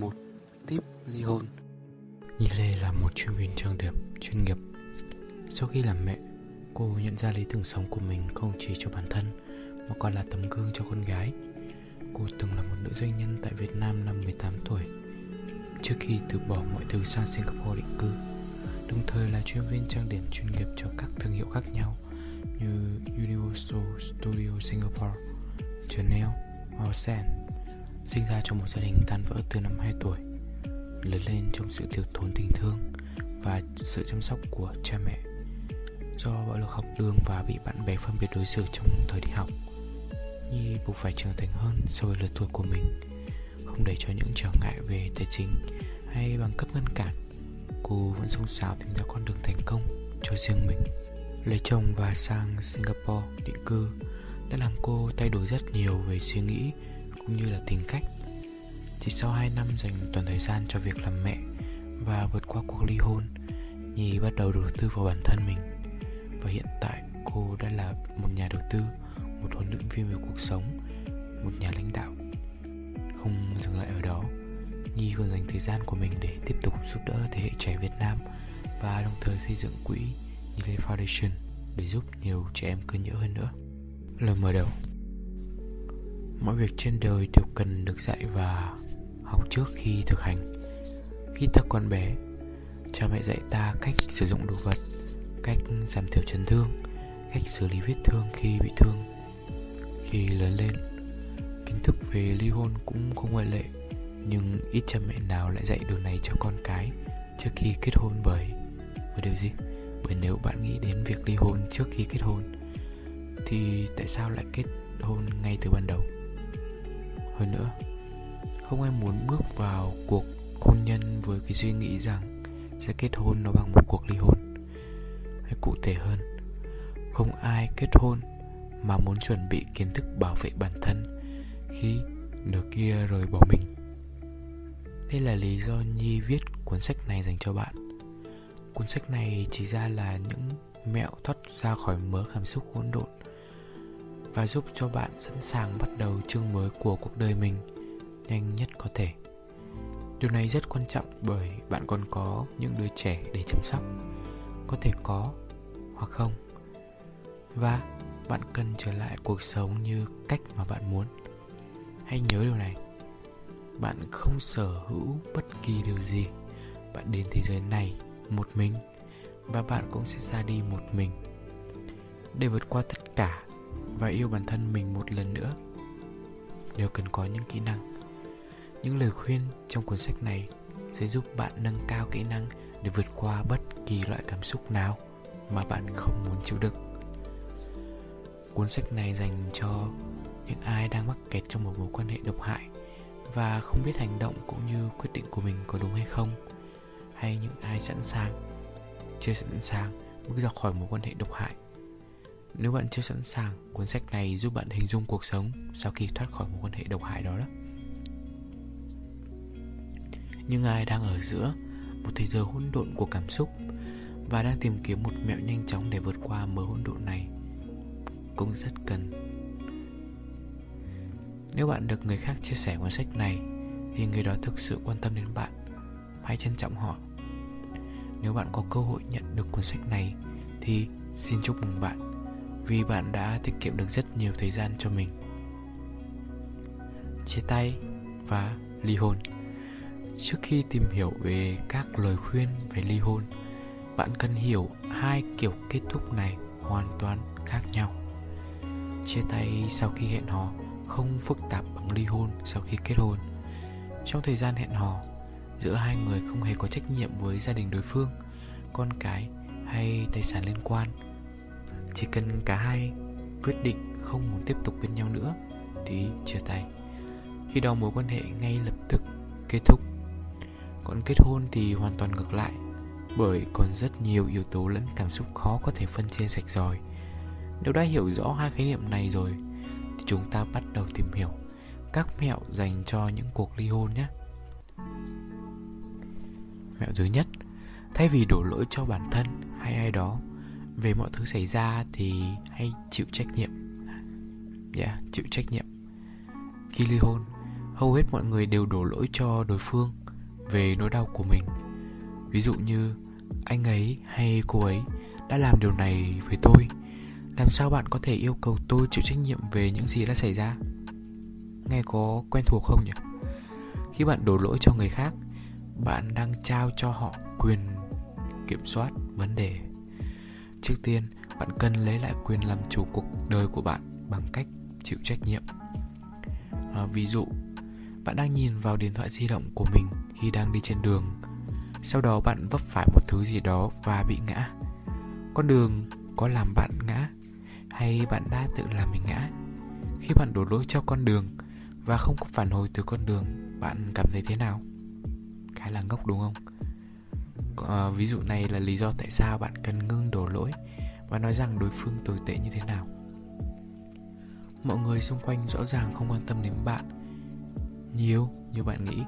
một tiếp ly hôn. Nhi Lê là một chuyên viên trang điểm chuyên nghiệp. Sau khi làm mẹ, cô nhận ra lý tưởng sống của mình không chỉ cho bản thân mà còn là tấm gương cho con gái. Cô từng là một nữ doanh nhân tại Việt Nam năm 18 tuổi Trước khi từ bỏ mọi thứ sang Singapore định cư. Đồng thời là chuyên viên trang điểm chuyên nghiệp cho các thương hiệu khác nhau Như Universal Studio Singapore, Chanel, Ocean Sinh ra trong một gia đình tan vỡ từ năm 2 tuổi, Lớn lên trong sự thiếu thốn tình thương Và sự chăm sóc của cha mẹ. Do bạo lực học đường và bị bạn bè phân biệt đối xử trong thời đi học, Nhi buộc phải trưởng thành hơn so với lứa tuổi của mình, Không để cho những trở ngại về tài chính hay bằng cấp ngăn cản. Cô vẫn song sáo tìm ra con đường thành công cho riêng mình. Lấy chồng và sang Singapore định cư đã làm cô thay đổi rất nhiều về suy nghĩ cũng như là tính cách. Chỉ sau 2 năm dành toàn thời gian cho việc làm mẹ và vượt qua cuộc ly hôn, Nhi bắt đầu đầu tư vào bản thân mình. Và hiện tại, cô đã là một nhà đầu tư, một huấn luyện viên về cuộc sống, một nhà lãnh đạo. Không dừng lại ở đó, nhi còn dành thời gian của mình để tiếp tục giúp đỡ thế hệ trẻ việt nam và đồng thời xây dựng quỹ Nhi Foundation để giúp nhiều trẻ em cơ nhỡ hơn nữa. Lời mở đầu mọi việc trên đời đều cần được dạy và học trước khi thực hành. Khi ta còn bé, cha mẹ dạy ta cách sử dụng đồ vật, cách giảm thiểu chấn thương, cách xử lý vết thương khi bị thương, khi lớn lên. Kiến thức về ly hôn cũng không ngoại lệ, nhưng ít cha mẹ nào lại dạy điều này cho con cái trước khi kết hôn bởi bởi điều gì? Bởi nếu bạn nghĩ đến việc ly hôn trước khi kết hôn, thì tại sao lại kết hôn ngay từ ban đầu? Hơn nữa, không ai muốn bước vào cuộc hôn nhân với cái suy nghĩ rằng sẽ kết hôn nó bằng một cuộc ly hôn hay cụ thể hơn, không ai kết hôn mà muốn chuẩn bị kiến thức bảo vệ bản thân khi nửa kia rời bỏ mình. Đây là lý do Nhi viết cuốn sách này dành cho bạn. Cuốn sách này chỉ ra là những mẹo thoát ra khỏi mớ cảm xúc hỗn độn và giúp cho bạn sẵn sàng bắt đầu chương mới của cuộc đời mình nhanh nhất có thể. Điều này rất quan trọng bởi bạn còn có những đứa trẻ để chăm sóc, có thể có hoặc không. Và bạn cần trở lại cuộc sống như cách mà bạn muốn hãy nhớ điều này bạn không sở hữu bất kỳ điều gì bạn đến thế giới này một mình và bạn cũng sẽ ra đi một mình để vượt qua tất cả và yêu bản thân mình một lần nữa. Đều cần có những kỹ năng, những lời khuyên trong cuốn sách này sẽ giúp bạn nâng cao kỹ năng để vượt qua bất kỳ loại cảm xúc nào mà bạn không muốn chịu đựng. Cuốn sách này dành cho những ai đang mắc kẹt trong một mối quan hệ độc hại và không biết hành động cũng như quyết định của mình có đúng hay không, hay những ai sẵn sàng, chưa sẵn sàng bước ra khỏi mối quan hệ độc hại nếu bạn chưa sẵn sàng, cuốn sách này giúp bạn hình dung cuộc sống sau khi thoát khỏi mối quan hệ độc hại đó đó. Nhưng ai đang ở giữa một thế giới hỗn độn của cảm xúc và đang tìm kiếm một mẹo nhanh chóng để vượt qua mớ hỗn độn này cũng rất cần. Nếu bạn được người khác chia sẻ cuốn sách này Thì người đó thực sự quan tâm đến bạn, Hãy trân trọng họ. Nếu bạn có cơ hội nhận được cuốn sách này Thì xin chúc mừng bạn. Vì bạn đã tiết kiệm được rất nhiều thời gian cho mình Chia tay và ly hôn Trước khi tìm hiểu về các lời khuyên về ly hôn Bạn cần hiểu hai kiểu kết thúc này hoàn toàn khác nhau Chia tay sau khi hẹn hò không phức tạp bằng ly hôn sau khi kết hôn. Trong thời gian hẹn hò, giữa hai người không hề có trách nhiệm với gia đình đối phương, con cái hay tài sản liên quan. Chỉ cần cả hai quyết định không muốn tiếp tục bên nhau nữa thì chia tay. Khi đó mối quan hệ ngay lập tức kết thúc. Còn kết hôn thì hoàn toàn ngược lại, bởi còn rất nhiều yếu tố lẫn cảm xúc khó có thể phân chia sạch rồi nếu đã hiểu rõ hai khái niệm này rồi Thì chúng ta bắt đầu tìm hiểu Các mẹo dành cho những cuộc ly hôn nhé Mẹo thứ nhất Thay vì đổ lỗi cho bản thân hay ai đó về mọi thứ xảy ra thì hãy chịu trách nhiệm. Dạ, yeah, chịu trách nhiệm. Khi ly hôn hầu hết mọi người đều đổ lỗi cho đối phương về nỗi đau của mình. Ví dụ như anh ấy hay cô ấy đã làm điều này với tôi. Làm sao bạn có thể yêu cầu tôi chịu trách nhiệm về những gì đã xảy ra? Nghe có quen thuộc không nhỉ? Khi bạn đổ lỗi cho người khác bạn đang trao cho họ quyền kiểm soát vấn đề trước tiên bạn cần lấy lại quyền làm chủ cuộc đời của bạn bằng cách chịu trách nhiệm. À, ví dụ bạn đang nhìn vào điện thoại di động của mình khi đang đi trên đường. Sau đó bạn vấp phải một thứ gì đó và bị ngã. Con đường có làm bạn ngã hay bạn đã tự làm mình ngã? Khi bạn đổ lỗi cho con đường và không có phản hồi từ con đường bạn cảm thấy thế nào? Khá là ngốc đúng không? À, ví dụ này là lý do tại sao bạn cần ngưng đổ lỗi và nói rằng đối phương tồi tệ như thế nào. Mọi người xung quanh rõ ràng không quan tâm đến bạn. Nhiều như bạn nghĩ.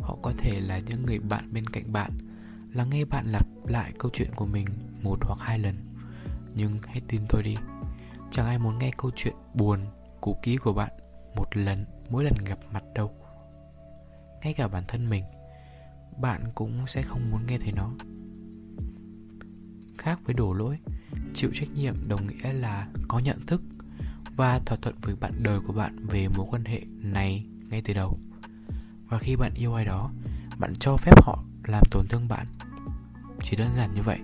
Họ có thể là những người bạn bên cạnh bạn lắng nghe bạn lặp lại câu chuyện của mình một hoặc hai lần. Nhưng hãy tin tôi đi chẳng ai muốn nghe câu chuyện buồn cũ kỹ của bạn một lần mỗi lần gặp mặt đâu. Ngay cả bản thân mình bạn cũng sẽ không muốn nghe thấy nó. Khác với đổ lỗi, chịu trách nhiệm đồng nghĩa là có nhận thức và thỏa thuận với bạn đời của bạn về mối quan hệ này ngay từ đầu. Và khi bạn yêu ai đó, bạn cho phép họ làm tổn thương bạn. Chỉ đơn giản như vậy,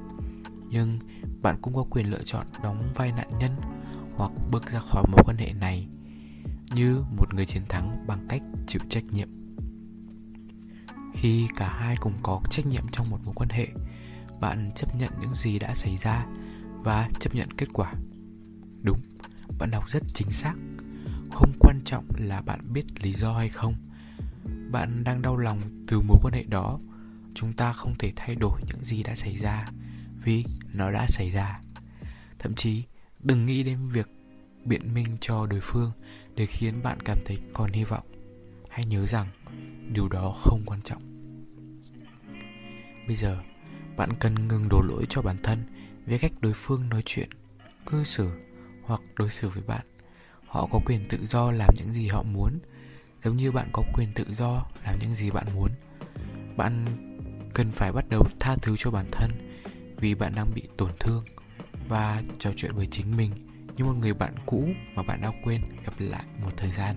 nhưng bạn cũng có quyền lựa chọn đóng vai nạn nhân hoặc bước ra khỏi mối quan hệ này như một người chiến thắng bằng cách chịu trách nhiệm khi cả hai cùng có trách nhiệm trong một mối quan hệ, bạn chấp nhận những gì đã xảy ra và chấp nhận kết quả. Đúng, bạn đọc rất chính xác. Không quan trọng là bạn biết lý do hay không. Bạn đang đau lòng từ mối quan hệ đó. Chúng ta không thể thay đổi những gì đã xảy ra vì nó đã xảy ra. Thậm chí, đừng nghĩ đến việc biện minh cho đối phương để khiến bạn cảm thấy còn hy vọng. Hãy nhớ rằng điều đó không quan trọng bây giờ, bạn cần ngừng đổ lỗi cho bản thân về cách đối phương nói chuyện, cư xử hoặc đối xử với bạn. Họ có quyền tự do làm những gì họ muốn, giống như bạn có quyền tự do làm những gì bạn muốn. Bạn cần phải bắt đầu tha thứ cho bản thân vì bạn đang bị tổn thương và trò chuyện với chính mình như một người bạn cũ mà bạn đã quên gặp lại một thời gian.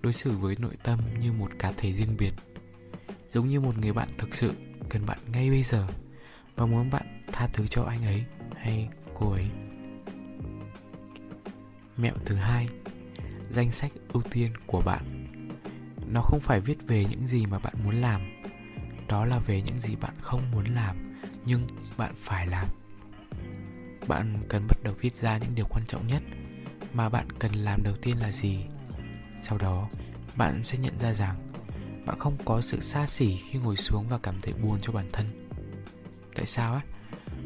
Đối xử với nội tâm như một cá thể riêng biệt giống như một người bạn thực sự cần bạn ngay bây giờ và muốn bạn tha thứ cho anh ấy hay cô ấy. Mẹo thứ hai, danh sách ưu tiên của bạn. Nó không phải viết về những gì mà bạn muốn làm. Đó là về những gì bạn không muốn làm, nhưng bạn phải làm. Bạn cần bắt đầu viết ra những điều quan trọng nhất mà bạn cần làm đầu tiên là gì? Sau đó, bạn sẽ nhận ra rằng bạn không có sự xa xỉ khi ngồi xuống và cảm thấy buồn cho bản thân. Tại sao á?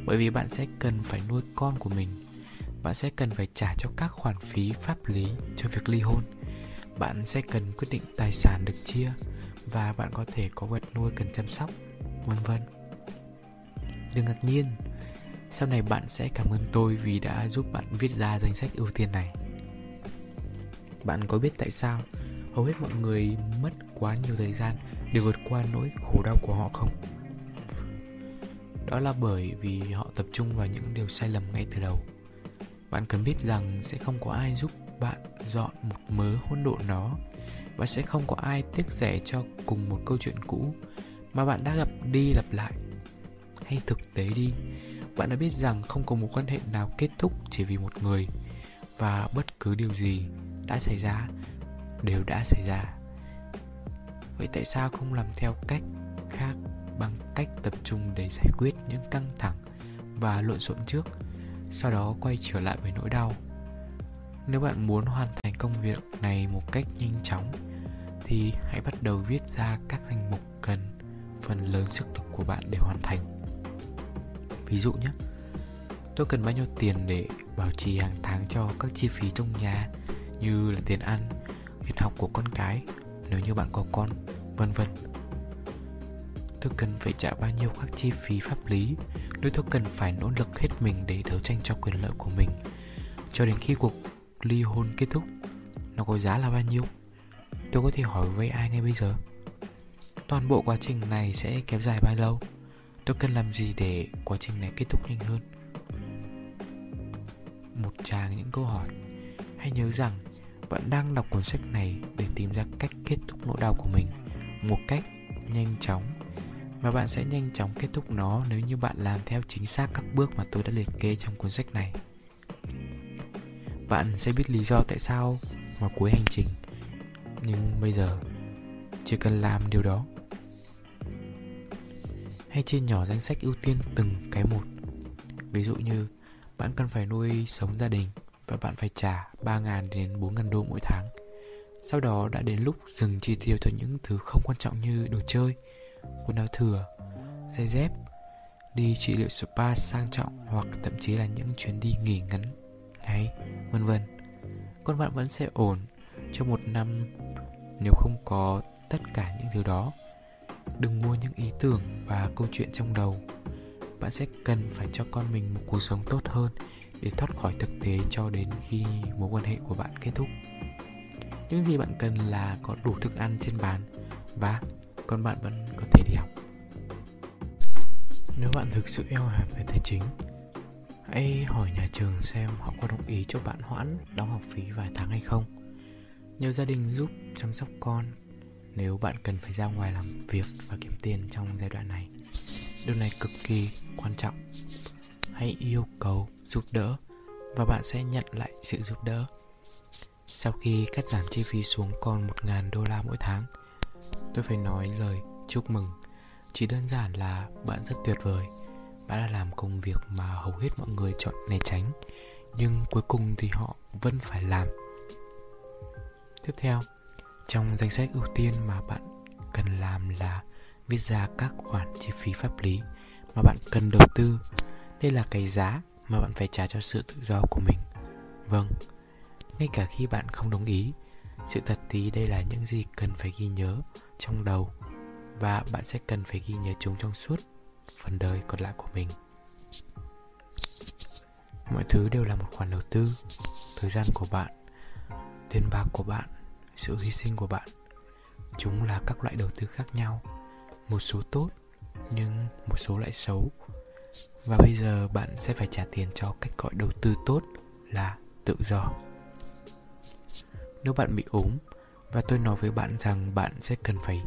Bởi vì bạn sẽ cần phải nuôi con của mình. Bạn sẽ cần phải trả cho các khoản phí pháp lý cho việc ly hôn. Bạn sẽ cần quyết định tài sản được chia và bạn có thể có vật nuôi cần chăm sóc, vân vân. Đừng ngạc nhiên, sau này bạn sẽ cảm ơn tôi vì đã giúp bạn viết ra danh sách ưu tiên này. Bạn có biết tại sao hầu hết mọi người mất quá nhiều thời gian để vượt qua nỗi khổ đau của họ không? Đó là bởi vì họ tập trung vào những điều sai lầm ngay từ đầu. Bạn cần biết rằng sẽ không có ai giúp bạn dọn một mớ hỗn độn đó và sẽ không có ai tiếc rẻ cho cùng một câu chuyện cũ mà bạn đã gặp đi lặp lại. Hay thực tế đi, bạn đã biết rằng không có mối quan hệ nào kết thúc chỉ vì một người và bất cứ điều gì đã xảy ra đều đã xảy ra. Vậy tại sao không làm theo cách khác bằng cách tập trung để giải quyết những căng thẳng và lộn xộn trước, sau đó quay trở lại với nỗi đau? Nếu bạn muốn hoàn thành công việc này một cách nhanh chóng, thì hãy bắt đầu viết ra các danh mục cần phần lớn sức lực của bạn để hoàn thành. Ví dụ nhé, tôi cần bao nhiêu tiền để bảo trì hàng tháng cho các chi phí trong nhà, như là tiền ăn việc học của con cái, nếu như bạn có con, vân vân. Tôi cần phải trả bao nhiêu các chi phí pháp lý, nếu tôi cần phải nỗ lực hết mình để đấu tranh cho quyền lợi của mình, cho đến khi cuộc ly hôn kết thúc, nó có giá là bao nhiêu? Tôi có thể hỏi với ai ngay bây giờ? Toàn bộ quá trình này sẽ kéo dài bao lâu? Tôi cần làm gì để quá trình này kết thúc nhanh hơn? Một tràng những câu hỏi. Hãy nhớ rằng bạn đang đọc cuốn sách này để tìm ra cách kết thúc nỗi đau của mình một cách nhanh chóng. Và bạn sẽ nhanh chóng kết thúc nó nếu như bạn làm theo chính xác các bước mà tôi đã liệt kê trong cuốn sách này. Bạn sẽ biết lý do tại sao mà cuối hành trình, nhưng bây giờ chỉ cần làm điều đó. Hay chia nhỏ danh sách ưu tiên từng cái một. Ví dụ như bạn cần phải nuôi sống gia đình và bạn phải trả 3.000 đến 4.000 đô mỗi tháng. Sau đó đã đến lúc dừng chi tiêu cho những thứ không quan trọng như đồ chơi, quần áo thừa, giày dép, đi trị liệu spa sang trọng hoặc thậm chí là những chuyến đi nghỉ ngắn ngày, vân vân. Còn bạn vẫn sẽ ổn trong một năm nếu không có tất cả những thứ đó. Đừng mua những ý tưởng và câu chuyện trong đầu. Bạn sẽ cần phải cho con mình một cuộc sống tốt hơn để thoát khỏi thực tế cho đến khi mối quan hệ của bạn kết thúc. Những gì bạn cần là có đủ thức ăn trên bàn và con bạn vẫn có thể đi học. Nếu bạn thực sự eo hẹp về tài chính, hãy hỏi nhà trường xem họ có đồng ý cho bạn hoãn đóng học phí vài tháng hay không. Nhiều gia đình giúp chăm sóc con nếu bạn cần phải ra ngoài làm việc và kiếm tiền trong giai đoạn này. Điều này cực kỳ quan trọng. Hãy yêu cầu giúp đỡ và bạn sẽ nhận lại sự giúp đỡ. Sau khi cắt giảm chi phí xuống còn 1.000 đô la mỗi tháng, tôi phải nói lời chúc mừng. Chỉ đơn giản là bạn rất tuyệt vời. Bạn đã làm công việc mà hầu hết mọi người chọn né tránh, nhưng cuối cùng thì họ vẫn phải làm. Tiếp theo, trong danh sách ưu tiên mà bạn cần làm là viết ra các khoản chi phí pháp lý mà bạn cần đầu tư. Đây là cái giá mà bạn phải trả cho sự tự do của mình. Vâng ngay cả khi bạn không đồng ý, sự thật thì đây là những gì cần phải ghi nhớ trong đầu và bạn sẽ cần phải ghi nhớ chúng trong suốt phần đời còn lại của mình. Mọi thứ đều là một khoản đầu tư, thời gian của bạn, tiền bạc của bạn, sự hy sinh của bạn. Chúng là các loại đầu tư khác nhau, một số tốt nhưng một số lại xấu và bây giờ bạn sẽ phải trả tiền cho cách gọi đầu tư tốt là tự do. Nếu bạn bị ốm, và tôi nói với bạn rằng bạn sẽ cần phải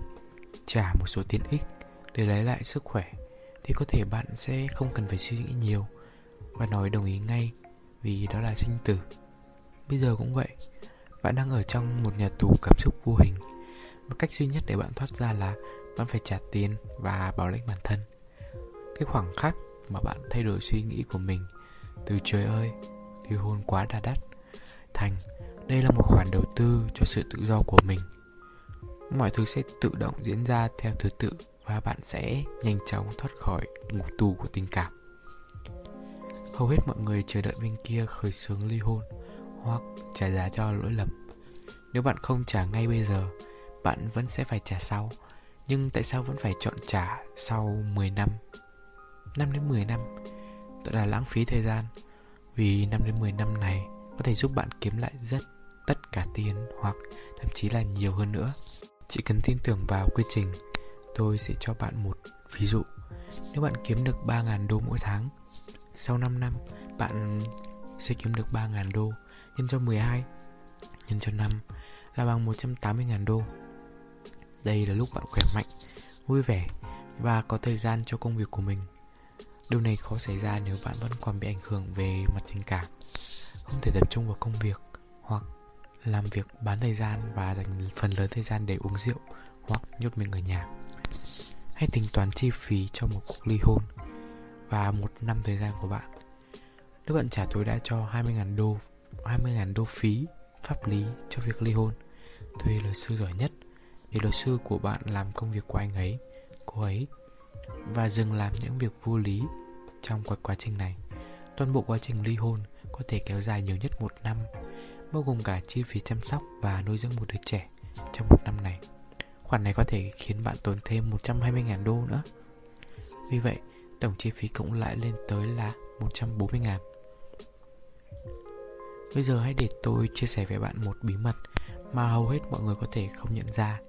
trả một số tiền ích để lấy lại sức khỏe, thì có thể bạn sẽ không cần phải suy nghĩ nhiều và nói đồng ý ngay vì đó là sinh tử. Bây giờ cũng vậy, bạn đang ở trong một nhà tù cảm xúc vô hình và cách duy nhất để bạn thoát ra là bạn phải trả tiền và bảo lãnh bản thân. Cái khoảng khắc mà bạn thay đổi suy nghĩ của mình. Từ trời ơi, ly hôn quá đà đắt. Thành, đây là một khoản đầu tư cho sự tự do của mình. Mọi thứ sẽ tự động diễn ra theo thứ tự và bạn sẽ nhanh chóng thoát khỏi ngục tù của tình cảm. Hầu hết mọi người chờ đợi bên kia khởi xướng ly hôn hoặc trả giá cho lỗi lầm. Nếu bạn không trả ngay bây giờ, bạn vẫn sẽ phải trả sau. Nhưng tại sao vẫn phải chọn trả sau 10 năm? 5 đến 10 năm. Thật là lãng phí thời gian, Vì 5 đến 10 năm này Có thể giúp bạn kiếm lại rất tất cả tiền Hoặc thậm chí là nhiều hơn nữa. Chỉ cần tin tưởng vào quy trình, Tôi sẽ cho bạn một ví dụ. Nếu bạn kiếm được 3.000 đô mỗi tháng, Sau 5 năm Bạn sẽ kiếm được 3.000 đô Nhân cho 12 Nhân cho 5 Là bằng 180.000 đô. Đây là lúc bạn khỏe mạnh, Vui vẻ Và có thời gian cho công việc của mình. Điều này khó xảy ra nếu bạn vẫn còn bị ảnh hưởng về mặt tình cảm. Không thể tập trung vào công việc Hoặc làm việc bán thời gian và dành phần lớn thời gian để uống rượu Hoặc nhốt mình ở nhà. Hãy tính toán chi phí cho một cuộc ly hôn Và một năm thời gian của bạn. Nếu bạn trả tối đa cho 20.000 đô 20.000 đô phí pháp lý cho việc ly hôn, Thuê luật sư giỏi nhất Để luật sư của bạn làm công việc của anh ấy, Cô ấy và dừng làm những việc vô lý trong quá, quá trình này. Toàn bộ quá trình ly hôn có thể kéo dài nhiều nhất một năm, bao gồm cả chi phí chăm sóc và nuôi dưỡng một đứa trẻ trong một năm này. Khoản này có thể khiến bạn tốn thêm 120.000 đô nữa. Vì vậy, tổng chi phí cộng lại lên tới là 140.000. Bây giờ hãy để tôi chia sẻ với bạn một bí mật mà hầu hết mọi người có thể không nhận ra.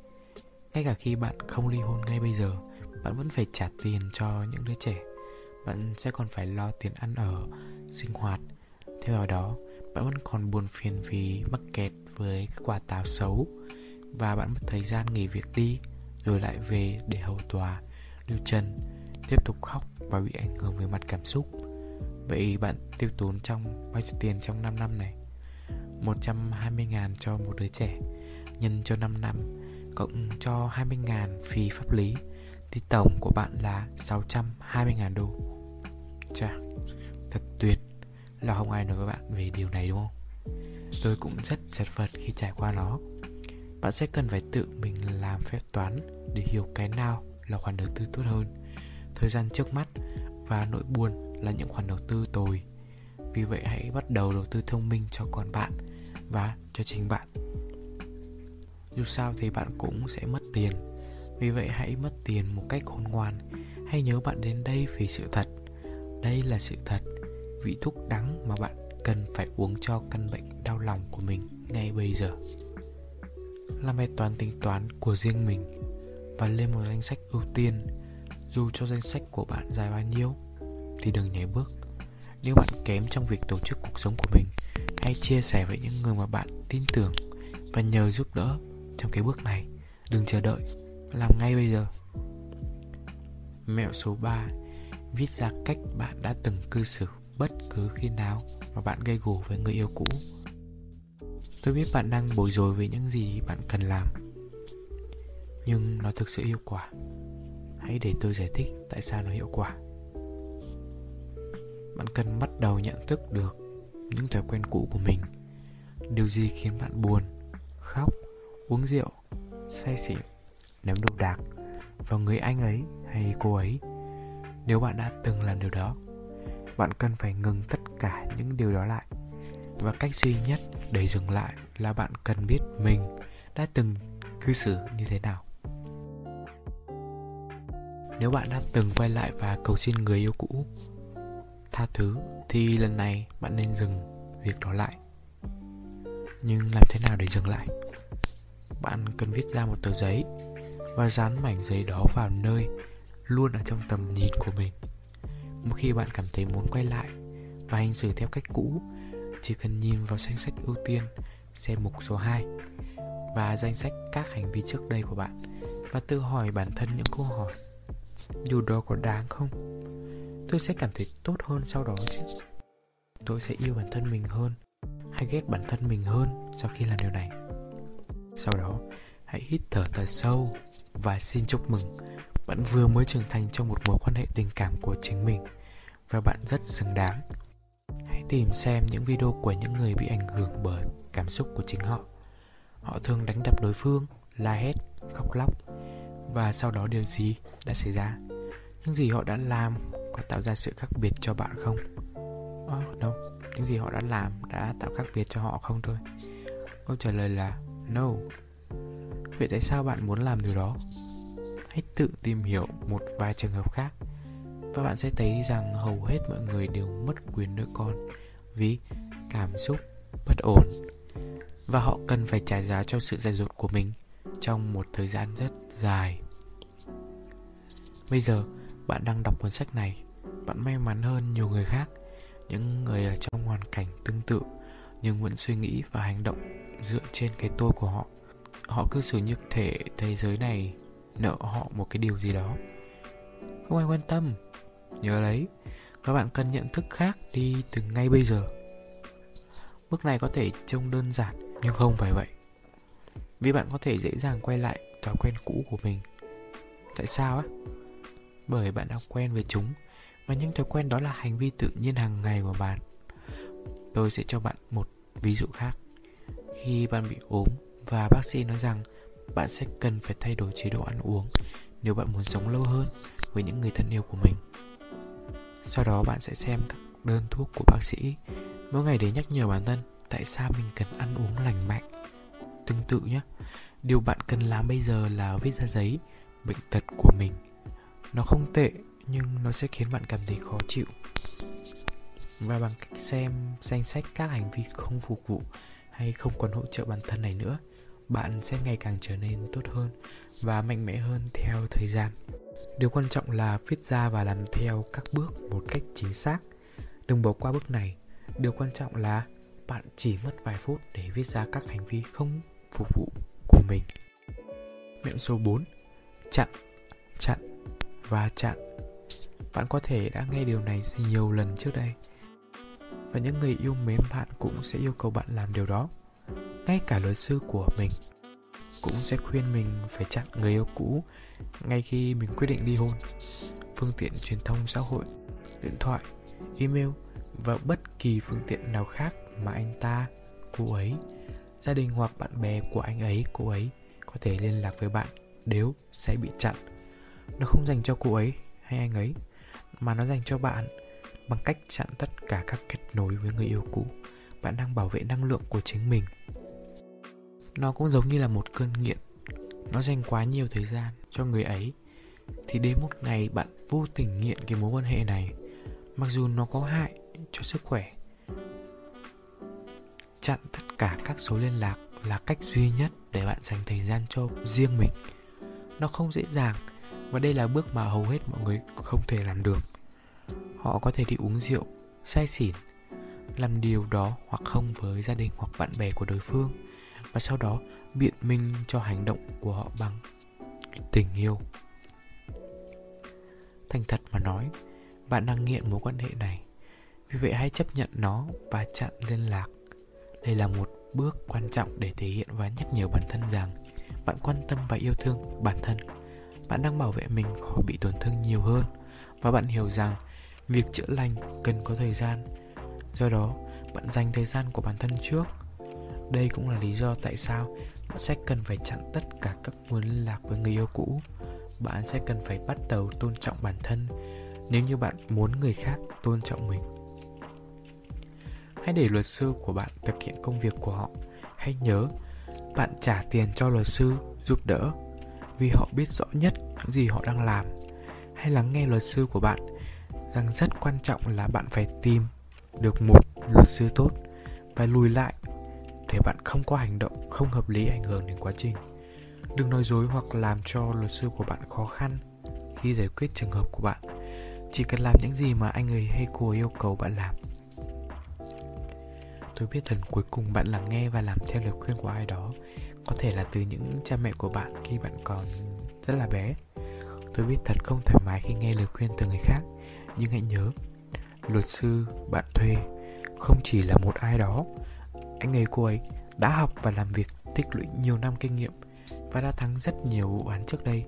Ngay cả khi bạn không ly hôn ngay bây giờ, bạn vẫn phải trả tiền cho những đứa trẻ. Bạn sẽ còn phải lo tiền ăn ở, sinh hoạt. Theo vào đó, bạn vẫn còn buồn phiền vì mắc kẹt với quả táo xấu và bạn mất thời gian nghỉ việc đi rồi lại về để hầu tòa, lưu chân, tiếp tục khóc và bị ảnh hưởng về mặt cảm xúc. Vậy bạn tiêu tốn trong bao nhiêu tiền trong 5 năm này? 120 ngàn cho một đứa trẻ Nhân cho 5 năm Cộng cho 20 ngàn phí pháp lý thì tổng của bạn là 620 ngàn đô. Chà, thật tuyệt. Là không ai nói với bạn về điều này đúng không? Tôi cũng rất chật vật khi trải qua nó. Bạn sẽ cần phải tự mình làm phép toán Để hiểu cái nào là khoản đầu tư tốt hơn. Thời gian trước mắt Và nỗi buồn là những khoản đầu tư tồi. Vì vậy hãy bắt đầu đầu tư thông minh cho con bạn và cho chính bạn. Dù sao thì bạn cũng sẽ mất tiền vì vậy hãy mất tiền một cách khôn ngoan. Hãy nhớ bạn đến đây vì sự thật. Đây là sự thật, vị thuốc đắng mà bạn cần phải uống cho căn bệnh đau lòng của mình ngay bây giờ. Làm bài toán tính toán của riêng mình và lên một danh sách ưu tiên. Dù cho danh sách của bạn dài bao nhiêu, thì đừng nhảy bước. Nếu bạn kém trong việc tổ chức cuộc sống của mình, hãy chia sẻ với những người mà bạn tin tưởng và nhờ giúp đỡ trong cái bước này. Đừng chờ đợi làm ngay bây giờ. Mẹo số 3 viết ra cách bạn đã từng cư xử bất cứ khi nào mà bạn gây gổ với người yêu cũ. Tôi biết bạn đang bối rối với những gì bạn cần làm, nhưng nó thực sự hiệu quả. Hãy để tôi giải thích tại sao nó hiệu quả. Bạn cần bắt đầu nhận thức được những thói quen cũ của mình. Điều gì khiến bạn buồn, khóc, uống rượu, say xỉn? Ném đồ đạc vào người anh ấy hay cô ấy, nếu bạn đã từng làm điều đó, bạn cần phải ngừng tất cả những điều đó lại. Và cách duy nhất để dừng lại là bạn cần biết mình đã từng cư xử như thế nào. Nếu bạn đã từng quay lại và cầu xin người yêu cũ tha thứ, thì lần này bạn nên dừng việc đó lại. Nhưng làm thế nào để dừng lại? Bạn cần viết ra một tờ giấy và dán mảnh giấy đó vào nơi, luôn ở trong tầm nhìn của mình. Một khi bạn cảm thấy muốn quay lại và hành xử theo cách cũ, chỉ cần nhìn vào danh sách ưu tiên, xem mục số 2 và danh sách các hành vi trước đây của bạn và tự hỏi bản thân những câu hỏi, điều đó có đáng không? Tôi sẽ cảm thấy tốt hơn sau đó chứ. Tôi sẽ yêu bản thân mình hơn hay ghét bản thân mình hơn sau khi làm điều này. Sau đó hãy hít thở thật sâu và xin chúc mừng. Bạn vừa mới trưởng thành trong một mối quan hệ tình cảm của chính mình và bạn rất xứng đáng. Hãy tìm xem những video của những người bị ảnh hưởng bởi cảm xúc của chính họ. Họ thường đánh đập đối phương la hét khóc lóc và sau đó điều gì đã xảy ra? Những gì họ đã làm có tạo ra sự khác biệt cho bạn không? Oh, đâu những gì họ đã làm đã tạo khác biệt cho họ không thôi? Câu trả lời là no vậy tại sao bạn muốn làm điều đó? Hãy tự tìm hiểu một vài trường hợp khác. Và bạn sẽ thấy rằng hầu hết mọi người đều mất quyền nuôi con vì cảm xúc bất ổn. Và họ cần phải trả giá cho sự dạy dột của mình trong một thời gian rất dài. Bây giờ, bạn đang đọc cuốn sách này. Bạn may mắn hơn nhiều người khác. Những người ở trong hoàn cảnh tương tự nhưng vẫn suy nghĩ và hành động dựa trên cái tôi của họ họ cư xử như thể thế giới này nợ họ một cái điều gì đó. Không ai quan tâm. Nhớ lấy, các bạn cần nhận thức khác đi từ ngay bây giờ. Bước này có thể trông đơn giản, nhưng không phải vậy. Vì bạn có thể dễ dàng quay lại thói quen cũ của mình. Tại sao á? Bởi bạn đã quen với chúng, và những thói quen đó là hành vi tự nhiên hàng ngày của bạn. Tôi sẽ cho bạn một ví dụ khác. Khi bạn bị ốm và bác sĩ nói rằng bạn sẽ cần phải thay đổi chế độ ăn uống nếu bạn muốn sống lâu hơn với những người thân yêu của mình. Sau đó bạn sẽ xem các đơn thuốc của bác sĩ. Mỗi ngày để nhắc nhở bản thân tại sao mình cần ăn uống lành mạnh. Tương tự nhé, điều bạn cần làm bây giờ là viết ra giấy bệnh tật của mình. Nó không tệ, nhưng nó sẽ khiến bạn cảm thấy khó chịu. Và bằng cách xem danh sách các hành vi không phục vụ hay không còn hỗ trợ bản thân này nữa bạn sẽ ngày càng trở nên tốt hơn và mạnh mẽ hơn theo thời gian. Điều quan trọng là viết ra và làm theo các bước một cách chính xác. Đừng bỏ qua bước này. Điều quan trọng là bạn chỉ mất vài phút để viết ra các hành vi không phục vụ của mình. Mẹo số 4 chặn chặn và chặn. Bạn có thể đã nghe điều này nhiều lần trước đây và những người yêu mến bạn cũng sẽ yêu cầu bạn làm điều đó ngay cả luật sư của mình cũng sẽ khuyên mình phải chặn người yêu cũ ngay khi mình quyết định ly hôn. Phương tiện truyền thông xã hội, điện thoại, email và bất kỳ phương tiện nào khác mà anh ta, cô ấy, gia đình hoặc bạn bè của anh ấy, cô ấy có thể liên lạc với bạn đều sẽ bị chặn. Nó không dành cho cô ấy hay anh ấy, mà nó dành cho bạn bằng cách chặn tất cả các kết nối với người yêu cũ. Bạn đang bảo vệ năng lượng của chính mình nó cũng giống như là một cơn nghiện. Nó dành quá nhiều thời gian cho người ấy. Thì đến một ngày bạn vô tình nghiện cái mối quan hệ này, mặc dù nó có hại cho sức khỏe, chặn tất cả các số liên lạc là cách duy nhất để bạn dành thời gian cho riêng mình. Nó không dễ dàng và đây là bước mà hầu hết mọi người không thể làm được. Họ có thể đi uống rượu, say xỉn, làm điều đó hoặc không với gia đình hoặc bạn bè của đối phương và sau đó, biện minh cho hành động của họ bằng tình yêu. Thành thật mà nói, bạn đang nghiện mối quan hệ này. Vì vậy hãy chấp nhận nó và chặn liên lạc. Đây là một bước quan trọng để thể hiện và nhắc nhở bản thân rằng bạn quan tâm và yêu thương bản thân. Bạn đang bảo vệ mình khỏi bị tổn thương nhiều hơn. Và bạn hiểu rằng việc chữa lành cần có thời gian. Do đó, bạn dành thời gian của bản thân trước đây cũng là lý do tại sao bạn sẽ cần phải chặn tất cả các nguồn liên lạc với người yêu cũ. Bạn sẽ cần phải bắt đầu tôn trọng bản thân nếu như bạn muốn người khác tôn trọng mình. Hãy để luật sư của bạn thực hiện công việc của họ. Hãy nhớ, bạn trả tiền cho luật sư giúp đỡ vì họ biết rõ nhất những gì họ đang làm. Hãy lắng nghe luật sư của bạn rằng rất quan trọng là bạn phải tìm được một luật sư tốt và lùi lại để bạn không có hành động không hợp lý ảnh hưởng đến quá trình. Đừng nói dối hoặc làm cho luật sư của bạn khó khăn khi giải quyết trường hợp của bạn. Chỉ cần làm những gì mà anh ấy hay cô ấy yêu cầu bạn làm. Tôi biết lần cuối cùng bạn lắng nghe và làm theo lời khuyên của ai đó, có thể là từ những cha mẹ của bạn khi bạn còn rất là bé. Tôi biết thật không thoải mái khi nghe lời khuyên từ người khác, nhưng hãy nhớ, luật sư bạn thuê không chỉ là một ai đó anh ấy cô ấy đã học và làm việc tích lũy nhiều năm kinh nghiệm và đã thắng rất nhiều vụ án trước đây.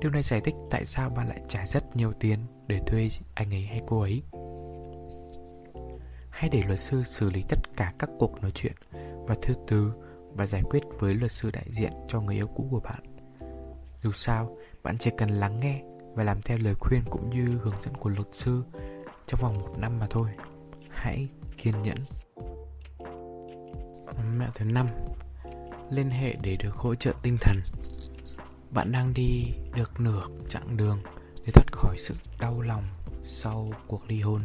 Điều này giải thích tại sao bạn lại trả rất nhiều tiền để thuê anh ấy hay cô ấy. Hãy để luật sư xử lý tất cả các cuộc nói chuyện và thư từ và giải quyết với luật sư đại diện cho người yêu cũ của bạn. Dù sao, bạn chỉ cần lắng nghe và làm theo lời khuyên cũng như hướng dẫn của luật sư trong vòng một năm mà thôi. Hãy kiên nhẫn mẹo thứ năm, liên hệ để được hỗ trợ tinh thần. Bạn đang đi được nửa chặng đường để thoát khỏi sự đau lòng sau cuộc ly hôn.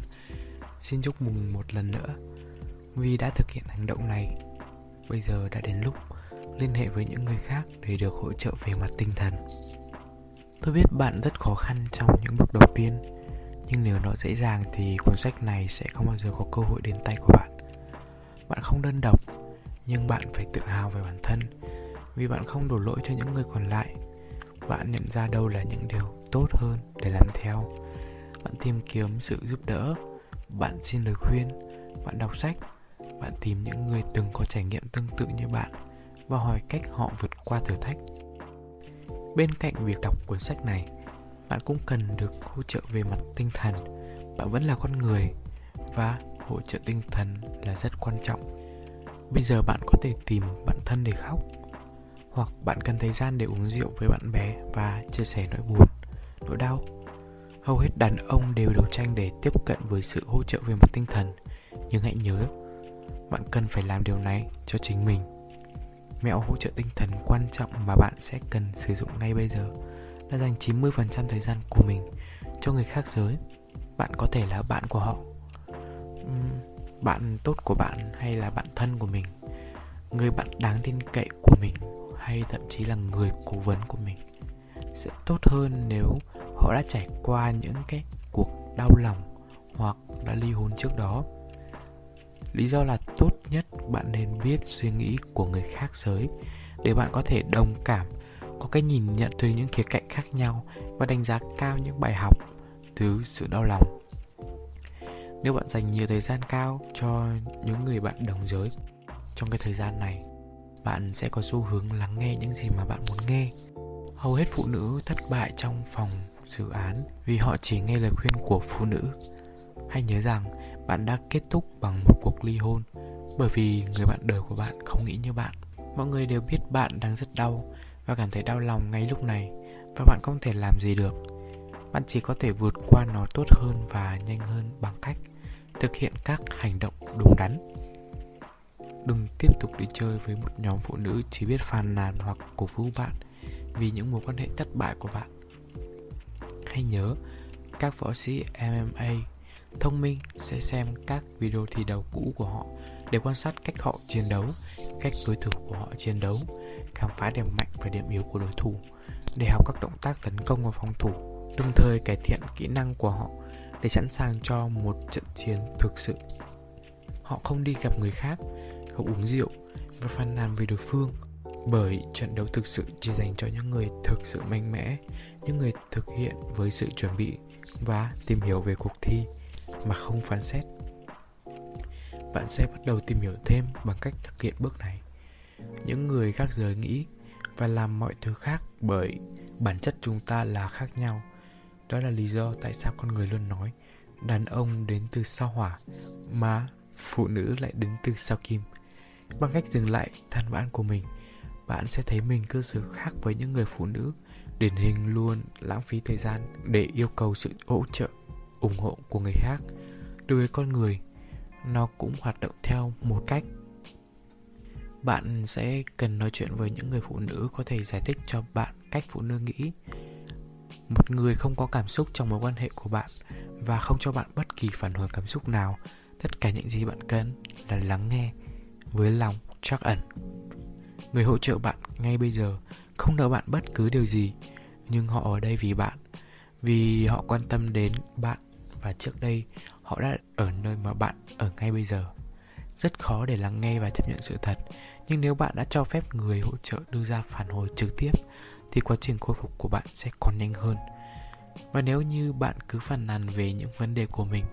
Xin chúc mừng một lần nữa, vì đã thực hiện hành động này. Bây giờ đã đến lúc liên hệ với những người khác để được hỗ trợ về mặt tinh thần. Tôi biết bạn rất khó khăn trong những bước đầu tiên, nhưng nếu nó dễ dàng thì cuốn sách này sẽ không bao giờ có cơ hội đến tay của bạn. Bạn không đơn độc nhưng bạn phải tự hào về bản thân, vì bạn không đổ lỗi cho những người còn lại. Bạn nhận ra đâu là những điều tốt hơn để làm theo. Bạn tìm kiếm sự giúp đỡ, bạn xin lời khuyên, bạn đọc sách, bạn tìm những người từng có trải nghiệm tương tự như bạn và hỏi cách họ vượt qua thử thách. Bên cạnh việc đọc cuốn sách này, bạn cũng cần được hỗ trợ về mặt tinh thần. Bạn vẫn là con người và hỗ trợ tinh thần là rất quan trọng bây giờ bạn có thể tìm bạn thân để khóc, hoặc bạn cần thời gian để uống rượu với bạn bè và chia sẻ nỗi buồn, nỗi đau. Hầu hết đàn ông đều đấu tranh để tiếp cận với sự hỗ trợ về mặt tinh thần. Nhưng hãy nhớ, bạn cần phải làm điều này cho chính mình. Mẹo hỗ trợ tinh thần quan trọng mà bạn sẽ cần sử dụng ngay bây giờ là dành 90% thời gian của mình cho người khác giới. Bạn có thể là bạn của họ bạn tốt của bạn hay là bạn thân của mình, người bạn đáng tin cậy của mình hay thậm chí là người cố vấn của mình sẽ tốt hơn nếu họ đã trải qua những cái cuộc đau lòng hoặc đã ly hôn trước đó. Lý do là tốt nhất bạn nên biết suy nghĩ của người khác giới để bạn có thể đồng cảm, có cái nhìn nhận từ những khía cạnh khác nhau và đánh giá cao những bài học từ sự đau lòng nếu bạn dành nhiều thời gian cao cho những người bạn đồng giới trong cái thời gian này, bạn sẽ có xu hướng lắng nghe những gì mà bạn muốn nghe. Hầu hết phụ nữ thất bại trong phòng dự án vì họ chỉ nghe lời khuyên của phụ nữ. Hãy nhớ rằng bạn đã kết thúc bằng một cuộc ly hôn bởi vì người bạn đời của bạn không nghĩ như bạn. Mọi người đều biết bạn đang rất đau và cảm thấy đau lòng ngay lúc này và bạn không thể làm gì được. Bạn chỉ có thể vượt qua nó tốt hơn và nhanh hơn bằng cách thực hiện các hành động đúng đắn. Đừng tiếp tục đi chơi với một nhóm phụ nữ chỉ biết phàn nàn hoặc cổ vũ bạn vì những mối quan hệ thất bại của bạn. Hãy nhớ các võ sĩ MMA thông minh sẽ xem các video thi đấu cũ của họ để quan sát cách họ chiến đấu, cách đối thủ của họ chiến đấu, khám phá điểm mạnh và điểm yếu của đối thủ để học các động tác tấn công và phòng thủ, đồng thời cải thiện kỹ năng của họ để sẵn sàng cho một trận chiến thực sự. Họ không đi gặp người khác, không uống rượu và phàn nàn về đối phương bởi trận đấu thực sự chỉ dành cho những người thực sự mạnh mẽ, những người thực hiện với sự chuẩn bị và tìm hiểu về cuộc thi mà không phán xét. Bạn sẽ bắt đầu tìm hiểu thêm bằng cách thực hiện bước này. Những người khác giới nghĩ và làm mọi thứ khác bởi bản chất chúng ta là khác nhau đó là lý do tại sao con người luôn nói, đàn ông đến từ sao hỏa, mà phụ nữ lại đến từ sao kim. Bằng cách dừng lại than vãn của mình, bạn sẽ thấy mình cư xử khác với những người phụ nữ, điển hình luôn lãng phí thời gian để yêu cầu sự hỗ trợ, ủng hộ của người khác. Đối với con người, nó cũng hoạt động theo một cách. Bạn sẽ cần nói chuyện với những người phụ nữ có thể giải thích cho bạn cách phụ nữ nghĩ một người không có cảm xúc trong mối quan hệ của bạn và không cho bạn bất kỳ phản hồi cảm xúc nào, tất cả những gì bạn cần là lắng nghe với lòng trắc ẩn. Người hỗ trợ bạn ngay bây giờ không nợ bạn bất cứ điều gì, nhưng họ ở đây vì bạn, vì họ quan tâm đến bạn và trước đây họ đã ở nơi mà bạn ở ngay bây giờ. Rất khó để lắng nghe và chấp nhận sự thật, nhưng nếu bạn đã cho phép người hỗ trợ đưa ra phản hồi trực tiếp thì quá trình khôi phục của bạn sẽ còn nhanh hơn. Và nếu như bạn cứ phàn nàn về những vấn đề của mình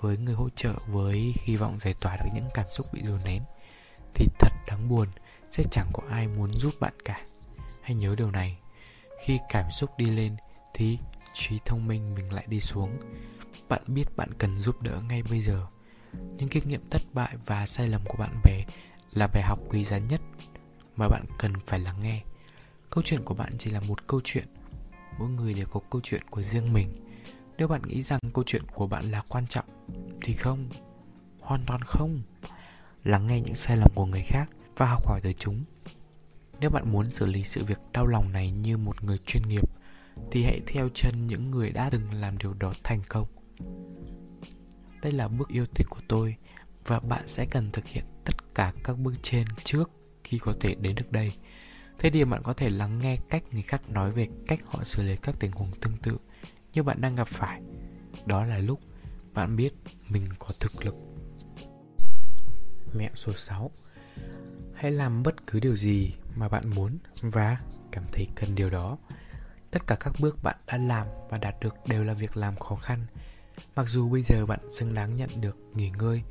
với người hỗ trợ, với hy vọng giải tỏa được những cảm xúc bị dồn nén, thì thật đáng buồn sẽ chẳng có ai muốn giúp bạn cả. Hãy nhớ điều này, khi cảm xúc đi lên thì trí thông minh mình lại đi xuống. Bạn biết bạn cần giúp đỡ ngay bây giờ. Những kinh nghiệm thất bại và sai lầm của bạn bè là bài học quý giá nhất mà bạn cần phải lắng nghe câu chuyện của bạn chỉ là một câu chuyện. Mỗi người đều có câu chuyện của riêng mình. Nếu bạn nghĩ rằng câu chuyện của bạn là quan trọng, thì không. Hoàn toàn không. Lắng nghe những sai lầm của người khác và học hỏi từ chúng. Nếu bạn muốn xử lý sự việc đau lòng này như một người chuyên nghiệp, thì hãy theo chân những người đã từng làm điều đó thành công. Đây là bước yêu thích của tôi và bạn sẽ cần thực hiện tất cả các bước trên trước khi có thể đến được đây thế thì bạn có thể lắng nghe cách người khác nói về cách họ xử lý các tình huống tương tự như bạn đang gặp phải. Đó là lúc bạn biết mình có thực lực. Mẹo số 6 hãy làm bất cứ điều gì mà bạn muốn và cảm thấy cần điều đó. Tất cả các bước bạn đã làm và đạt được đều là việc làm khó khăn. Mặc dù bây giờ bạn xứng đáng nhận được nghỉ ngơi,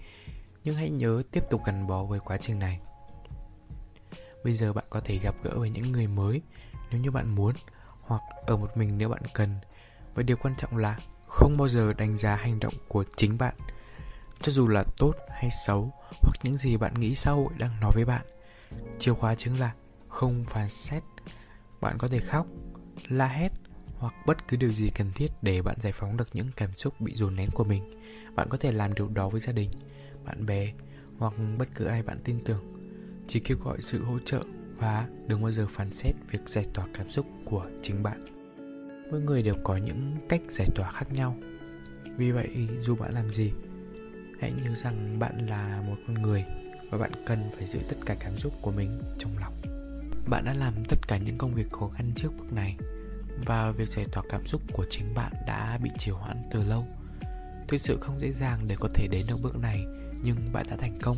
nhưng hãy nhớ tiếp tục gắn bó với quá trình này. Bây giờ bạn có thể gặp gỡ với những người mới nếu như bạn muốn, hoặc ở một mình nếu bạn cần. Và điều quan trọng là không bao giờ đánh giá hành động của chính bạn, cho dù là tốt hay xấu, hoặc những gì bạn nghĩ xã hội đang nói với bạn. Chìa khóa chính là không phán xét. Bạn có thể khóc, la hét hoặc bất cứ điều gì cần thiết để bạn giải phóng được những cảm xúc bị dồn nén của mình. Bạn có thể làm điều đó với gia đình, bạn bè hoặc bất cứ ai bạn tin tưởng. Chỉ kêu gọi sự hỗ trợ và đừng bao giờ phán xét việc giải tỏa cảm xúc của chính bạn. Mỗi người đều có những cách giải tỏa khác nhau. Vì vậy, dù bạn làm gì, hãy nhớ rằng bạn là một con người và bạn cần phải giữ tất cả cảm xúc của mình trong lòng. Bạn đã làm tất cả những công việc khó khăn trước bước này Và việc giải tỏa cảm xúc của chính bạn đã bị trì hoãn từ lâu Thực sự không dễ dàng để có thể đến được bước này Nhưng bạn đã thành công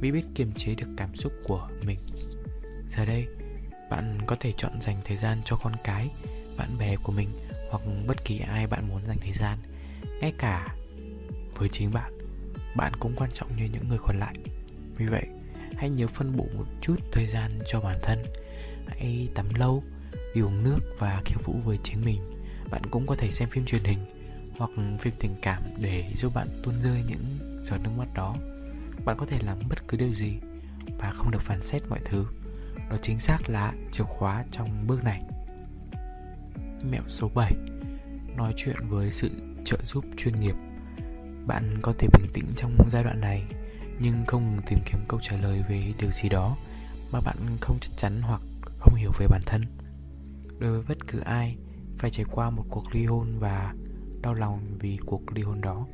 mới biết kiềm chế được cảm xúc của mình. Giờ đây, bạn có thể chọn dành thời gian cho con cái, bạn bè của mình Hoặc bất kỳ ai bạn muốn dành thời gian. Ngay cả với chính bạn Bạn cũng quan trọng như những người còn lại. Vì vậy, hãy nhớ phân bổ một chút thời gian cho bản thân. Hãy tắm lâu, đi uống nước và khiêu vũ với chính mình. Bạn cũng có thể xem phim truyền hình hoặc phim tình cảm để giúp bạn tuôn rơi những giọt nước mắt đó bạn có thể làm bất cứ điều gì và không được phán xét mọi thứ. Đó chính xác là chìa khóa trong bước này. Mẹo số 7 nói chuyện với sự trợ giúp chuyên nghiệp. Bạn có thể bình tĩnh trong giai đoạn này, nhưng không tìm kiếm câu trả lời về điều gì đó mà bạn không chắc chắn hoặc không hiểu về bản thân. Đối với bất cứ ai, phải trải qua một cuộc ly hôn và đau lòng vì cuộc ly hôn đó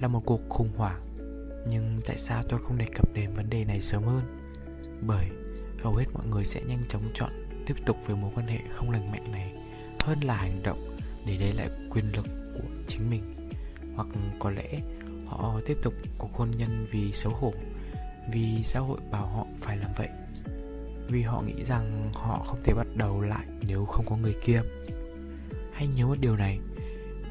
là một cuộc khủng hoảng nhưng tại sao tôi không đề cập đến vấn đề này sớm hơn? Bởi hầu hết mọi người sẽ nhanh chóng chọn tiếp tục với mối quan hệ không lành mạnh này hơn là hành động để lấy lại quyền lực của chính mình. Hoặc có lẽ họ tiếp tục cuộc hôn nhân vì xấu hổ, vì xã hội bảo họ phải làm vậy. Vì họ nghĩ rằng họ không thể bắt đầu lại nếu không có người kia. Hãy nhớ một điều này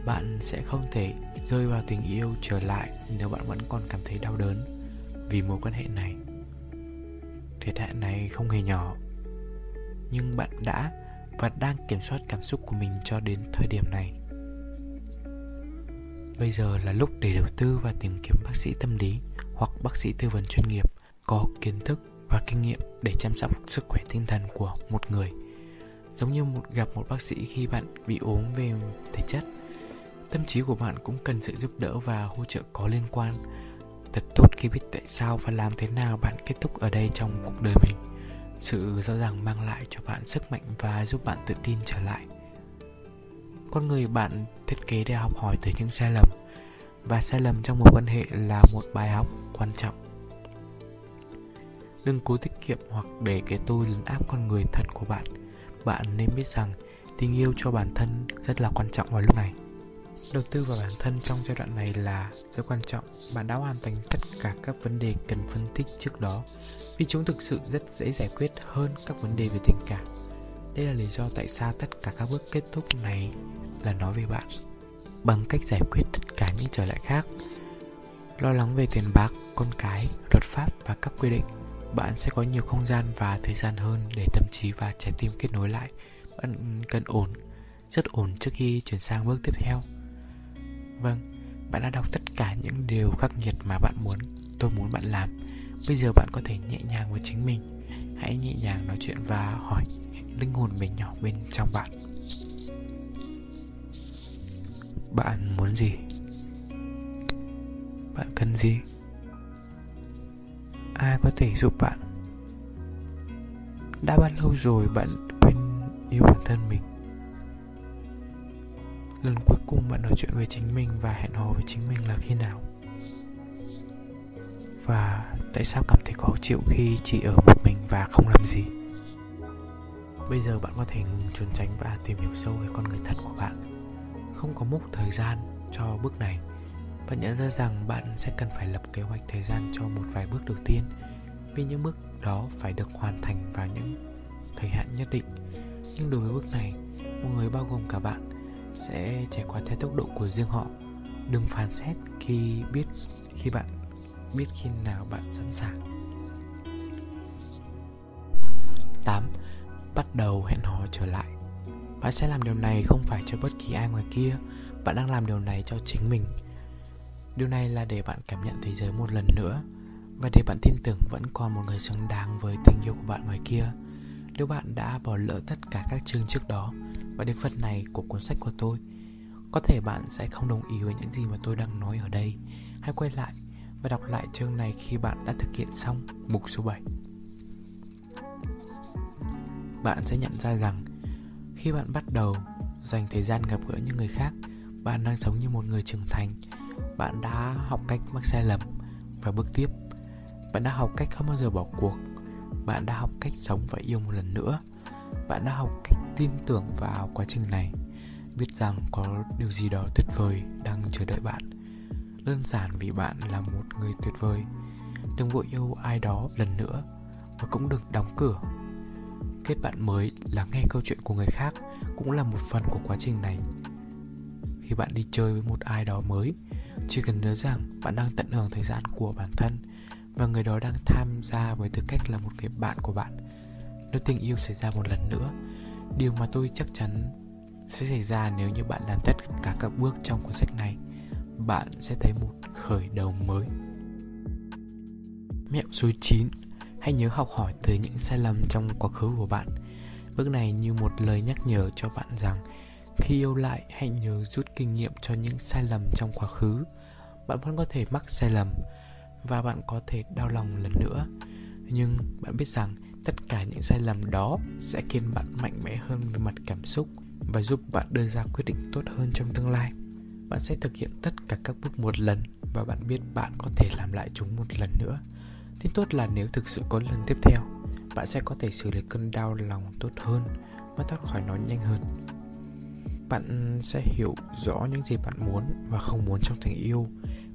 bạn sẽ không thể rơi vào tình yêu trở lại nếu bạn vẫn còn cảm thấy đau đớn vì mối quan hệ này. Thiệt hại này không hề nhỏ, nhưng bạn đã và đang kiểm soát cảm xúc của mình cho đến thời điểm này. Bây giờ là lúc để đầu tư và tìm kiếm bác sĩ tâm lý hoặc bác sĩ tư vấn chuyên nghiệp có kiến thức và kinh nghiệm để chăm sóc sức khỏe tinh thần của một người. Giống như một gặp một bác sĩ khi bạn bị ốm về thể chất tâm trí của bạn cũng cần sự giúp đỡ và hỗ trợ có liên quan. Thật tốt khi biết tại sao và làm thế nào bạn kết thúc ở đây trong cuộc đời mình. Sự rõ ràng mang lại cho bạn sức mạnh và giúp bạn tự tin trở lại. Con người bạn thiết kế để học hỏi từ những sai lầm, và sai lầm trong một quan hệ là một bài học quan trọng. Đừng cố tiết kiệm hoặc để cái tôi lấn áp con người thật của bạn. Bạn nên biết rằng tình yêu cho bản thân rất là quan trọng vào lúc này. Đầu tư vào bản thân trong giai đoạn này là rất quan trọng. Bạn đã hoàn thành tất cả các vấn đề cần phân tích trước đó Vì chúng thực sự rất dễ giải quyết hơn các vấn đề về tình cảm. Đây là lý do tại sao tất cả các bước kết thúc này là nói về bạn Bằng cách giải quyết tất cả những trở lại khác. Lo lắng về tiền bạc, con cái, luật pháp và các quy định Bạn sẽ có nhiều không gian và thời gian hơn để tâm trí và trái tim kết nối lại. Bạn cần ổn, rất ổn trước khi chuyển sang bước tiếp theo. Vâng, bạn đã đọc tất cả những điều khắc nghiệt mà bạn muốn tôi muốn bạn làm Bây giờ bạn có thể nhẹ nhàng với chính mình Hãy nhẹ nhàng nói chuyện và hỏi linh hồn bé nhỏ bên trong bạn Bạn muốn gì? Bạn cần gì? Ai có thể giúp bạn? Đã bao lâu rồi bạn quên yêu bản thân mình? Lần cuối cùng bạn nói chuyện với chính mình và hẹn hò với chính mình là khi nào? Và tại sao cảm thấy khó chịu khi chỉ ở một mình và không làm gì? Bây giờ bạn có thể ngừng trốn tránh và tìm hiểu sâu về con người thật của bạn. Không có mốc thời gian cho bước này. Bạn nhận ra rằng bạn sẽ cần phải lập kế hoạch thời gian cho một vài bước đầu tiên, vì những bước đó phải được hoàn thành vào những thời hạn nhất định. Nhưng đối với bước này, một người bao gồm cả bạn sẽ trải qua theo tốc độ của riêng họ. Đừng phán xét khi biết, khi bạn biết khi nào bạn sẵn sàng. 8. Bắt đầu hẹn hò trở lại. Bạn sẽ làm điều này không phải cho bất kỳ ai ngoài kia. Bạn đang làm điều này cho chính mình. Điều này là để bạn cảm nhận thế giới một lần nữa Và để bạn tin tưởng vẫn còn một người xứng đáng với tình yêu của bạn ngoài kia. Nếu bạn đã bỏ lỡ tất cả các chương trước đó và đến phần này của cuốn sách của tôi, Có thể bạn sẽ không đồng ý với những gì mà tôi đang nói ở đây. Hãy quay lại và đọc lại chương này khi bạn đã thực hiện xong mục số 7 Bạn sẽ nhận ra rằng, khi bạn bắt đầu dành thời gian gặp gỡ những người khác, Bạn đang sống như một người trưởng thành. Bạn đã học cách mắc sai lầm và bước tiếp. Bạn đã học cách không bao giờ bỏ cuộc. Bạn đã học cách sống và yêu một lần nữa. Bạn đã học cách tin tưởng vào quá trình này, biết rằng có điều gì đó tuyệt vời đang chờ đợi bạn. Đơn giản vì bạn là một người tuyệt vời. Đừng vội yêu ai đó lần nữa và cũng đừng đóng cửa. Kết bạn mới là nghe câu chuyện của người khác cũng là một phần của quá trình này. Khi bạn đi chơi với một ai đó mới, chỉ cần nhớ rằng bạn đang tận hưởng thời gian của bản thân và người đó đang tham gia với tư cách là một người bạn của bạn. Nếu tình yêu xảy ra một lần nữa điều mà tôi chắc chắn sẽ xảy ra nếu như bạn làm tất cả các bước trong cuốn sách này. Bạn sẽ thấy một khởi đầu mới. Mẹo số 9 hãy nhớ học hỏi từ những sai lầm trong quá khứ của bạn. Bước này như một lời nhắc nhở cho bạn rằng khi yêu lại, hãy nhớ rút kinh nghiệm cho những sai lầm trong quá khứ. Bạn vẫn có thể mắc sai lầm và bạn có thể đau lòng lần nữa. Nhưng bạn biết rằng tất cả những sai lầm đó sẽ khiến bạn mạnh mẽ hơn về mặt cảm xúc và giúp bạn đưa ra quyết định tốt hơn trong tương lai. Bạn sẽ thực hiện tất cả các bước một lần và bạn biết bạn có thể làm lại chúng một lần nữa. Tin tốt là nếu thực sự có lần tiếp theo, bạn sẽ có thể xử lý cơn đau lòng tốt hơn và thoát khỏi nó nhanh hơn. Bạn sẽ hiểu rõ những gì bạn muốn và không muốn trong tình yêu.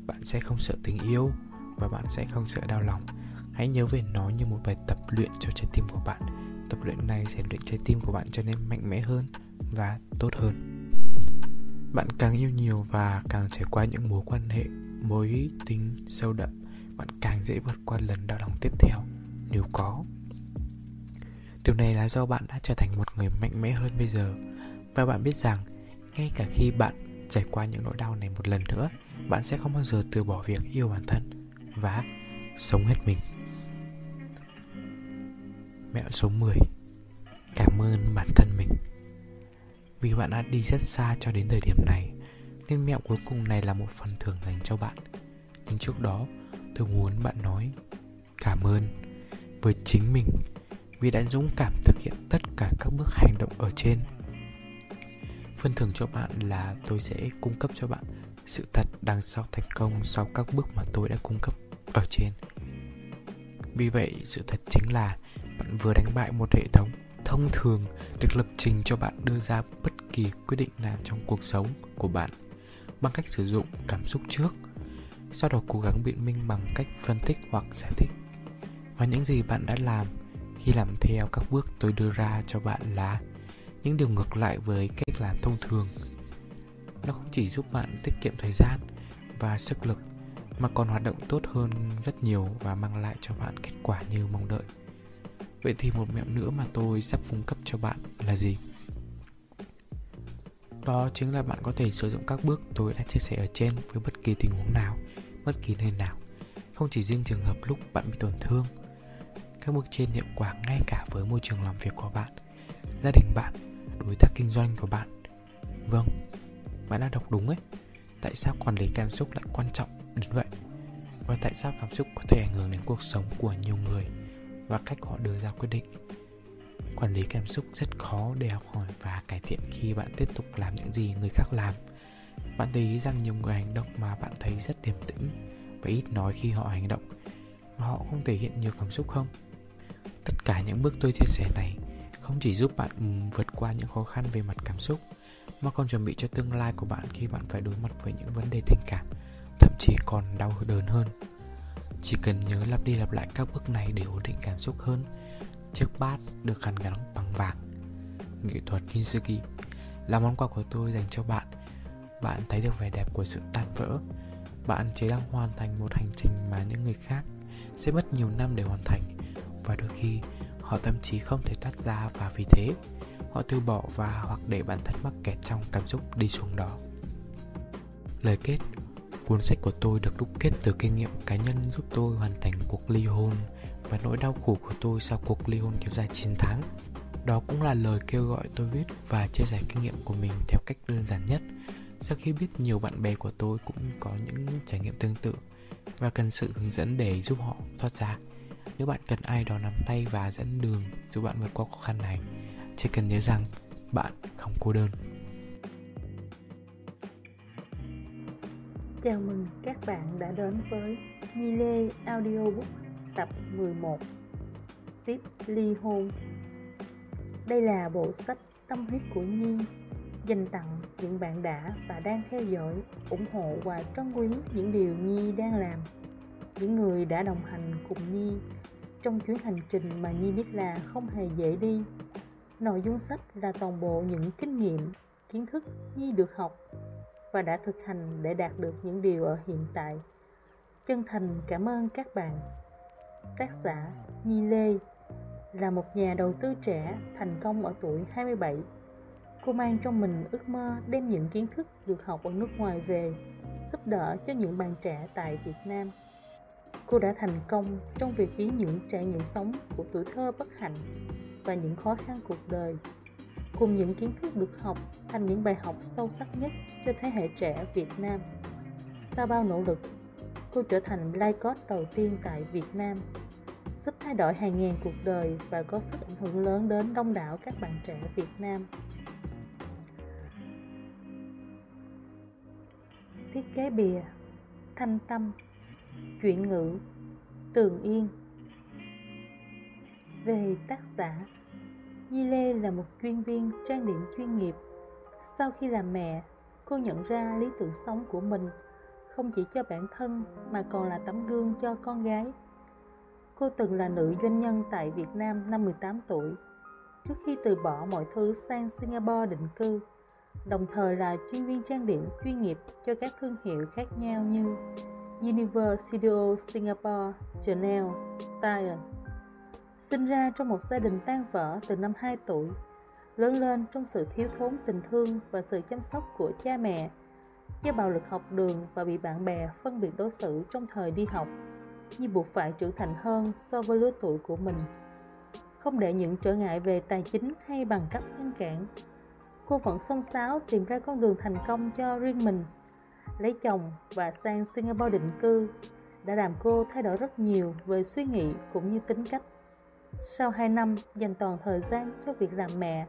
Bạn sẽ không sợ tình yêu và bạn sẽ không sợ đau lòng hãy nhớ về nó như một bài tập luyện cho trái tim của bạn. Tập luyện này sẽ luyện trái tim của bạn trở nên mạnh mẽ hơn và tốt hơn. Bạn càng yêu nhiều và càng trải qua những mối quan hệ, mối tình sâu đậm, bạn càng dễ vượt qua lần đau lòng tiếp theo, nếu có. Điều này là do bạn đã trở thành một người mạnh mẽ hơn bây giờ. Và bạn biết rằng, ngay cả khi bạn trải qua những nỗi đau này một lần nữa, bạn sẽ không bao giờ từ bỏ việc yêu bản thân và sống hết mình. Mẹo số 10 Cảm ơn bản thân mình. Vì bạn đã đi rất xa cho đến thời điểm này, Nên mẹo cuối cùng này là một phần thưởng dành cho bạn. Nhưng trước đó, tôi muốn bạn nói Cảm ơn với chính mình Vì đã dũng cảm thực hiện tất cả các bước hành động ở trên. Phần thưởng cho bạn là tôi sẽ cung cấp cho bạn sự thật đằng sau thành công sau các bước mà tôi đã cung cấp ở trên. Vì vậy, sự thật chính là bạn vừa đánh bại một hệ thống thông thường được lập trình cho bạn đưa ra bất kỳ quyết định nào trong cuộc sống của bạn bằng cách sử dụng cảm xúc trước, sau đó cố gắng biện minh bằng cách phân tích hoặc giải thích. Và những gì bạn đã làm khi làm theo các bước tôi đưa ra cho bạn là những điều ngược lại với cách làm thông thường. Nó không chỉ giúp bạn tiết kiệm thời gian và sức lực, mà còn hoạt động tốt hơn rất nhiều và mang lại cho bạn kết quả như mong đợi vậy thì một mẹo nữa mà tôi sắp cung cấp cho bạn là gì? Đó chính là bạn có thể sử dụng các bước tôi đã chia sẻ ở trên với bất kỳ tình huống nào, bất kỳ nơi nào. Không chỉ riêng trường hợp lúc bạn bị tổn thương, các bước trên hiệu quả ngay cả với môi trường làm việc của bạn, gia đình bạn, đối tác kinh doanh của bạn. Vâng bạn đã đọc đúng ấy. Tại sao quản lý cảm xúc lại quan trọng đến vậy? Và tại sao cảm xúc có thể ảnh hưởng đến cuộc sống của nhiều người? Và cách họ đưa ra quyết định. Quản lý cảm xúc rất khó để học hỏi và cải thiện khi bạn tiếp tục làm những gì người khác làm. Bạn thấy rằng nhiều người hành động mà bạn thấy rất điềm tĩnh và ít nói khi họ hành động, mà họ không thể hiện nhiều cảm xúc không? Tất cả những bước tôi chia sẻ này không chỉ giúp bạn vượt qua những khó khăn về mặt cảm xúc, mà còn chuẩn bị cho tương lai của bạn khi bạn phải đối mặt với những vấn đề tình cảm, thậm chí còn đau đớn hơn chỉ cần nhớ lặp đi lặp lại các bước này để ổn định cảm xúc hơn. Chiếc bát được hàn gắn bằng vàng. Nghệ thuật kintsugi là món quà của tôi dành cho bạn. Bạn thấy được vẻ đẹp của sự tan vỡ. Bạn chỉ đang hoàn thành một hành trình mà những người khác sẽ mất nhiều năm để hoàn thành. Và đôi khi, họ thậm chí không thể thoát ra và vì thế, họ từ bỏ và hoặc để bản thân mắc kẹt trong cảm xúc đi xuống đó. Lời kết cuốn sách của tôi được đúc kết từ kinh nghiệm cá nhân giúp tôi hoàn thành cuộc ly hôn và nỗi đau khổ của tôi sau cuộc ly hôn kéo dài 9 tháng. Đó cũng là lời kêu gọi tôi viết và chia sẻ kinh nghiệm của mình theo cách đơn giản nhất. Sau khi biết nhiều bạn bè của tôi cũng có những trải nghiệm tương tự và cần sự hướng dẫn để giúp họ thoát ra. Nếu bạn cần ai đó nắm tay và dẫn đường giúp bạn vượt qua khó khăn này, chỉ cần nhớ rằng bạn không cô đơn. Chào mừng các bạn đã đến với Nhi Lê Audiobook tập 11 tiếp ly hôn. Đây là bộ sách tâm huyết của nhi, dành tặng những bạn đã và đang theo dõi, ủng hộ và trân quý những điều nhi đang làm. Những người đã đồng hành cùng nhi trong chuyến hành trình mà nhi biết là không hề dễ đi. Nội dung sách là toàn bộ những kinh nghiệm, kiến thức nhi được học và đã thực hành để đạt được những điều ở hiện tại. Chân thành cảm ơn các bạn. Tác giả Nhi Lê là một nhà đầu tư trẻ thành công ở tuổi 27 cô mang trong mình ước mơ đem những kiến thức được học ở nước ngoài về, giúp đỡ cho những bạn trẻ tại Việt Nam. Cô đã thành công trong việc biến những trải nghiệm sống của tuổi thơ bất hạnh và những khó khăn cuộc đời cùng những kiến thức được học thành những bài học sâu sắc nhất cho thế hệ trẻ Việt Nam. Sau bao nỗ lực, cô trở thành life coach đầu tiên tại Việt Nam, giúp thay đổi hàng ngàn cuộc đời và có sức ảnh hưởng lớn đến đông đảo các bạn trẻ Việt Nam. Thiết kế bìa Thanh Tâm Chuyện ngữ Tường Yên Về tác giả Di Lê là một chuyên viên trang điểm chuyên nghiệp. Sau khi làm mẹ, cô nhận ra lý tưởng sống của mình không chỉ cho bản thân mà còn là tấm gương cho con gái. Cô từng là nữ doanh nhân tại Việt Nam năm 18 tuổi, trước khi từ bỏ mọi thứ sang Singapore định cư, đồng thời là chuyên viên trang điểm chuyên nghiệp cho các thương hiệu khác nhau như Universal Studio Singapore, Chanel, Tire. Sinh ra trong một gia đình tan vỡ từ năm 2 tuổi, lớn lên trong sự thiếu thốn tình thương và sự chăm sóc của cha mẹ, do bạo lực học đường và bị bạn bè phân biệt đối xử trong thời đi học, như buộc phải trưởng thành hơn so với lứa tuổi của mình. Không để những trở ngại về tài chính hay bằng cấp ngăn cản, cô vẫn xông xáo tìm ra con đường thành công cho riêng mình. Lấy chồng và sang Singapore định cư đã làm cô thay đổi rất nhiều về suy nghĩ cũng như tính cách. Sau 2 năm dành toàn thời gian cho việc làm mẹ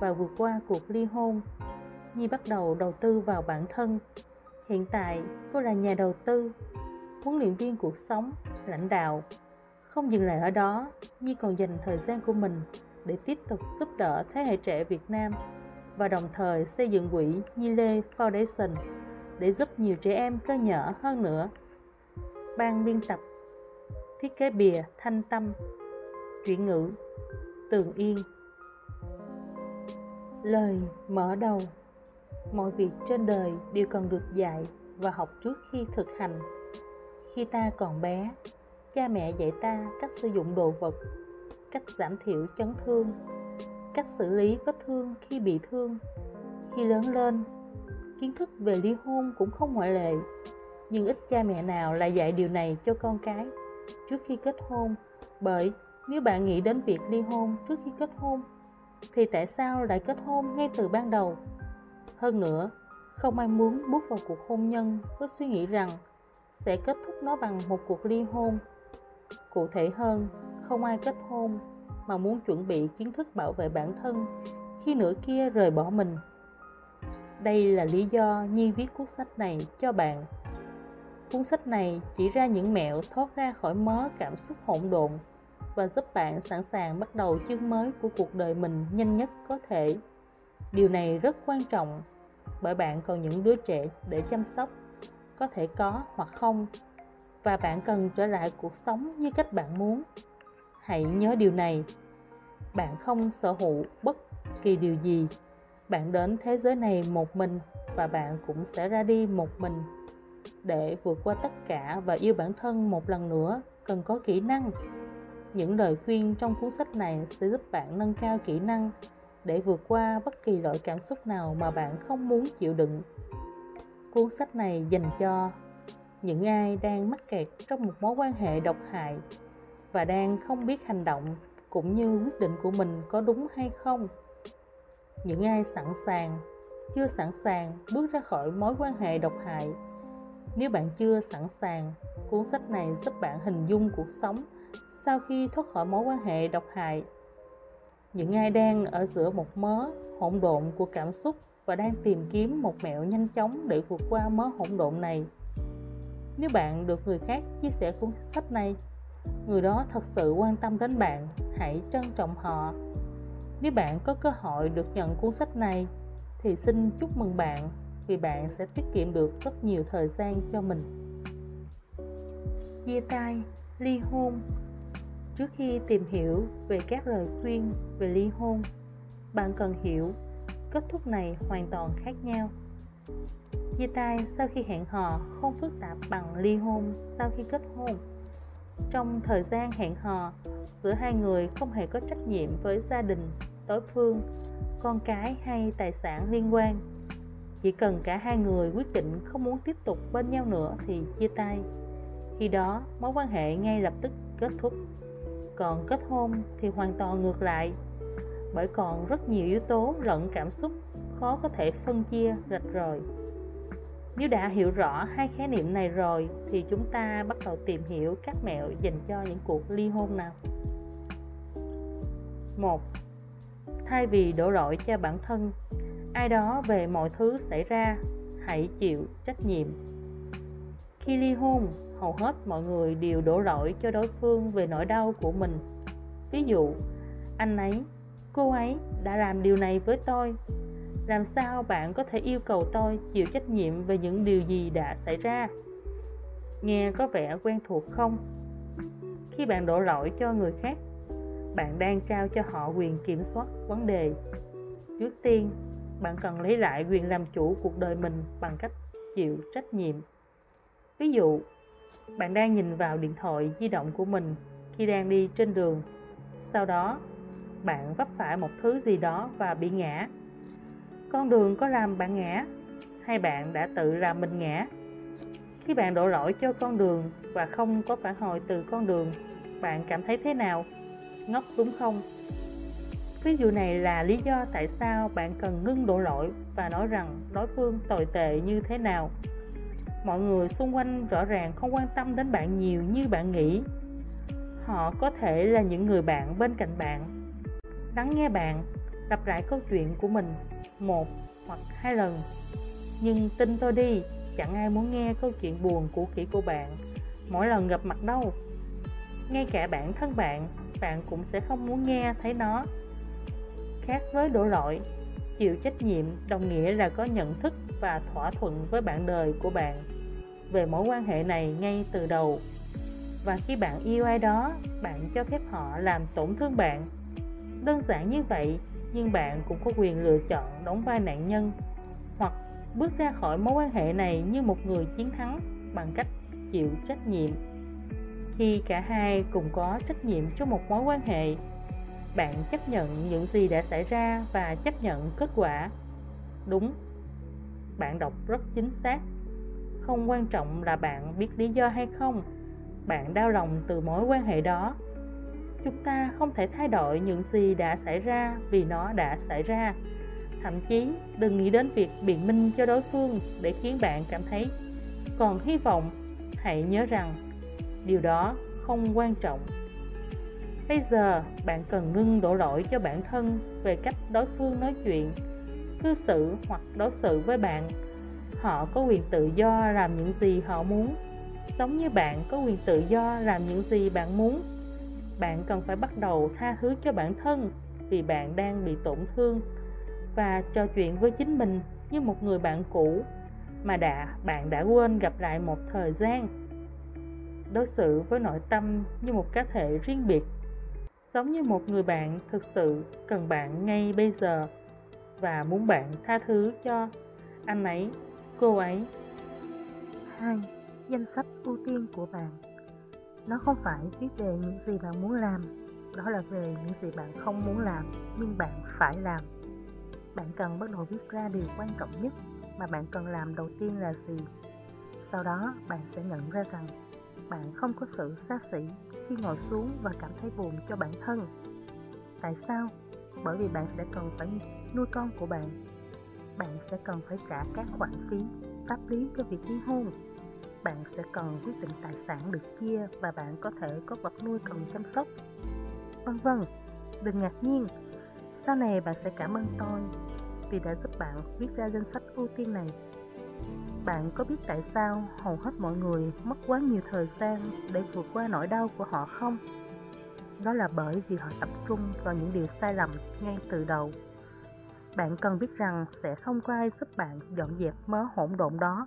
và vượt qua cuộc ly hôn, Nhi bắt đầu đầu tư vào bản thân. Hiện tại, cô là nhà đầu tư, huấn luyện viên cuộc sống, lãnh đạo. Không dừng lại ở đó, Nhi còn dành thời gian của mình để tiếp tục giúp đỡ thế hệ trẻ Việt Nam và đồng thời xây dựng quỹ Nhi Lê Foundation để giúp nhiều trẻ em cơ nhở hơn nữa. Ban biên tập Thiết kế bìa Thanh Tâm Chuyển ngữ. Tường Yên. Lời mở đầu. Mọi việc trên đời đều cần được dạy và học trước khi thực hành. Khi ta còn bé, cha mẹ dạy ta cách sử dụng đồ vật Cách giảm thiểu chấn thương Cách xử lý vết thương khi bị thương. Khi lớn lên, kiến thức về ly hôn cũng không ngoại lệ Nhưng ít cha mẹ nào lại dạy điều này cho con cái trước khi kết hôn bởi nếu bạn nghĩ đến việc ly hôn trước khi kết hôn thì tại sao lại kết hôn ngay từ ban đầu? Hơn nữa, không ai muốn bước vào cuộc hôn nhân với suy nghĩ rằng sẽ kết thúc nó bằng một cuộc ly hôn. Cụ thể hơn, không ai kết hôn mà muốn chuẩn bị kiến thức bảo vệ bản thân khi nửa kia rời bỏ mình. Đây là lý do Nhi viết cuốn sách này cho bạn. Cuốn sách này chỉ ra những mẹo thoát ra khỏi mớ cảm xúc hỗn độn và giúp bạn sẵn sàng bắt đầu chương mới của cuộc đời mình nhanh nhất có thể. Điều này rất quan trọng bởi bạn còn những đứa trẻ để chăm sóc, có thể có hoặc không, và bạn cần trở lại cuộc sống như cách bạn muốn. Hãy nhớ điều này, bạn không sở hữu bất kỳ điều gì. Bạn đến thế giới này một mình và bạn cũng sẽ ra đi một mình. Để vượt qua tất cả và yêu bản thân một lần nữa, cần có kỹ năng những lời khuyên trong cuốn sách này sẽ giúp bạn nâng cao kỹ năng để vượt qua bất kỳ loại cảm xúc nào mà bạn không muốn chịu đựng. Cuốn sách này dành cho những ai đang mắc kẹt trong một mối quan hệ độc hại và đang không biết hành động cũng như quyết định của mình có đúng hay không. Những ai sẵn sàng, chưa sẵn sàng bước ra khỏi mối quan hệ độc hại. Nếu bạn chưa sẵn sàng, cuốn sách này giúp bạn hình dung cuộc sống sau khi thoát khỏi mối quan hệ độc hại. Những ai đang ở giữa một mớ hỗn độn của cảm xúc và đang tìm kiếm một mẹo nhanh chóng để vượt qua mớ hỗn độn này. Nếu bạn được người khác chia sẻ cuốn sách này, người đó thật sự quan tâm đến bạn, hãy trân trọng họ. Nếu bạn có cơ hội được nhận cuốn sách này, thì xin chúc mừng bạn, vì bạn sẽ tiết kiệm được rất nhiều thời gian cho mình. Chia tay, ly hôn trước khi tìm hiểu về các lời khuyên về ly hôn, bạn cần hiểu kết thúc này hoàn toàn khác nhau. Chia tay sau khi hẹn hò không phức tạp bằng ly hôn sau khi kết hôn. Trong thời gian hẹn hò, giữa hai người không hề có trách nhiệm với gia đình, đối phương, con cái hay tài sản liên quan. Chỉ cần cả hai người quyết định không muốn tiếp tục bên nhau nữa thì chia tay. Khi đó, mối quan hệ ngay lập tức kết thúc còn kết hôn thì hoàn toàn ngược lại bởi còn rất nhiều yếu tố lẫn cảm xúc khó có thể phân chia rạch ròi nếu đã hiểu rõ hai khái niệm này rồi thì chúng ta bắt đầu tìm hiểu các mẹo dành cho những cuộc ly hôn nào. 1. Thay vì đổ lỗi cho bản thân, ai đó về mọi thứ xảy ra, hãy chịu trách nhiệm. Khi ly hôn, hầu hết mọi người đều đổ lỗi cho đối phương về nỗi đau của mình. Ví dụ, anh ấy, cô ấy đã làm điều này với tôi. Làm sao bạn có thể yêu cầu tôi chịu trách nhiệm về những điều gì đã xảy ra? Nghe có vẻ quen thuộc không? Khi bạn đổ lỗi cho người khác bạn đang trao cho họ quyền kiểm soát vấn đề. Trước tiên bạn cần lấy lại quyền làm chủ cuộc đời mình bằng cách chịu trách nhiệm. Ví dụ bạn đang nhìn vào điện thoại di động của mình khi đang đi trên đường. Sau đó, bạn vấp phải một thứ gì đó và bị ngã. Con đường có làm bạn ngã hay bạn đã tự làm mình ngã? Khi bạn đổ lỗi cho con đường và không có phản hồi từ con đường, bạn cảm thấy thế nào? Ngốc đúng không? Ví dụ này là lý do tại sao bạn cần ngưng đổ lỗi và nói rằng đối phương tồi tệ như thế nào mọi người xung quanh rõ ràng không quan tâm đến bạn nhiều như bạn nghĩ. Họ có thể là những người bạn bên cạnh bạn. Lắng nghe bạn, lặp lại câu chuyện của mình một hoặc hai lần. Nhưng tin tôi đi, chẳng ai muốn nghe câu chuyện buồn của kỹ của bạn. Mỗi lần gặp mặt đâu, ngay cả bản thân bạn bạn cũng sẽ không muốn nghe thấy nó. Khác với đổ lỗi, chịu trách nhiệm đồng nghĩa là có nhận thức và thỏa thuận với bạn đời của bạn về mối quan hệ này ngay từ đầu. Và khi bạn yêu ai đó, bạn cho phép họ làm tổn thương bạn. Đơn giản như vậy, nhưng bạn cũng có quyền lựa chọn đóng vai nạn nhân hoặc bước ra khỏi mối quan hệ này như một người chiến thắng bằng cách chịu trách nhiệm. Khi cả hai cùng có trách nhiệm cho một mối quan hệ, bạn chấp nhận những gì đã xảy ra và chấp nhận kết quả. Đúng, bạn đọc rất chính xác không quan trọng là bạn biết lý do hay không. Bạn đau lòng từ mối quan hệ đó. Chúng ta không thể thay đổi những gì đã xảy ra vì nó đã xảy ra. Thậm chí, đừng nghĩ đến việc biện minh cho đối phương để khiến bạn cảm thấy. Còn hy vọng, hãy nhớ rằng, điều đó không quan trọng. Bây giờ, bạn cần ngưng đổ lỗi cho bản thân về cách đối phương nói chuyện, cư xử hoặc đối xử với bạn họ có quyền tự do làm những gì họ muốn. Giống như bạn có quyền tự do làm những gì bạn muốn. Bạn cần phải bắt đầu tha thứ cho bản thân vì bạn đang bị tổn thương và trò chuyện với chính mình như một người bạn cũ mà đã, bạn đã quên gặp lại một thời gian. Đối xử với nội tâm như một cá thể riêng biệt. Giống như một người bạn thực sự cần bạn ngay bây giờ và muốn bạn tha thứ cho anh ấy cô ấy. Hai danh sách ưu tiên của bạn. Nó không phải viết về những gì bạn muốn làm. Đó là về những gì bạn không muốn làm, nhưng bạn phải làm. Bạn cần bắt đầu viết ra điều quan trọng nhất mà bạn cần làm đầu tiên là gì? Sau đó, bạn sẽ nhận ra rằng bạn không có sự xa xỉ khi ngồi xuống và cảm thấy buồn cho bản thân. Tại sao? Bởi vì bạn sẽ cần phải nuôi con của bạn bạn sẽ cần phải trả các khoản phí pháp lý cho việc ly hôn. Bạn sẽ cần quyết định tài sản được chia và bạn có thể có vật nuôi cần chăm sóc, vân vân. Đừng ngạc nhiên, sau này bạn sẽ cảm ơn tôi vì đã giúp bạn viết ra danh sách ưu tiên này. Bạn có biết tại sao hầu hết mọi người mất quá nhiều thời gian để vượt qua nỗi đau của họ không? Đó là bởi vì họ tập trung vào những điều sai lầm ngay từ đầu. Bạn cần biết rằng sẽ không có ai giúp bạn dọn dẹp mớ hỗn độn đó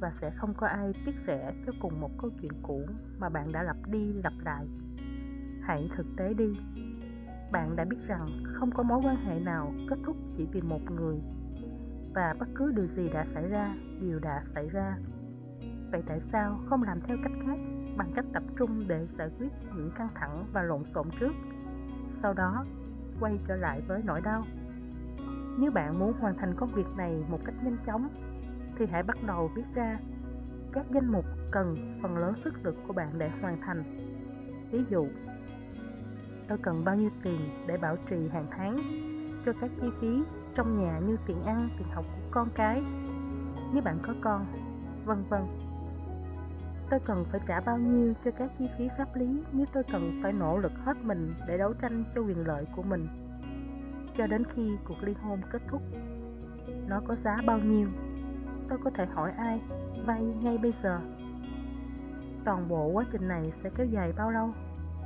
và sẽ không có ai tiếc rẻ cho cùng một câu chuyện cũ mà bạn đã lặp đi lặp lại. Hãy thực tế đi. Bạn đã biết rằng không có mối quan hệ nào kết thúc chỉ vì một người và bất cứ điều gì đã xảy ra, đều đã xảy ra. Vậy tại sao không làm theo cách khác bằng cách tập trung để giải quyết những căng thẳng và lộn xộn trước? Sau đó, quay trở lại với nỗi đau. Nếu bạn muốn hoàn thành công việc này một cách nhanh chóng thì hãy bắt đầu viết ra các danh mục cần phần lớn sức lực của bạn để hoàn thành. Ví dụ, tôi cần bao nhiêu tiền để bảo trì hàng tháng cho các chi phí trong nhà như tiền ăn, tiền học của con cái, nếu bạn có con, vân vân. Tôi cần phải trả bao nhiêu cho các chi phí pháp lý nếu tôi cần phải nỗ lực hết mình để đấu tranh cho quyền lợi của mình cho đến khi cuộc ly hôn kết thúc. Nó có giá bao nhiêu? Tôi có thể hỏi ai vay ngay bây giờ? Toàn bộ quá trình này sẽ kéo dài bao lâu?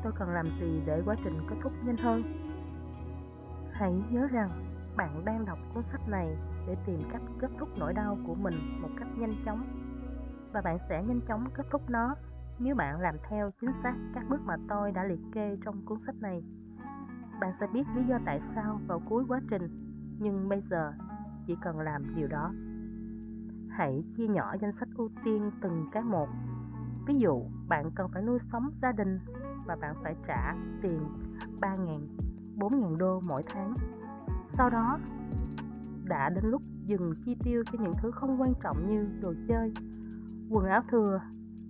Tôi cần làm gì để quá trình kết thúc nhanh hơn? Hãy nhớ rằng bạn đang đọc cuốn sách này để tìm cách kết thúc nỗi đau của mình một cách nhanh chóng và bạn sẽ nhanh chóng kết thúc nó nếu bạn làm theo chính xác các bước mà tôi đã liệt kê trong cuốn sách này bạn sẽ biết lý do tại sao vào cuối quá trình, nhưng bây giờ chỉ cần làm điều đó. Hãy chia nhỏ danh sách ưu tiên từng cái một. Ví dụ, bạn cần phải nuôi sống gia đình và bạn phải trả tiền 3.000 4.000 đô mỗi tháng. Sau đó, đã đến lúc dừng chi tiêu cho những thứ không quan trọng như đồ chơi, quần áo thừa,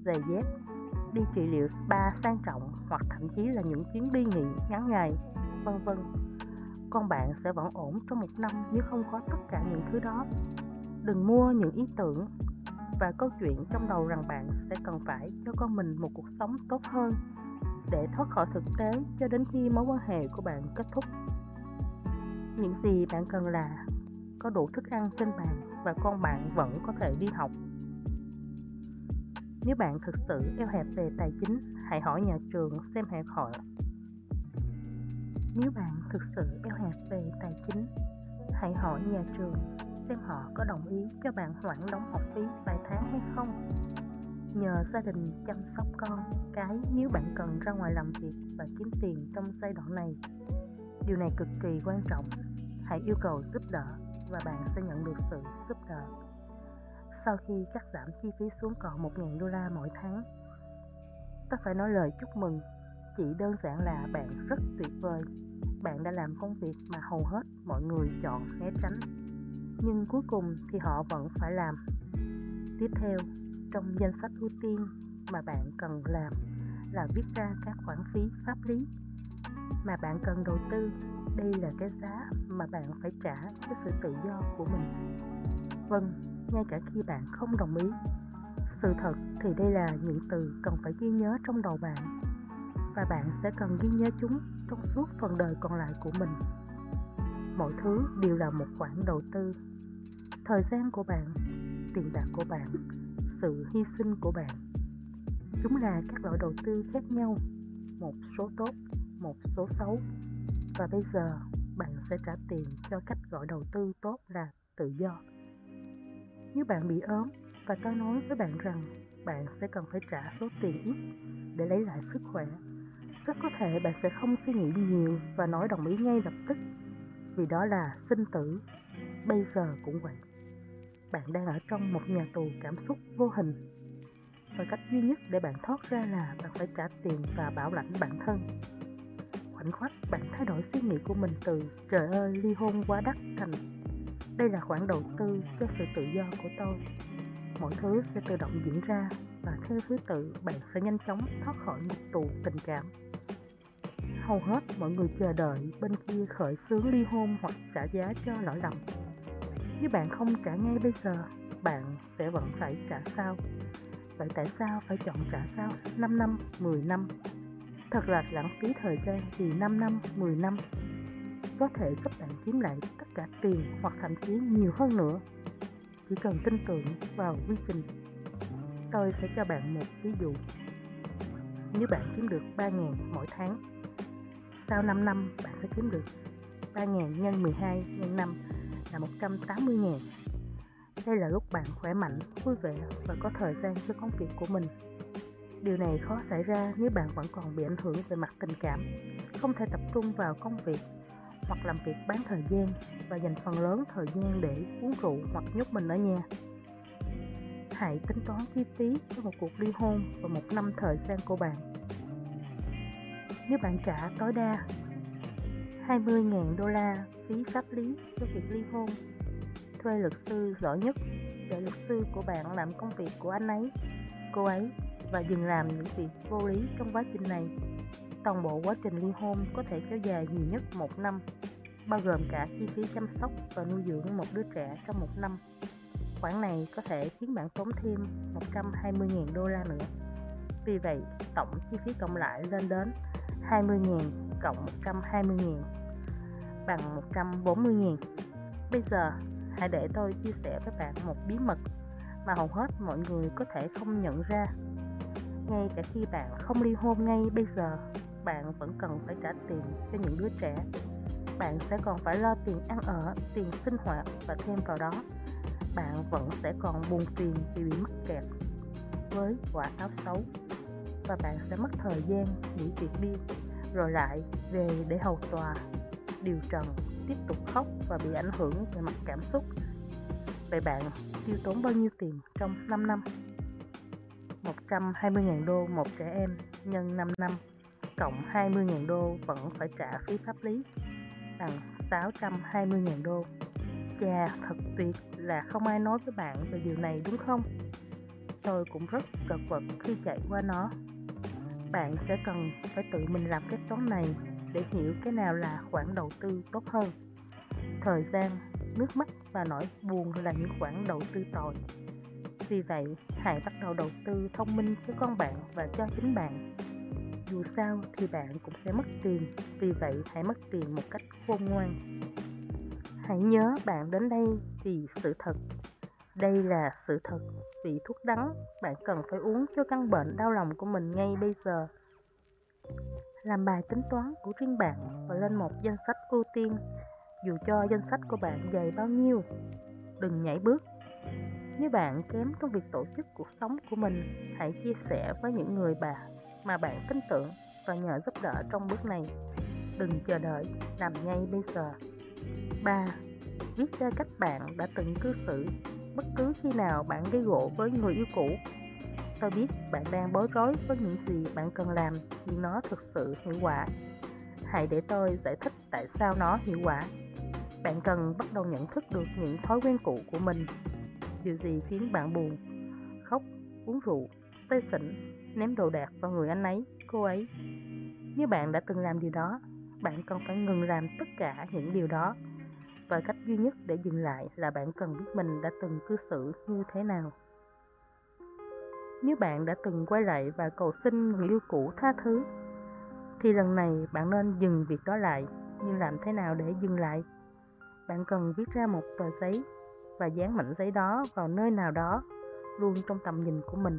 giày dép, đi trị liệu spa sang trọng hoặc thậm chí là những chuyến đi nghỉ ngắn ngày vân vân. Con bạn sẽ vẫn ổn trong một năm nếu không có tất cả những thứ đó. Đừng mua những ý tưởng và câu chuyện trong đầu rằng bạn sẽ cần phải cho con mình một cuộc sống tốt hơn để thoát khỏi thực tế cho đến khi mối quan hệ của bạn kết thúc. Những gì bạn cần là có đủ thức ăn trên bàn và con bạn vẫn có thể đi học. Nếu bạn thực sự eo hẹp về tài chính, hãy hỏi nhà trường xem hẹn họ nếu bạn thực sự eo hẹp về tài chính, hãy hỏi nhà trường xem họ có đồng ý cho bạn hoãn đóng học phí vài tháng hay không. Nhờ gia đình chăm sóc con cái nếu bạn cần ra ngoài làm việc và kiếm tiền trong giai đoạn này. Điều này cực kỳ quan trọng. Hãy yêu cầu giúp đỡ và bạn sẽ nhận được sự giúp đỡ. Sau khi cắt giảm chi phí xuống còn 1.000 đô la mỗi tháng. Ta phải nói lời chúc mừng chỉ đơn giản là bạn rất tuyệt vời. Bạn đã làm công việc mà hầu hết mọi người chọn né tránh. Nhưng cuối cùng thì họ vẫn phải làm. Tiếp theo, trong danh sách ưu tiên mà bạn cần làm là viết ra các khoản phí pháp lý. Mà bạn cần đầu tư, đây là cái giá mà bạn phải trả cho sự tự do của mình. Vâng ngay cả khi bạn không đồng ý. Sự thật thì đây là những từ cần phải ghi nhớ trong đầu bạn và bạn sẽ cần ghi nhớ chúng trong suốt phần đời còn lại của mình. Mọi thứ đều là một khoản đầu tư. Thời gian của bạn, tiền bạc của bạn, sự hy sinh của bạn. Chúng là các loại đầu tư khác nhau, một số tốt, một số xấu. Và bây giờ, bạn sẽ trả tiền cho cách gọi đầu tư tốt là tự do. Nếu bạn bị ốm và tôi nói với bạn rằng bạn sẽ cần phải trả số tiền ít để lấy lại sức khỏe rất có thể bạn sẽ không suy nghĩ nhiều và nói đồng ý ngay lập tức. Vì đó là sinh tử. Bây giờ cũng vậy. Bạn đang ở trong một nhà tù cảm xúc vô hình. Và cách duy nhất để bạn thoát ra là bạn phải trả tiền và bảo lãnh bản thân. Khoảnh khắc bạn thay đổi suy nghĩ của mình từ trời ơi, ly hôn quá đắt thành, đây là khoản đầu tư cho sự tự do của tôi. Mọi thứ sẽ tự động diễn ra và theo thứ tự bạn sẽ nhanh chóng thoát khỏi một tù tình cảm hầu hết mọi người chờ đợi bên kia khởi xướng ly hôn hoặc trả giá cho lỗi lầm. Nếu bạn không trả ngay bây giờ, bạn sẽ vẫn phải trả sau. Vậy tại sao phải chọn trả sau? 5 năm 10 năm. Thật là lãng phí thời gian vì 5 năm 10 năm. Có thể giúp bạn kiếm lại tất cả tiền hoặc thậm chí nhiều hơn nữa. Chỉ cần tin tưởng vào quy trình, tôi sẽ cho bạn một ví dụ. Nếu bạn kiếm được 3.000 mỗi tháng sau 5 năm bạn sẽ kiếm được 3.000 nhân 12 nhân 5 là 180.000 đây là lúc bạn khỏe mạnh, vui vẻ và có thời gian cho công việc của mình. Điều này khó xảy ra nếu bạn vẫn còn bị ảnh hưởng về mặt tình cảm, không thể tập trung vào công việc hoặc làm việc bán thời gian và dành phần lớn thời gian để uống rượu hoặc nhốt mình ở nhà. Hãy tính toán chi phí cho một cuộc ly hôn và một năm thời gian của bạn. Nếu bạn trả tối đa 20.000 đô la phí pháp lý cho việc ly hôn thuê luật sư giỏi nhất để luật sư của bạn làm công việc của anh ấy, cô ấy và dừng làm những việc vô lý trong quá trình này. Toàn bộ quá trình ly hôn có thể kéo dài nhiều nhất một năm, bao gồm cả chi phí chăm sóc và nuôi dưỡng một đứa trẻ trong một năm. Khoản này có thể khiến bạn tốn thêm 120.000 đô la nữa. Vì vậy, tổng chi phí cộng lại lên đến 20.000 cộng 120.000 bằng 140.000. Bây giờ, hãy để tôi chia sẻ với bạn một bí mật mà hầu hết mọi người có thể không nhận ra. Ngay cả khi bạn không ly hôn ngay bây giờ bạn vẫn cần phải trả tiền cho những đứa trẻ. Bạn sẽ còn phải lo tiền ăn ở tiền sinh hoạt và thêm vào đó. Bạn vẫn sẽ còn buồn phiền vì bị mắc kẹt với quả áo xấu và bạn sẽ mất thời gian nghỉ việc đi rồi lại về để hầu tòa điều trần tiếp tục khóc và bị ảnh hưởng về mặt cảm xúc. Vậy bạn tiêu tốn bao nhiêu tiền trong 5 năm? 120.000 đô một trẻ em nhân 5 năm cộng 20.000 đô vẫn phải trả phí pháp lý bằng 620.000 đô. Chà, thật tuyệt là không ai nói với bạn về điều này đúng không? Tôi cũng rất cật vật khi chạy qua nó. Bạn sẽ cần phải tự mình làm cái toán này để hiểu cái nào là khoản đầu tư tốt hơn. Thời gian, nước mắt và nỗi buồn là những khoản đầu tư tồi. Vì vậy, hãy bắt đầu đầu tư thông minh cho con bạn và cho chính bạn. Dù sao thì bạn cũng sẽ mất tiền, vì vậy hãy mất tiền một cách khôn ngoan. Hãy nhớ bạn đến đây vì sự thật. Đây là sự thật, vì thuốc đắng bạn cần phải uống cho căn bệnh đau lòng của mình ngay bây giờ. Làm bài tính toán của riêng bạn và lên một danh sách ưu tiên. Dù cho danh sách của bạn dày bao nhiêu đừng nhảy bước. Nếu bạn kém trong việc tổ chức cuộc sống của mình hãy chia sẻ với những người bà mà bạn tin tưởng và nhờ giúp đỡ trong bước này. Đừng chờ đợi làm ngay bây giờ. 3. Viết ra cách bạn đã từng cư xử bất cứ khi nào bạn gây gỗ với người yêu cũ Tôi biết bạn đang bối rối với những gì bạn cần làm nhưng nó thực sự hiệu quả. Hãy để tôi giải thích tại sao nó hiệu quả. Bạn cần bắt đầu nhận thức được những thói quen cũ của mình. Điều gì khiến bạn buồn, khóc, uống rượu, say xỉn, ném đồ đạc vào người anh ấy, cô ấy. Nếu bạn đã từng làm điều đó, bạn cần phải ngừng làm tất cả những điều đó. Và cách duy nhất để dừng lại là bạn cần biết mình đã từng cư xử như thế nào. Nếu bạn đã từng quay lại và cầu xin người yêu cũ tha thứ, thì lần này bạn nên dừng việc đó lại. Nhưng làm thế nào để dừng lại? Bạn cần viết ra một tờ giấy và dán mảnh giấy đó vào nơi nào đó, luôn trong tầm nhìn của mình.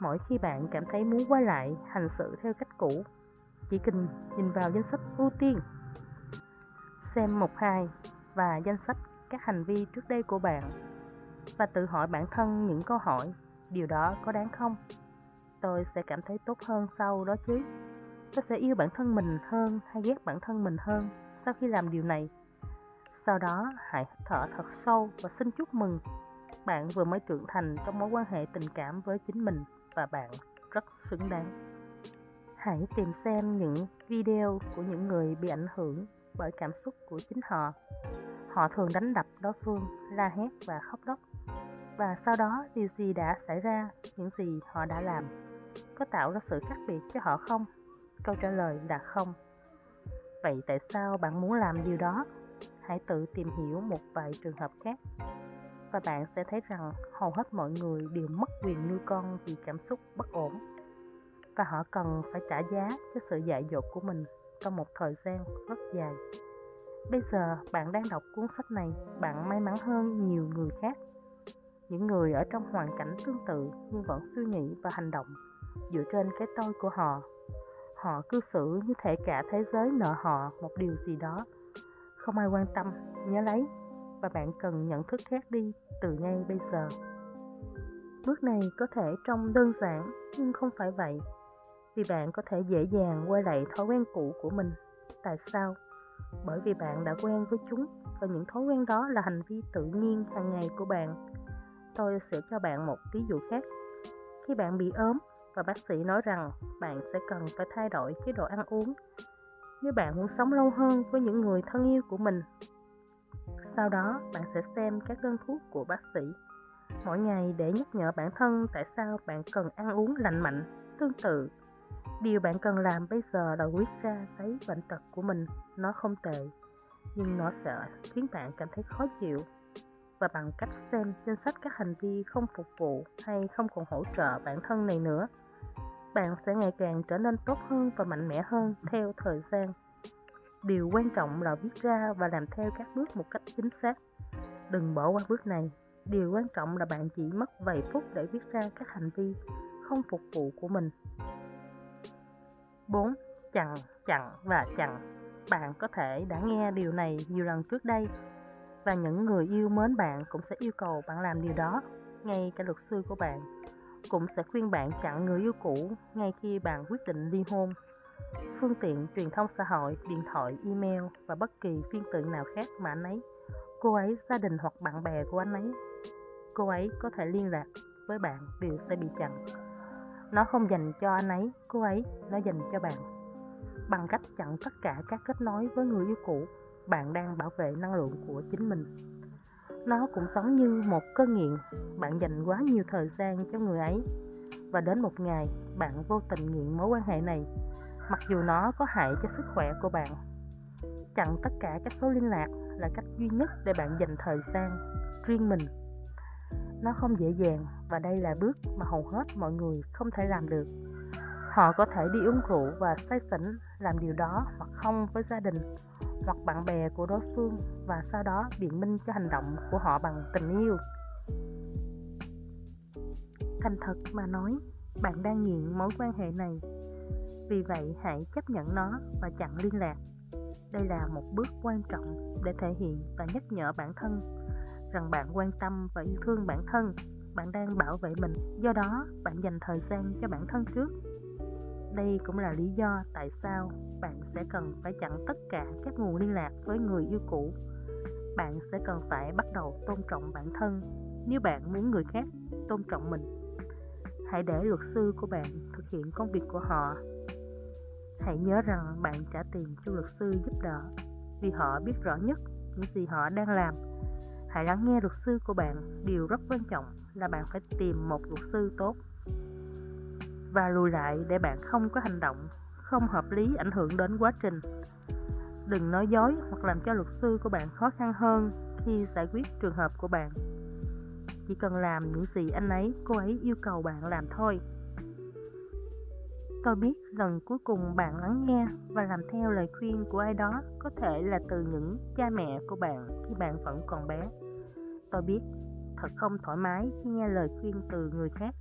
Mỗi khi bạn cảm thấy muốn quay lại hành xử theo cách cũ, chỉ cần nhìn vào danh sách ưu tiên, xem một hai và danh sách các hành vi trước đây của bạn và tự hỏi bản thân những câu hỏi, điều đó có đáng không? Tôi sẽ cảm thấy tốt hơn sau đó chứ. Tôi sẽ yêu bản thân mình hơn hay ghét bản thân mình hơn sau khi làm điều này. Sau đó, hãy thở thật sâu và xin chúc mừng. Bạn vừa mới trưởng thành trong mối quan hệ tình cảm với chính mình và bạn rất xứng đáng. Hãy tìm xem những video của những người bị ảnh hưởng bởi cảm xúc của chính họ họ thường đánh đập đối phương la hét và khóc lóc và sau đó điều gì đã xảy ra, những gì họ đã làm, có tạo ra sự khác biệt cho họ không? Câu trả lời là không. Vậy tại sao bạn muốn làm điều đó? Hãy tự tìm hiểu một vài trường hợp khác và bạn sẽ thấy rằng hầu hết mọi người đều mất quyền nuôi con vì cảm xúc bất ổn và họ cần phải trả giá cho sự dại dột của mình trong một thời gian rất dài. Bây giờ bạn đang đọc cuốn sách này, bạn may mắn hơn nhiều người khác những người ở trong hoàn cảnh tương tự nhưng vẫn suy nghĩ và hành động dựa trên cái tôi của họ Họ cư xử như thể cả thế giới nợ họ một điều gì đó. Không ai quan tâm, nhớ lấy, và bạn cần nhận thức khác đi từ ngay bây giờ. Bước này có thể trông đơn giản, nhưng không phải vậy. Vì bạn có thể dễ dàng quay lại thói quen cũ của mình. Tại sao? Bởi vì bạn đã quen với chúng và những thói quen đó là hành vi tự nhiên hàng ngày của bạn. Tôi sẽ cho bạn một ví dụ khác. Khi bạn bị ốm và bác sĩ nói rằng bạn sẽ cần phải thay đổi chế độ ăn uống nếu bạn muốn sống lâu hơn với những người thân yêu của mình. Sau đó, bạn sẽ xem các đơn thuốc của bác sĩ mỗi ngày để nhắc nhở bản thân tại sao bạn cần ăn uống lành mạnh. Tương tự, điều bạn cần làm bây giờ là viết ra thấy bệnh tật của mình. Nó không tệ, nhưng nó sẽ khiến bạn cảm thấy khó chịu. Và bằng cách xem danh sách các hành vi không phục vụ hay không còn hỗ trợ bản thân này nữa bạn sẽ ngày càng trở nên tốt hơn và mạnh mẽ hơn theo thời gian. Điều quan trọng là viết ra và làm theo các bước một cách chính xác. Đừng bỏ qua bước này. Điều quan trọng là bạn chỉ mất vài phút để viết ra các hành vi không phục vụ của mình. 4. Chặn, chặn và chặn Bạn có thể đã nghe điều này nhiều lần trước đây và những người yêu mến bạn cũng sẽ yêu cầu bạn làm điều đó ngay cả luật sư của bạn cũng sẽ khuyên bạn chặn người yêu cũ ngay khi bạn quyết định ly hôn phương tiện truyền thông xã hội điện thoại email và bất kỳ phiên tượng nào khác mà anh ấy cô ấy gia đình hoặc bạn bè của anh ấy cô ấy có thể liên lạc với bạn đều sẽ bị chặn nó không dành cho anh ấy, cô ấy, nó dành cho bạn. Bằng cách chặn tất cả các kết nối với người yêu cũ, bạn đang bảo vệ năng lượng của chính mình. Nó cũng giống như một cơn nghiện, bạn dành quá nhiều thời gian cho người ấy. Và đến một ngày, bạn vô tình nghiện mối quan hệ này, mặc dù nó có hại cho sức khỏe của bạn. Chặn tất cả các số liên lạc là cách duy nhất để bạn dành thời gian riêng mình nó không dễ dàng và đây là bước mà hầu hết mọi người không thể làm được. Họ có thể đi uống rượu và say xỉn làm điều đó hoặc không với gia đình hoặc bạn bè của đối phương và sau đó biện minh cho hành động của họ bằng tình yêu. Thành thật mà nói, bạn đang nghiện mối quan hệ này. Vì vậy hãy chấp nhận nó và chặn liên lạc. Đây là một bước quan trọng để thể hiện và nhắc nhở bản thân rằng bạn quan tâm và yêu thương bản thân. Bạn đang bảo vệ mình. Do đó, bạn dành thời gian cho bản thân trước. Đây cũng là lý do tại sao bạn sẽ cần phải chặn tất cả các nguồn liên lạc với người yêu cũ. Bạn sẽ cần phải bắt đầu tôn trọng bản thân. Nếu bạn muốn người khác tôn trọng mình, hãy để luật sư của bạn thực hiện công việc của họ. Hãy nhớ rằng bạn trả tiền cho luật sư giúp đỡ vì họ biết rõ nhất những gì họ đang làm hãy lắng nghe luật sư của bạn. Điều rất quan trọng là bạn phải tìm một luật sư tốt và lùi lại để bạn không có hành động không hợp lý ảnh hưởng đến quá trình. Đừng nói dối hoặc làm cho luật sư của bạn khó khăn hơn khi giải quyết trường hợp của bạn. Chỉ cần làm những gì anh ấy, cô ấy yêu cầu bạn làm thôi. Tôi biết lần cuối cùng bạn lắng nghe và làm theo lời khuyên của ai đó có thể là từ những cha mẹ của bạn khi bạn vẫn còn bé tôi biết, thật không thoải mái khi nghe lời khuyên từ người khác.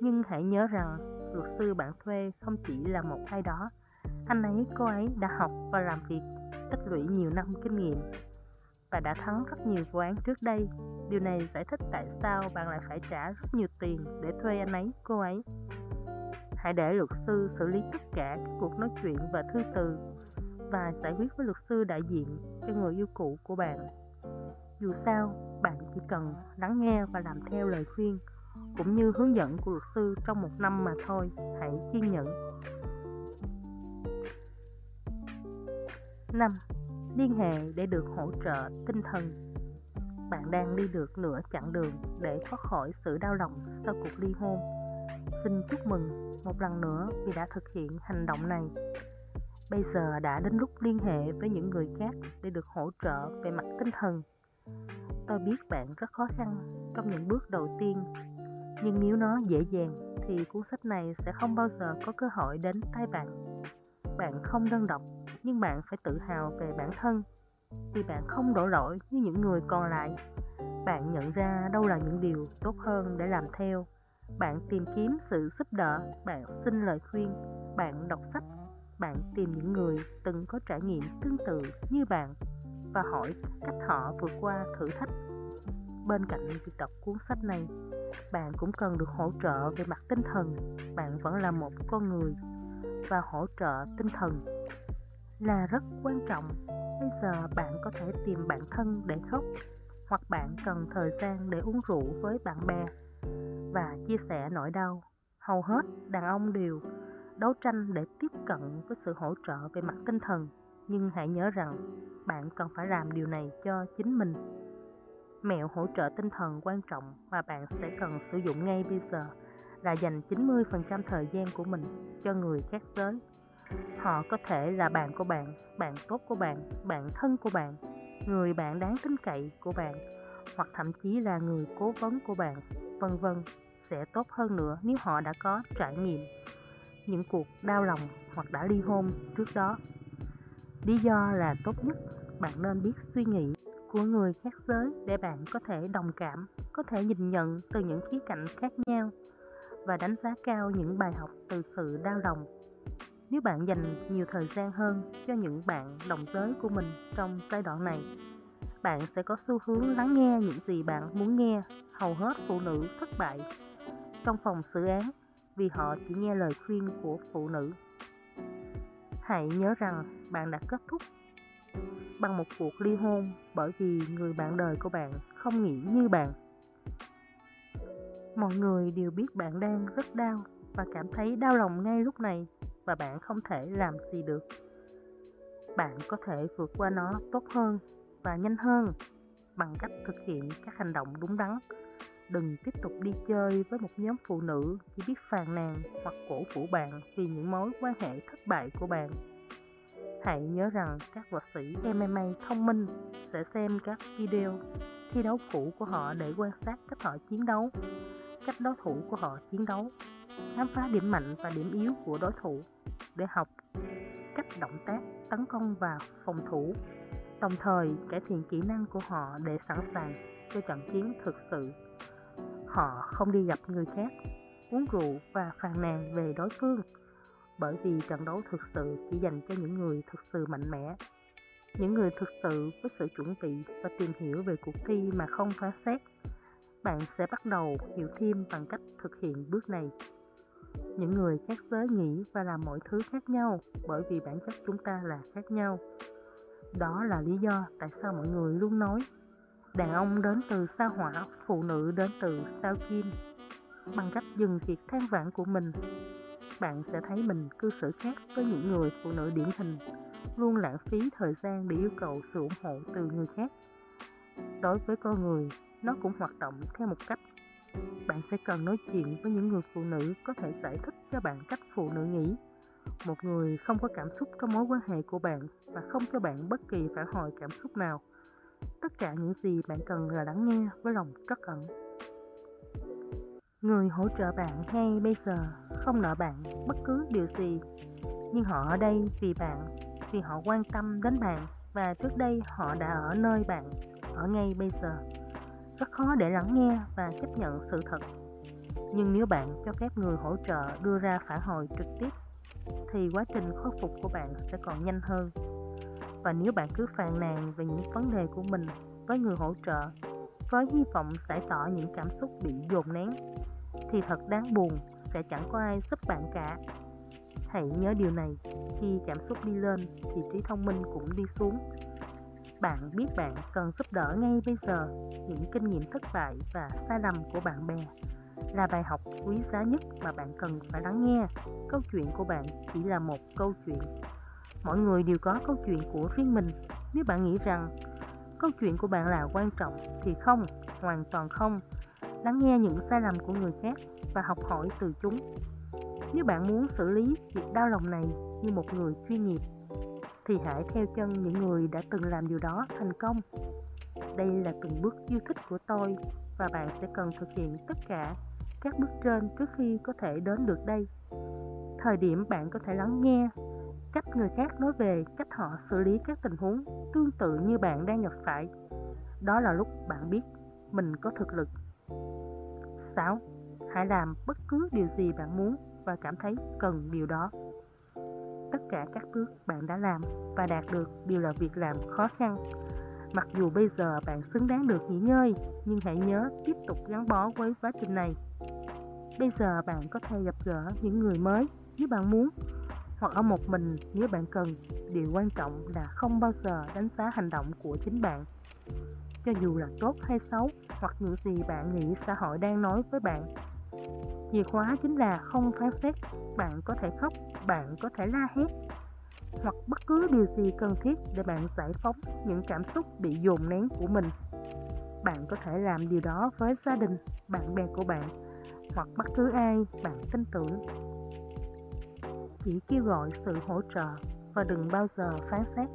Nhưng hãy nhớ rằng, luật sư bạn thuê không chỉ là một ai đó. Anh ấy, cô ấy đã học và làm việc, tích lũy nhiều năm kinh nghiệm và đã thắng rất nhiều vụ án trước đây. Điều này giải thích tại sao bạn lại phải trả rất nhiều tiền để thuê anh ấy, cô ấy. Hãy để luật sư xử lý tất cả các cuộc nói chuyện và thư từ và giải quyết với luật sư đại diện cho người yêu cũ của bạn dù sao, bạn chỉ cần lắng nghe và làm theo lời khuyên, cũng như hướng dẫn của luật sư trong một năm mà thôi, hãy kiên nhẫn. 5. Liên hệ để được hỗ trợ tinh thần. Bạn đang đi được nửa chặng đường để thoát khỏi sự đau lòng sau cuộc ly hôn. Xin chúc mừng một lần nữa vì đã thực hiện hành động này. Bây giờ đã đến lúc liên hệ với những người khác để được hỗ trợ về mặt tinh thần. Tôi biết bạn rất khó khăn trong những bước đầu tiên, nhưng nếu nó dễ dàng thì cuốn sách này sẽ không bao giờ có cơ hội đến tay bạn. Bạn không đơn độc, nhưng bạn phải tự hào về bản thân. Vì bạn không đổ lỗi như những người còn lại, bạn nhận ra đâu là những điều tốt hơn để làm theo. Bạn tìm kiếm sự giúp đỡ, bạn xin lời khuyên, bạn đọc sách, bạn tìm những người từng có trải nghiệm tương tự như bạn và hỏi cách họ vượt qua thử thách. Bên cạnh việc đọc cuốn sách này, bạn cũng cần được hỗ trợ về mặt tinh thần. Bạn vẫn là một con người và hỗ trợ tinh thần là rất quan trọng. Bây giờ bạn có thể tìm bạn thân để khóc, hoặc bạn cần thời gian để uống rượu với bạn bè và chia sẻ nỗi đau. Hầu hết đàn ông đều đấu tranh để tiếp cận với sự hỗ trợ về mặt tinh thần nhưng hãy nhớ rằng, bạn cần phải làm điều này cho chính mình. Mẹo hỗ trợ tinh thần quan trọng mà bạn sẽ cần sử dụng ngay bây giờ là dành 90% thời gian của mình cho người khác giới. Họ có thể là bạn của bạn bạn tốt của bạn bạn thân của bạn, người bạn đáng tin cậy của bạn, hoặc thậm chí là người cố vấn của bạn, vân vân, sẽ tốt hơn nữa nếu họ đã có trải nghiệm những cuộc đau lòng hoặc đã ly hôn trước đó lý do là tốt nhất bạn nên biết suy nghĩ của người khác giới để bạn có thể đồng cảm, có thể nhìn nhận từ những khía cạnh khác nhau và đánh giá cao những bài học từ sự đau lòng. Nếu bạn dành nhiều thời gian hơn cho những bạn đồng giới của mình trong giai đoạn này, bạn sẽ có xu hướng lắng nghe những gì bạn muốn nghe, hầu hết phụ nữ thất bại trong phòng xử án vì họ chỉ nghe lời khuyên của phụ nữ hãy nhớ rằng bạn đã kết thúc bằng một cuộc ly hôn bởi vì người bạn đời của bạn không nghĩ như bạn. Mọi người đều biết bạn đang rất đau và cảm thấy đau lòng ngay lúc này và bạn không thể làm gì được. Bạn có thể vượt qua nó tốt hơn và nhanh hơn bằng cách thực hiện các hành động đúng đắn đừng tiếp tục đi chơi với một nhóm phụ nữ chỉ biết phàn nàn hoặc cổ vũ bạn vì những mối quan hệ thất bại của bạn. Hãy nhớ rằng các võ sĩ MMA thông minh sẽ xem các video thi đấu cũ của họ để quan sát cách họ chiến đấu, cách đối thủ của họ chiến đấu, khám phá điểm mạnh và điểm yếu của đối thủ để học cách động tác, tấn công và phòng thủ, đồng thời cải thiện kỹ năng của họ để sẵn sàng cho trận chiến thực sự họ không đi gặp người khác, uống rượu và phàn nàn về đối phương. Bởi vì trận đấu thực sự chỉ dành cho những người thực sự mạnh mẽ, những người thực sự có sự chuẩn bị và tìm hiểu về cuộc thi mà không phá xét. Bạn sẽ bắt đầu hiểu thêm bằng cách thực hiện bước này. Những người khác giới nghĩ và làm mọi thứ khác nhau bởi vì bản chất chúng ta là khác nhau. Đó là lý do tại sao mọi người luôn nói đàn ông đến từ sao hỏa phụ nữ đến từ sao kim bằng cách dừng việc than vãn của mình, bạn sẽ thấy mình cư xử khác với những người phụ nữ điển hình, luôn lãng phí thời gian để yêu cầu sự ủng hộ từ người khác. Đối với con người, nó cũng hoạt động theo một cách, bạn sẽ cần nói chuyện với những người phụ nữ có thể giải thích cho bạn cách phụ nữ nghĩ. Một người không có cảm xúc trong mối quan hệ của bạn và không cho bạn bất kỳ phản hồi cảm xúc nào tất cả những gì bạn cần là lắng nghe với lòng trắc ẩn. Người hỗ trợ bạn ngay bây giờ không nợ bạn bất cứ điều gì. Nhưng họ ở đây vì bạn, vì họ quan tâm đến bạn và trước đây họ đã ở nơi bạn ở ngay bây giờ. Rất khó để lắng nghe và chấp nhận sự thật. Nhưng nếu bạn cho phép người hỗ trợ đưa ra phản hồi trực tiếp, thì quá trình khôi phục của bạn sẽ còn nhanh hơn và nếu bạn cứ phàn nàn về những vấn đề của mình với người hỗ trợ, với hy vọng giải tỏa những cảm xúc bị dồn nén, thì thật đáng buồn sẽ chẳng có ai giúp bạn cả. Hãy nhớ điều này, khi cảm xúc đi lên, thì trí thông minh cũng đi xuống. Bạn biết bạn cần giúp đỡ ngay bây giờ những kinh nghiệm thất bại và sai lầm của bạn bè là bài học quý giá nhất mà bạn cần phải lắng nghe. Câu chuyện của bạn chỉ là một câu chuyện mỗi người đều có câu chuyện của riêng mình. Nếu bạn nghĩ rằng câu chuyện của bạn là quan trọng thì không, hoàn toàn không. Lắng nghe những sai lầm của người khác và học hỏi từ chúng. Nếu bạn muốn xử lý việc đau lòng này như một người chuyên nghiệp, thì hãy theo chân những người đã từng làm điều đó thành công. Đây là từng bước yêu thích của tôi và bạn sẽ cần thực hiện tất cả các bước trên trước khi có thể đến được đây. Thời điểm bạn có thể lắng nghe cách người khác nói về cách họ xử lý các tình huống tương tự như bạn đang gặp phải. Đó là lúc bạn biết mình có thực lực. 6. hãy làm bất cứ điều gì bạn muốn và cảm thấy cần điều đó. Tất cả các bước bạn đã làm và đạt được đều là việc làm khó khăn. Mặc dù bây giờ bạn xứng đáng được nghỉ ngơi, nhưng hãy nhớ tiếp tục gắn bó với quá trình này. Bây giờ bạn có thể gặp gỡ những người mới nếu bạn muốn hoặc ở một mình nếu bạn cần, điều quan trọng là không bao giờ đánh giá hành động của chính bạn. Cho dù là tốt hay xấu, hoặc những gì bạn nghĩ xã hội đang nói với bạn. Chìa khóa chính là không phán xét, bạn có thể khóc, bạn có thể la hét, hoặc bất cứ điều gì cần thiết để bạn giải phóng những cảm xúc bị dồn nén của mình. Bạn có thể làm điều đó với gia đình, bạn bè của bạn, hoặc bất cứ ai bạn tin tưởng chỉ kêu gọi sự hỗ trợ và đừng bao giờ phán xét.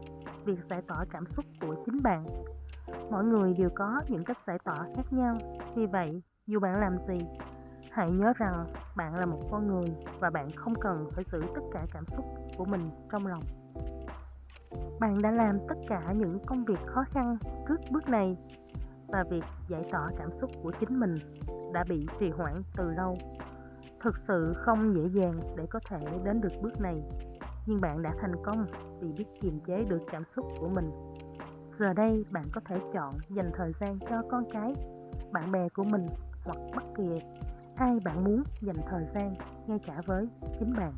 Việc giải tỏa cảm xúc của chính bạn. Mỗi người đều có những cách giải tỏa khác nhau. Vì vậy, dù bạn làm gì, hãy nhớ rằng bạn là một con người và bạn không cần phải giữ tất cả cảm xúc của mình trong lòng. Bạn đã làm tất cả những công việc khó khăn trước bước này và việc giải tỏa cảm xúc của chính mình đã bị trì hoãn từ lâu thực sự không dễ dàng để có thể đến được bước này. Nhưng bạn đã thành công vì biết kiềm chế được cảm xúc của mình. Giờ đây bạn có thể chọn dành thời gian cho con cái, bạn bè của mình hoặc bất kỳ ai bạn muốn dành thời gian ngay cả với chính bạn.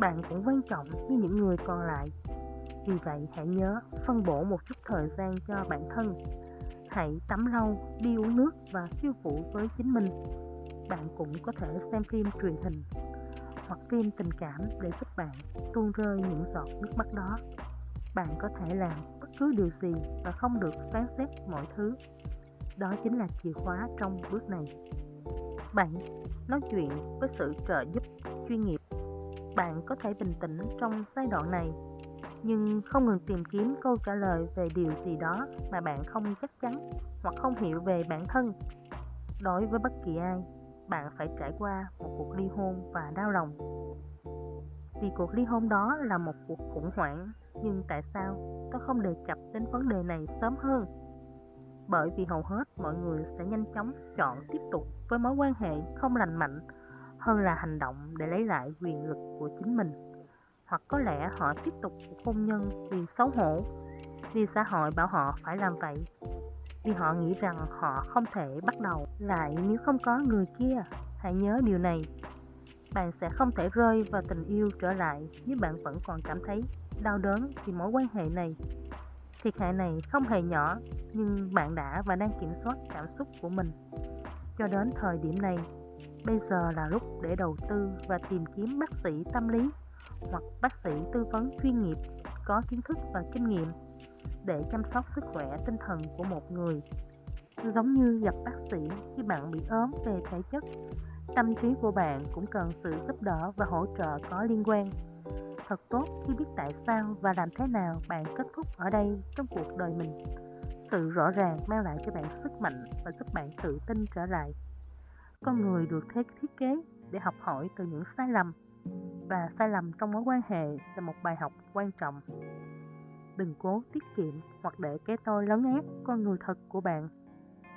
Bạn cũng quan trọng như những người còn lại. Vì vậy hãy nhớ phân bổ một chút thời gian cho bản thân. Hãy tắm lâu đi uống nước và khiêu vũ với chính mình bạn cũng có thể xem phim truyền hình hoặc phim tình cảm để giúp bạn tuôn rơi những giọt nước mắt đó bạn có thể làm bất cứ điều gì và không được phán xét mọi thứ đó chính là chìa khóa trong bước này 7. Nói chuyện với sự trợ giúp chuyên nghiệp Bạn có thể bình tĩnh trong giai đoạn này nhưng không ngừng tìm kiếm câu trả lời về điều gì đó mà bạn không chắc chắn hoặc không hiểu về bản thân. Đối với bất kỳ ai, bạn phải trải qua một cuộc ly hôn và đau lòng. Vì cuộc ly hôn đó là một cuộc khủng hoảng, nhưng tại sao tôi không đề cập đến vấn đề này sớm hơn? bởi vì hầu hết mọi người sẽ nhanh chóng chọn tiếp tục với mối quan hệ không lành mạnh hơn là hành động để lấy lại quyền lực của chính mình hoặc có lẽ họ tiếp tục cuộc hôn nhân vì xấu hổ vì xã hội bảo họ phải làm vậy vì họ nghĩ rằng họ không thể bắt đầu lại nếu không có người kia hãy nhớ điều này. Bạn sẽ không thể rơi vào tình yêu trở lại nếu bạn vẫn còn cảm thấy đau đớn vì mối quan hệ này. Thiệt hại này không hề nhỏ, nhưng bạn đã và đang kiểm soát cảm xúc của mình. Cho đến thời điểm này, bây giờ là lúc để đầu tư và tìm kiếm bác sĩ tâm lý hoặc bác sĩ tư vấn chuyên nghiệp có kiến thức và kinh nghiệm để chăm sóc sức khỏe tinh thần của một người. Giống như gặp bác sĩ khi bạn bị ốm về thể chất, tâm trí của bạn cũng cần sự giúp đỡ và hỗ trợ có liên quan. Thật tốt khi biết tại sao và làm thế nào bạn kết thúc ở đây trong cuộc đời mình. Sự rõ ràng mang lại cho bạn sức mạnh và giúp bạn tự tin trở lại. Con người được thế thiết kế để học hỏi từ những sai lầm và sai lầm trong mối quan hệ là một bài học quan trọng đừng cố tiết kiệm hoặc để cái tôi lấn át con người thật của bạn.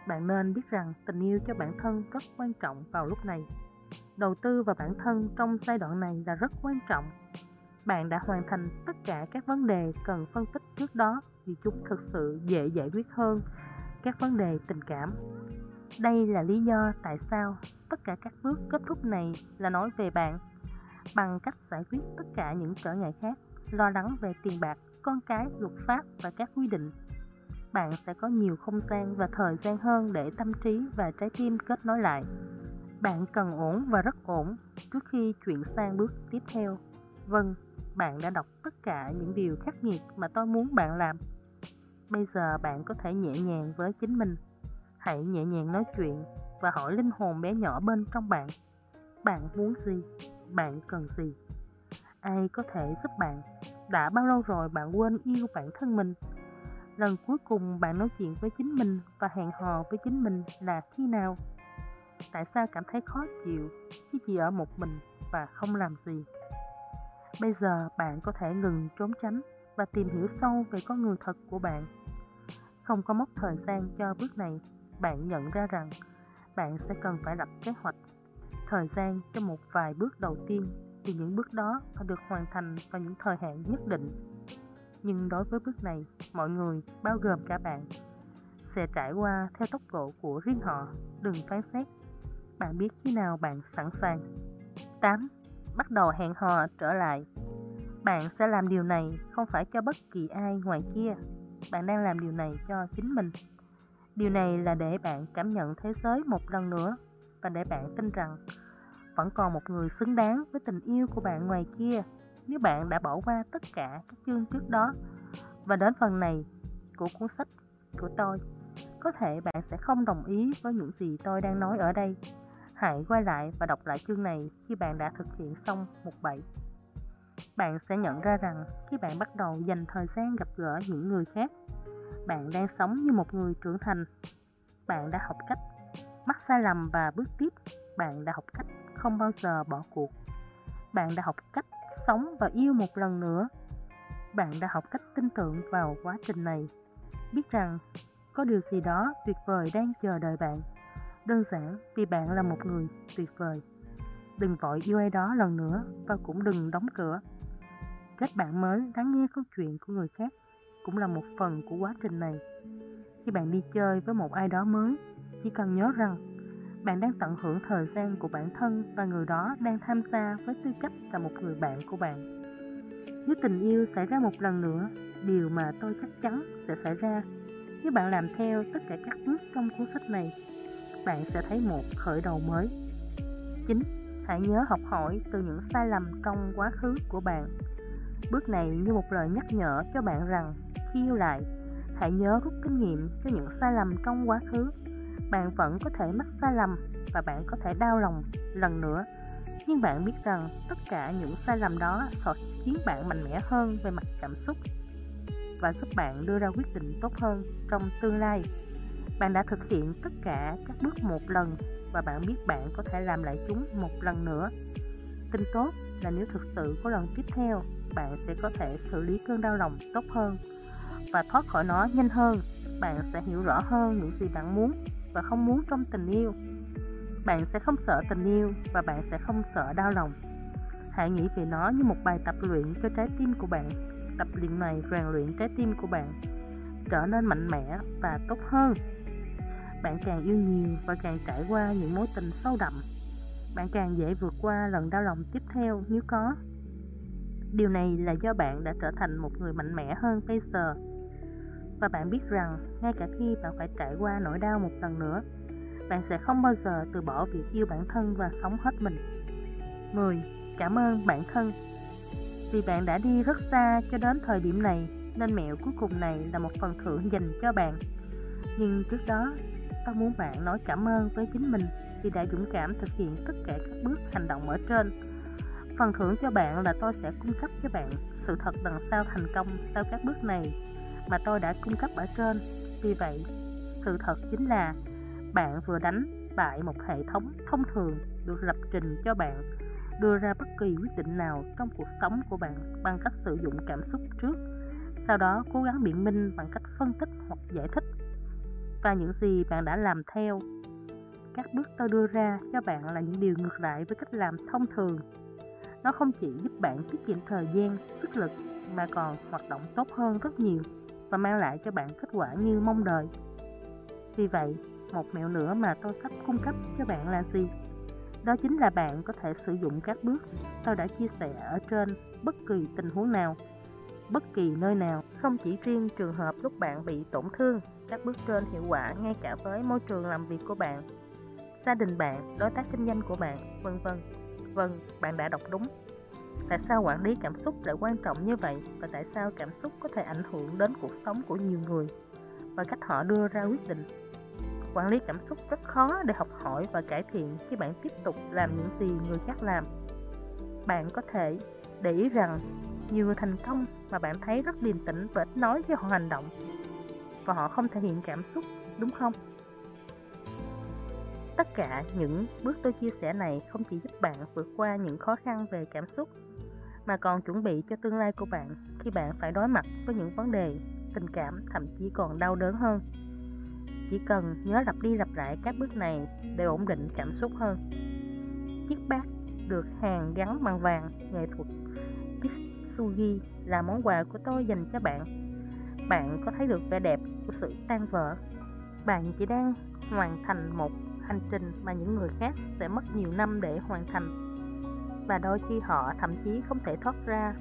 Bạn nên biết rằng tình yêu cho bản thân rất quan trọng vào lúc này. Đầu tư vào bản thân trong giai đoạn này là rất quan trọng. Bạn đã hoàn thành tất cả các vấn đề cần phân tích trước đó vì chúng thực sự dễ giải quyết hơn các vấn đề tình cảm. Đây là lý do tại sao tất cả các bước kết thúc này là nói về bạn bằng cách giải quyết tất cả những trở ngại khác, lo lắng về tiền bạc, con cái, luật pháp và các quy định. Bạn sẽ có nhiều không gian và thời gian hơn để tâm trí và trái tim kết nối lại. Bạn cần ổn và rất ổn trước khi chuyển sang bước tiếp theo. Vâng, bạn đã đọc tất cả những điều khắc nghiệt mà tôi muốn bạn làm. Bây giờ bạn có thể nhẹ nhàng với chính mình. Hãy nhẹ nhàng nói chuyện và hỏi linh hồn bé nhỏ bên trong bạn. Bạn muốn gì? Bạn cần gì? Ai có thể giúp bạn? Đã bao lâu rồi bạn quên yêu bản thân mình? Lần cuối cùng bạn nói chuyện với chính mình và hẹn hò với chính mình là khi nào? Tại sao cảm thấy khó chịu khi chỉ ở một mình và không làm gì? Bây giờ bạn có thể ngừng trốn tránh và tìm hiểu sâu về con người thật của bạn. Không có mất thời gian cho bước này, bạn nhận ra rằng bạn sẽ cần phải lập kế hoạch thời gian cho một vài bước đầu tiên thì những bước đó phải được hoàn thành vào những thời hạn nhất định. Nhưng đối với bước này, mọi người, bao gồm cả bạn, sẽ trải qua theo tốc độ của riêng họ, đừng phán xét. Bạn biết khi nào bạn sẵn sàng. 8. Bắt đầu hẹn hò trở lại. Bạn sẽ làm điều này không phải cho bất kỳ ai ngoài kia. Bạn đang làm điều này cho chính mình. Điều này là để bạn cảm nhận thế giới một lần nữa và để bạn tin rằng vẫn còn một người xứng đáng với tình yêu của bạn ngoài kia, nếu bạn đã bỏ qua tất cả các chương trước đó. Và đến phần này của cuốn sách của tôi, có thể bạn sẽ không đồng ý với những gì tôi đang nói ở đây. Hãy quay lại và đọc lại chương này khi bạn đã thực hiện xong một bảy. Bạn sẽ nhận ra rằng khi bạn bắt đầu dành thời gian gặp gỡ những người khác, bạn đang sống như một người trưởng thành. Bạn đã học cách mắc sai lầm và bước tiếp. Bạn đã học cách không bao giờ bỏ cuộc. Bạn đã học cách sống và yêu một lần nữa. Bạn đã học cách tin tưởng vào quá trình này. Biết rằng có điều gì đó tuyệt vời đang chờ đợi bạn. Đơn giản vì bạn là một người tuyệt vời. Đừng vội yêu ai đó lần nữa và cũng đừng đóng cửa. Kết bạn mới lắng nghe câu chuyện của người khác cũng là một phần của quá trình này. Khi bạn đi chơi với một ai đó mới, chỉ cần nhớ rằng bạn đang tận hưởng thời gian của bản thân và người đó đang tham gia với tư cách là một người bạn của bạn. Nếu tình yêu xảy ra một lần nữa điều mà tôi chắc chắn sẽ xảy ra. Nếu bạn làm theo tất cả các bước trong cuốn sách này bạn sẽ thấy một khởi đầu mới. Chính, Hãy nhớ học hỏi từ những sai lầm trong quá khứ của bạn. Bước này như một lời nhắc nhở cho bạn rằng khi yêu lại, hãy nhớ rút kinh nghiệm cho những sai lầm trong quá khứ. Bạn vẫn có thể mắc sai lầm và bạn có thể đau lòng lần nữa. Nhưng bạn biết rằng tất cả những sai lầm đó sẽ khiến bạn mạnh mẽ hơn về mặt cảm xúc và giúp bạn đưa ra quyết định tốt hơn trong tương lai. Bạn đã thực hiện tất cả các bước một lần và bạn biết bạn có thể làm lại chúng một lần nữa. Tin tốt là nếu thực sự có lần tiếp theo, bạn sẽ có thể xử lý cơn đau lòng tốt hơn và thoát khỏi nó nhanh hơn. Bạn sẽ hiểu rõ hơn những gì bạn muốn và không muốn trong tình yêu. Bạn sẽ không sợ tình yêu và bạn sẽ không sợ đau lòng. Hãy nghĩ về nó như một bài tập luyện cho trái tim của bạn. Tập luyện này rèn luyện trái tim của bạn trở nên mạnh mẽ và tốt hơn. Bạn càng yêu nhiều và càng trải qua những mối tình sâu đậm, bạn càng dễ vượt qua lần đau lòng tiếp theo nếu có. Điều này là do bạn đã trở thành một người mạnh mẽ hơn bây giờ. Và bạn biết rằng, ngay cả khi bạn phải trải qua nỗi đau một lần nữa, bạn sẽ không bao giờ từ bỏ việc yêu bản thân và sống hết mình. 10. Cảm ơn bản thân Vì bạn đã đi rất xa cho đến thời điểm này, nên mẹo cuối cùng này là một phần thưởng dành cho bạn. Nhưng trước đó, tôi muốn bạn nói cảm ơn với chính mình vì đã dũng cảm thực hiện tất cả các bước hành động ở trên Phần thưởng cho bạn là tôi sẽ cung cấp cho bạn sự thật đằng sau thành công sau các bước này mà tôi đã cung cấp ở trên. Vì vậy, sự thật chính là bạn vừa đánh bại một hệ thống thông thường được lập trình cho bạn đưa ra bất kỳ quyết định nào trong cuộc sống của bạn bằng cách sử dụng cảm xúc trước, sau đó cố gắng biện minh bằng cách phân tích hoặc giải thích. Và những gì bạn đã làm theo các bước tôi đưa ra cho bạn là những điều ngược lại với cách làm thông thường nó không chỉ giúp bạn tiết kiệm thời gian, sức lực mà còn hoạt động tốt hơn rất nhiều và mang lại cho bạn kết quả như mong đợi. Vì vậy, một mẹo nữa mà tôi sắp cung cấp cho bạn là gì? Đó chính là bạn có thể sử dụng các bước tôi đã chia sẻ ở trên bất kỳ tình huống nào, bất kỳ nơi nào, không chỉ riêng trường hợp lúc bạn bị tổn thương. Các bước trên hiệu quả ngay cả với môi trường làm việc của bạn, gia đình bạn, đối tác kinh doanh của bạn, vân vân. Vâng, bạn đã đọc đúng. Tại sao quản lý cảm xúc lại quan trọng như vậy và tại sao cảm xúc có thể ảnh hưởng đến cuộc sống của nhiều người và cách họ đưa ra quyết định. Quản lý cảm xúc rất khó để học hỏi và cải thiện khi bạn tiếp tục làm những gì người khác làm. Bạn có thể để ý rằng nhiều người thành công mà bạn thấy rất điềm tĩnh và ít nói khi họ hành động và họ không thể hiện cảm xúc, đúng không? Tất cả những bước tôi chia sẻ này không chỉ giúp bạn vượt qua những khó khăn về cảm xúc, mà còn chuẩn bị cho tương lai của bạn khi bạn phải đối mặt với những vấn đề, tình cảm, thậm chí còn đau đớn hơn. Chỉ cần nhớ lặp đi lặp lại các bước này để ổn định cảm xúc hơn. chiếc bát được hàng gắn bằng vàng nghệ thuật Kitsugi là món quà của tôi dành cho bạn. Bạn có thấy được vẻ đẹp của sự tan vỡ. Bạn chỉ đang hoàn thành một hành trình mà những người khác sẽ mất nhiều năm để hoàn thành. Và đôi khi họ thậm chí không thể thoát ra.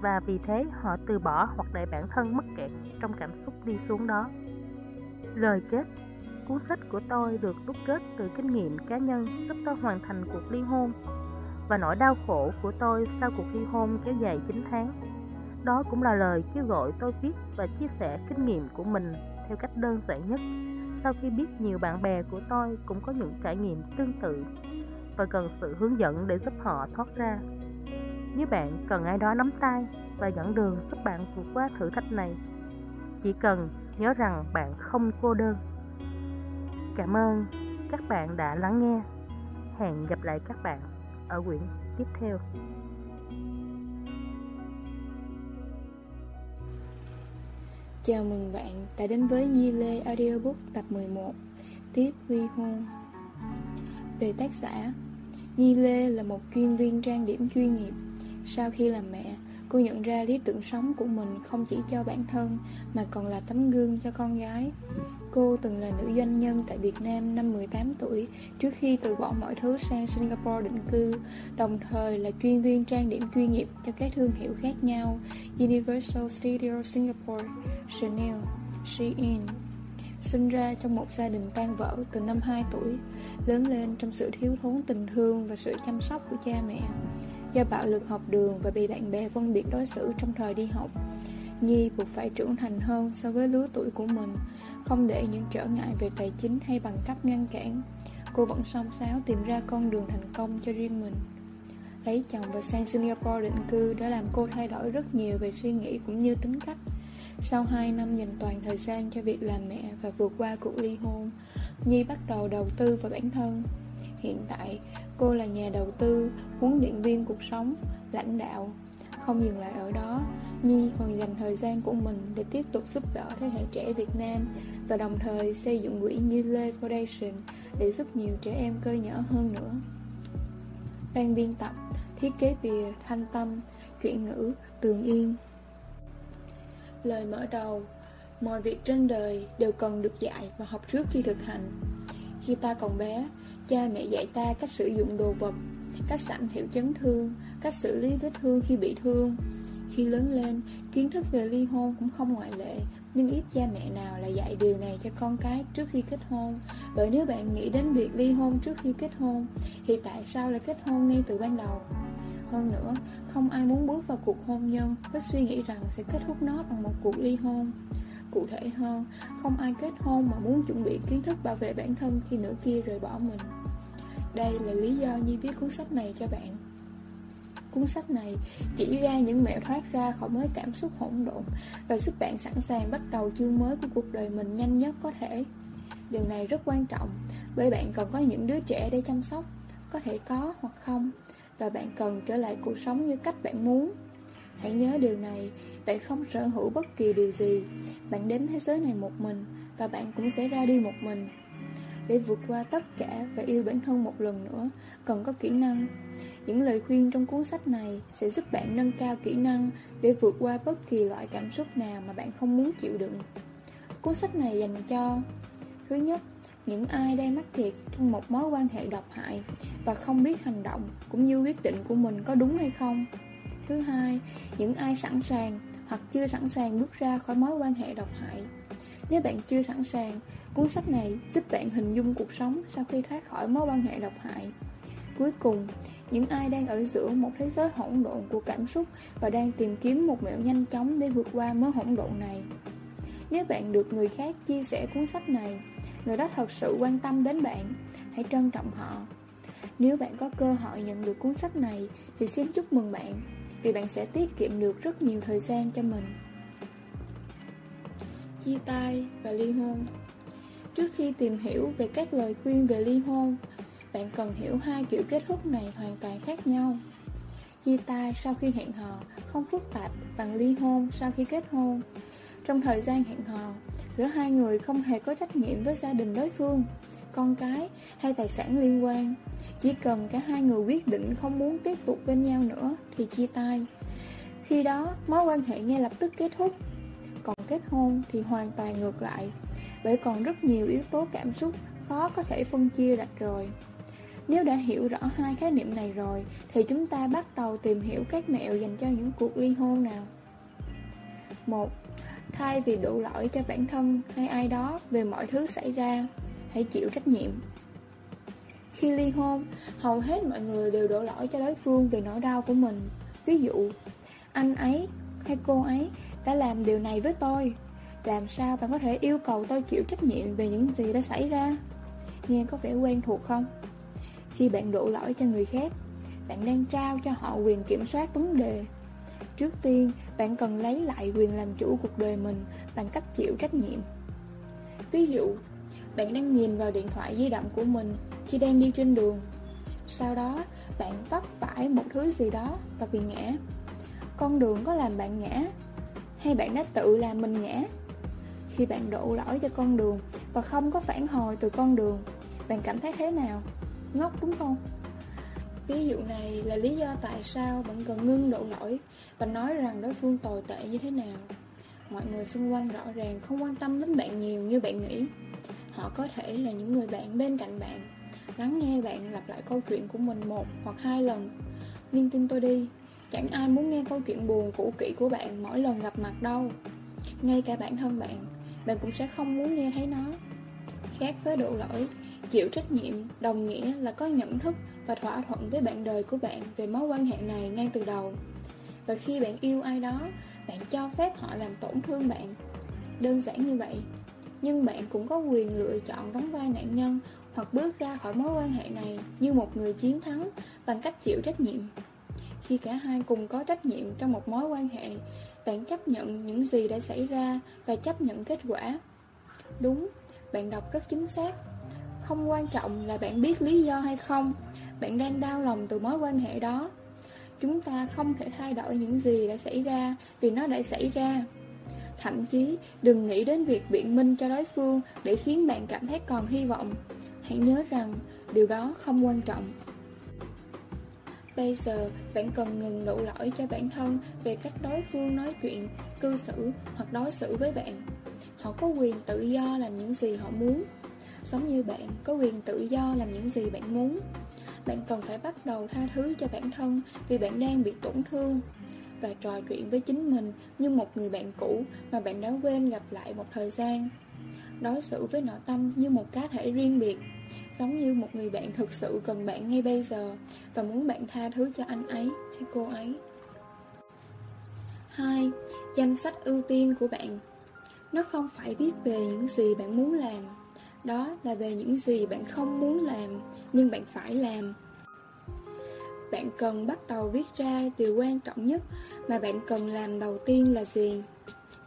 Và vì thế, họ từ bỏ hoặc để bản thân mắc kẹt trong cảm xúc đi xuống đó. Lời kết Cuốn sách của tôi được đúc kết từ kinh nghiệm cá nhân giúp tôi hoàn thành cuộc ly hôn và nỗi đau khổ của tôi sau cuộc ly hôn kéo dài 9 tháng. Đó cũng là lời kêu gọi tôi viết và chia sẻ kinh nghiệm của mình theo cách đơn giản nhất sau khi biết nhiều bạn bè của tôi cũng có những trải nghiệm tương tự và cần sự hướng dẫn để giúp họ thoát ra. Nếu bạn cần ai đó nắm tay và dẫn đường giúp bạn vượt qua thử thách này, chỉ cần nhớ rằng bạn không cô đơn. Cảm ơn các bạn đã lắng nghe. Hẹn gặp lại các bạn ở quyển tiếp theo. Chào mừng bạn đã đến với Nhi Lê Audiobook tập 11 Tiếp ly hôn Về tác giả Nhi Lê là một chuyên viên trang điểm chuyên nghiệp Sau khi làm mẹ, cô nhận ra lý tưởng sống của mình không chỉ cho bản thân mà còn là tấm gương cho con gái Cô từng là nữ doanh nhân tại Việt Nam năm 18 tuổi trước khi từ bỏ mọi thứ sang Singapore định cư, đồng thời là chuyên viên trang điểm chuyên nghiệp cho các thương hiệu khác nhau Universal Studio Singapore, Chanel, Shein. Sinh ra trong một gia đình tan vỡ từ năm 2 tuổi, lớn lên trong sự thiếu thốn tình thương và sự chăm sóc của cha mẹ. Do bạo lực học đường và bị bạn bè phân biệt đối xử trong thời đi học, Nhi buộc phải trưởng thành hơn so với lứa tuổi của mình không để những trở ngại về tài chính hay bằng cấp ngăn cản. Cô vẫn song sáo tìm ra con đường thành công cho riêng mình. Lấy chồng và sang Singapore định cư đã làm cô thay đổi rất nhiều về suy nghĩ cũng như tính cách. Sau 2 năm dành toàn thời gian cho việc làm mẹ và vượt qua cuộc ly hôn Nhi bắt đầu đầu tư vào bản thân Hiện tại, cô là nhà đầu tư, huấn luyện viên cuộc sống, lãnh đạo Không dừng lại ở đó, Nhi còn dành thời gian của mình để tiếp tục giúp đỡ thế hệ trẻ Việt Nam và đồng thời xây dựng quỹ như Lê Foundation để giúp nhiều trẻ em cơ nhở hơn nữa. Ban biên tập, thiết kế bìa, thanh tâm, chuyện ngữ, tường yên. Lời mở đầu Mọi việc trên đời đều cần được dạy và học trước khi thực hành. Khi ta còn bé, cha mẹ dạy ta cách sử dụng đồ vật, cách giảm thiểu chấn thương, cách xử lý vết thương khi bị thương. Khi lớn lên, kiến thức về ly hôn cũng không ngoại lệ nhưng ít cha mẹ nào lại dạy điều này cho con cái trước khi kết hôn Bởi nếu bạn nghĩ đến việc ly hôn trước khi kết hôn Thì tại sao lại kết hôn ngay từ ban đầu hơn nữa, không ai muốn bước vào cuộc hôn nhân. Với suy nghĩ rằng sẽ kết thúc nó bằng một cuộc ly hôn. Cụ thể hơn, không ai kết hôn mà muốn chuẩn bị kiến thức bảo vệ bản thân khi nửa kia rời bỏ mình. Đây là lý do Nhi viết cuốn sách này cho bạn. Cuốn sách này chỉ ra những mẹo thoát ra khỏi mối cảm xúc hỗn độn và giúp bạn sẵn sàng bắt đầu chương mới của cuộc đời mình nhanh nhất có thể. Điều này rất quan trọng bởi bạn còn có những đứa trẻ để chăm sóc, có thể có hoặc không, và bạn cần trở lại cuộc sống như cách bạn muốn. Hãy nhớ điều này, bạn không sở hữu bất kỳ điều gì, bạn đến thế giới này một mình và bạn cũng sẽ ra đi một mình. Để vượt qua tất cả và yêu bản thân một lần nữa, cần có kỹ năng những lời khuyên trong cuốn sách này sẽ giúp bạn nâng cao kỹ năng để vượt qua bất kỳ loại cảm xúc nào mà bạn không muốn chịu đựng. Cuốn sách này dành cho Thứ nhất, những ai đang mắc kẹt trong một mối quan hệ độc hại và không biết hành động cũng như quyết định của mình có đúng hay không. Thứ hai, những ai sẵn sàng hoặc chưa sẵn sàng bước ra khỏi mối quan hệ độc hại. Nếu bạn chưa sẵn sàng, cuốn sách này giúp bạn hình dung cuộc sống sau khi thoát khỏi mối quan hệ độc hại. Cuối cùng, những ai đang ở giữa một thế giới hỗn độn của cảm xúc và đang tìm kiếm một mẹo nhanh chóng để vượt qua mớ hỗn độn này. Nếu bạn được người khác chia sẻ cuốn sách này, người đó thật sự quan tâm đến bạn, hãy trân trọng họ. Nếu bạn có cơ hội nhận được cuốn sách này thì xin chúc mừng bạn, vì bạn sẽ tiết kiệm được rất nhiều thời gian cho mình. Chia tay và ly hôn Trước khi tìm hiểu về các lời khuyên về ly hôn, bạn cần hiểu hai kiểu kết thúc này hoàn toàn khác nhau. Chia tay sau khi hẹn hò không phức tạp bằng ly hôn sau khi kết hôn. Trong thời gian hẹn hò, giữa hai người không hề có trách nhiệm với gia đình đối phương. con cái hay tài sản liên quan. Chỉ cần cả hai người quyết định không muốn tiếp tục bên nhau nữa thì chia tay. Khi đó, mối quan hệ ngay lập tức kết thúc. Còn kết hôn thì hoàn toàn ngược lại, bởi còn rất nhiều yếu tố cảm xúc khó có thể phân chia rạch rồi. Nếu đã hiểu rõ hai khái niệm này rồi, thì chúng ta bắt đầu tìm hiểu các mẹo dành cho những cuộc ly hôn nào. 1. Thay vì đổ lỗi cho bản thân hay ai đó về mọi thứ xảy ra, hãy chịu trách nhiệm. Khi ly hôn, hầu hết mọi người đều đổ lỗi cho đối phương về nỗi đau của mình. Ví dụ, anh ấy hay cô ấy đã làm điều này với tôi. Làm sao bạn có thể yêu cầu tôi chịu trách nhiệm về những gì đã xảy ra? Nghe có vẻ quen thuộc không? Khi bạn đổ lỗi cho người khác, bạn đang trao cho họ quyền kiểm soát vấn đề. Trước tiên, bạn cần lấy lại quyền làm chủ cuộc đời mình bằng cách chịu trách nhiệm. Ví dụ, bạn đang nhìn vào điện thoại di động của mình khi đang đi trên đường. Sau đó, bạn vấp phải một thứ gì đó và bị ngã. Con đường có làm bạn ngã hay bạn đã tự làm mình ngã? Khi bạn đổ lỗi cho con đường và không có phản hồi từ con đường, bạn cảm thấy thế nào? Ngốc đúng không? Ví dụ này là lý do tại sao bạn cần ngưng đổ lỗi và nói rằng đối phương tồi tệ như thế nào. Mọi người xung quanh rõ ràng không quan tâm đến bạn nhiều như bạn nghĩ. Họ có thể là những người bạn bên cạnh bạn, lắng nghe bạn lặp lại câu chuyện của mình một hoặc hai lần. Nhưng tin tôi đi, chẳng ai muốn nghe câu chuyện buồn cũ kỹ của bạn mỗi lần gặp mặt đâu. Ngay cả bản thân bạn, bạn cũng sẽ không muốn nghe thấy nó. Khác với đổ lỗi, chịu trách nhiệm đồng nghĩa là có nhận thức và thỏa thuận với bạn đời của bạn về mối quan hệ này ngay từ đầu. Và khi bạn yêu ai đó, bạn cho phép họ làm tổn thương bạn. Đơn giản như vậy. Nhưng bạn cũng có quyền lựa chọn đóng vai nạn nhân hoặc bước ra khỏi mối quan hệ này như một người chiến thắng bằng cách chịu trách nhiệm. Khi cả hai cùng có trách nhiệm trong một mối quan hệ, bạn chấp nhận những gì đã xảy ra và chấp nhận kết quả. Đúng, bạn đọc rất chính xác. Không quan trọng là bạn biết lý do hay không, bạn đang đau lòng từ mối quan hệ đó. Chúng ta không thể thay đổi những gì đã xảy ra vì nó đã xảy ra. Thậm chí, đừng nghĩ đến việc biện minh cho đối phương để khiến bạn cảm thấy còn hy vọng. Hãy nhớ rằng, điều đó không quan trọng. Bây giờ, bạn cần ngừng đổ lỗi cho bản thân về cách đối phương nói chuyện, cư xử hoặc đối xử với bạn. Họ có quyền tự do làm những gì họ muốn. Giống như bạn có quyền tự do làm những gì bạn muốn. Bạn cần phải bắt đầu tha thứ cho bản thân vì bạn đang bị tổn thương và trò chuyện với chính mình như một người bạn cũ mà bạn đã quên gặp lại một thời gian. Đối xử với nội tâm như một cá thể riêng biệt, giống như một người bạn thực sự cần bạn ngay bây giờ và muốn bạn tha thứ cho anh ấy hay cô ấy. 2. Danh sách ưu tiên của bạn Nó không phải viết về những gì bạn muốn làm đó là về những gì bạn không muốn làm, Nhưng bạn phải làm. Bạn cần bắt đầu viết ra điều quan trọng nhất Mà bạn cần làm đầu tiên là gì?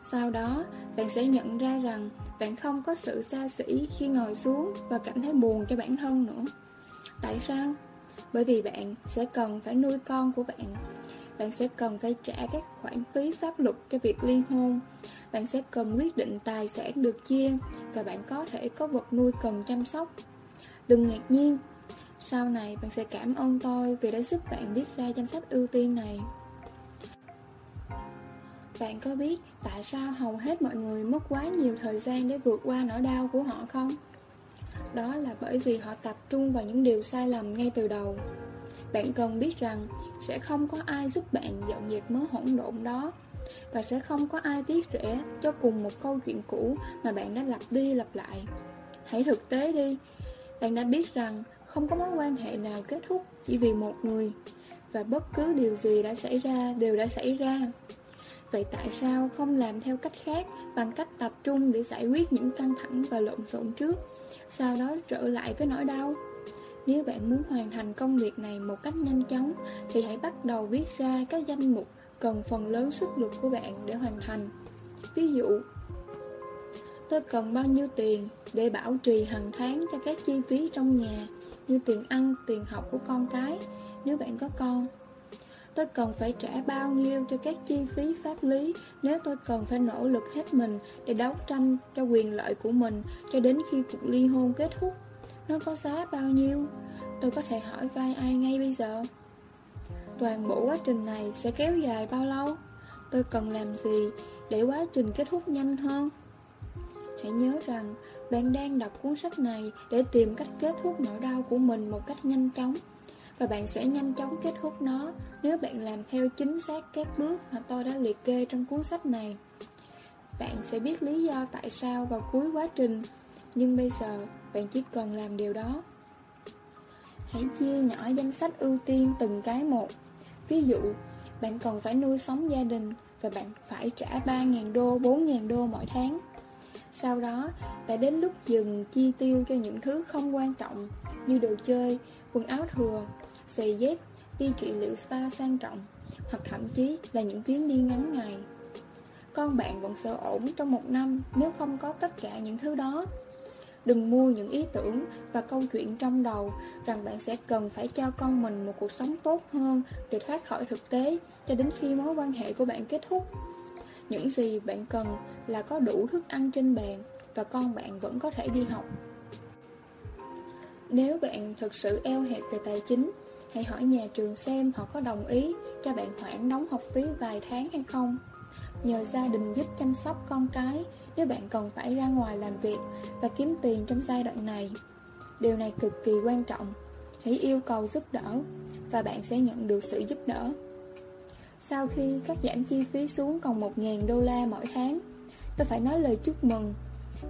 Sau đó, bạn sẽ nhận ra rằng Bạn không có sự xa xỉ khi ngồi xuống Và cảm thấy buồn cho bản thân nữa. Tại sao? Bởi vì bạn sẽ cần phải nuôi con của bạn. Bạn sẽ cần phải trả các khoản phí pháp luật cho việc ly hôn. Bạn sẽ cần quyết định tài sản được chia Và bạn có thể có vật nuôi cần chăm sóc. Đừng ngạc nhiên, Sau này bạn sẽ cảm ơn tôi vì đã giúp bạn viết ra danh sách ưu tiên này. Bạn có biết tại sao hầu hết mọi người mất quá nhiều thời gian để vượt qua nỗi đau của họ không? Đó là bởi vì họ tập trung vào những điều sai lầm ngay từ đầu. Bạn cần biết rằng sẽ không có ai giúp bạn dọn dẹp mớ hỗn độn đó. Và sẽ không có ai tiếc rẻ cho cùng một câu chuyện cũ mà bạn đã lặp đi lặp lại. Hãy thực tế đi, Bạn đã biết rằng không có mối quan hệ nào kết thúc chỉ vì một người, Và bất cứ điều gì đã xảy ra đều đã xảy ra. Vậy tại sao không làm theo cách khác bằng cách tập trung để giải quyết những căng thẳng và lộn xộn trước, Sau đó trở lại với nỗi đau? Nếu bạn muốn hoàn thành công việc này một cách nhanh chóng, thì hãy bắt đầu viết ra các danh mục cần phần lớn sức lực của bạn để hoàn thành. Ví dụ, tôi cần bao nhiêu tiền để bảo trì hàng tháng cho các chi phí trong nhà như tiền ăn, tiền học của con cái nếu bạn có con. Tôi cần phải trả bao nhiêu cho các chi phí pháp lý nếu tôi cần phải nỗ lực hết mình để đấu tranh cho quyền lợi của mình cho đến khi cuộc ly hôn kết thúc Nó có giá bao nhiêu? Tôi có thể hỏi vai ai ngay bây giờ? Toàn bộ quá trình này sẽ kéo dài bao lâu? Tôi cần làm gì để quá trình kết thúc nhanh hơn? Hãy nhớ rằng bạn đang đọc cuốn sách này để tìm cách kết thúc nỗi đau của mình một cách nhanh chóng và bạn sẽ nhanh chóng kết thúc nó nếu bạn làm theo chính xác các bước mà tôi đã liệt kê trong cuốn sách này. Bạn sẽ biết lý do tại sao vào cuối quá trình, nhưng bây giờ bạn chỉ cần làm điều đó. Hãy chia nhỏ danh sách ưu tiên từng cái một. Ví dụ, bạn cần phải nuôi sống gia đình và bạn phải trả 3.000 đô, 4.000 đô mỗi tháng. Sau đó, đã đến lúc dừng chi tiêu cho những thứ không quan trọng như đồ chơi, quần áo thừa, giày dép, đi trị liệu spa sang trọng hoặc thậm chí là những chuyến đi ngắn ngày. Con bạn vẫn sẽ ổn trong một năm nếu không có tất cả những thứ đó. Đừng mua những ý tưởng và câu chuyện trong đầu rằng bạn sẽ cần phải cho con mình một cuộc sống tốt hơn để thoát khỏi thực tế cho đến khi mối quan hệ của bạn kết thúc. Những gì bạn cần là có đủ thức ăn trên bàn và con bạn vẫn có thể đi học. Nếu bạn thực sự eo hẹp về tài chính, hãy hỏi nhà trường xem họ có đồng ý cho bạn hoãn đóng học phí vài tháng hay không. Nhờ gia đình giúp chăm sóc con cái nếu bạn cần phải ra ngoài làm việc và kiếm tiền trong giai đoạn này. Điều này cực kỳ quan trọng. Hãy yêu cầu giúp đỡ và bạn sẽ nhận được sự giúp đỡ. Sau khi cắt giảm chi phí xuống còn 1.000 đô la mỗi tháng, tôi phải nói lời chúc mừng.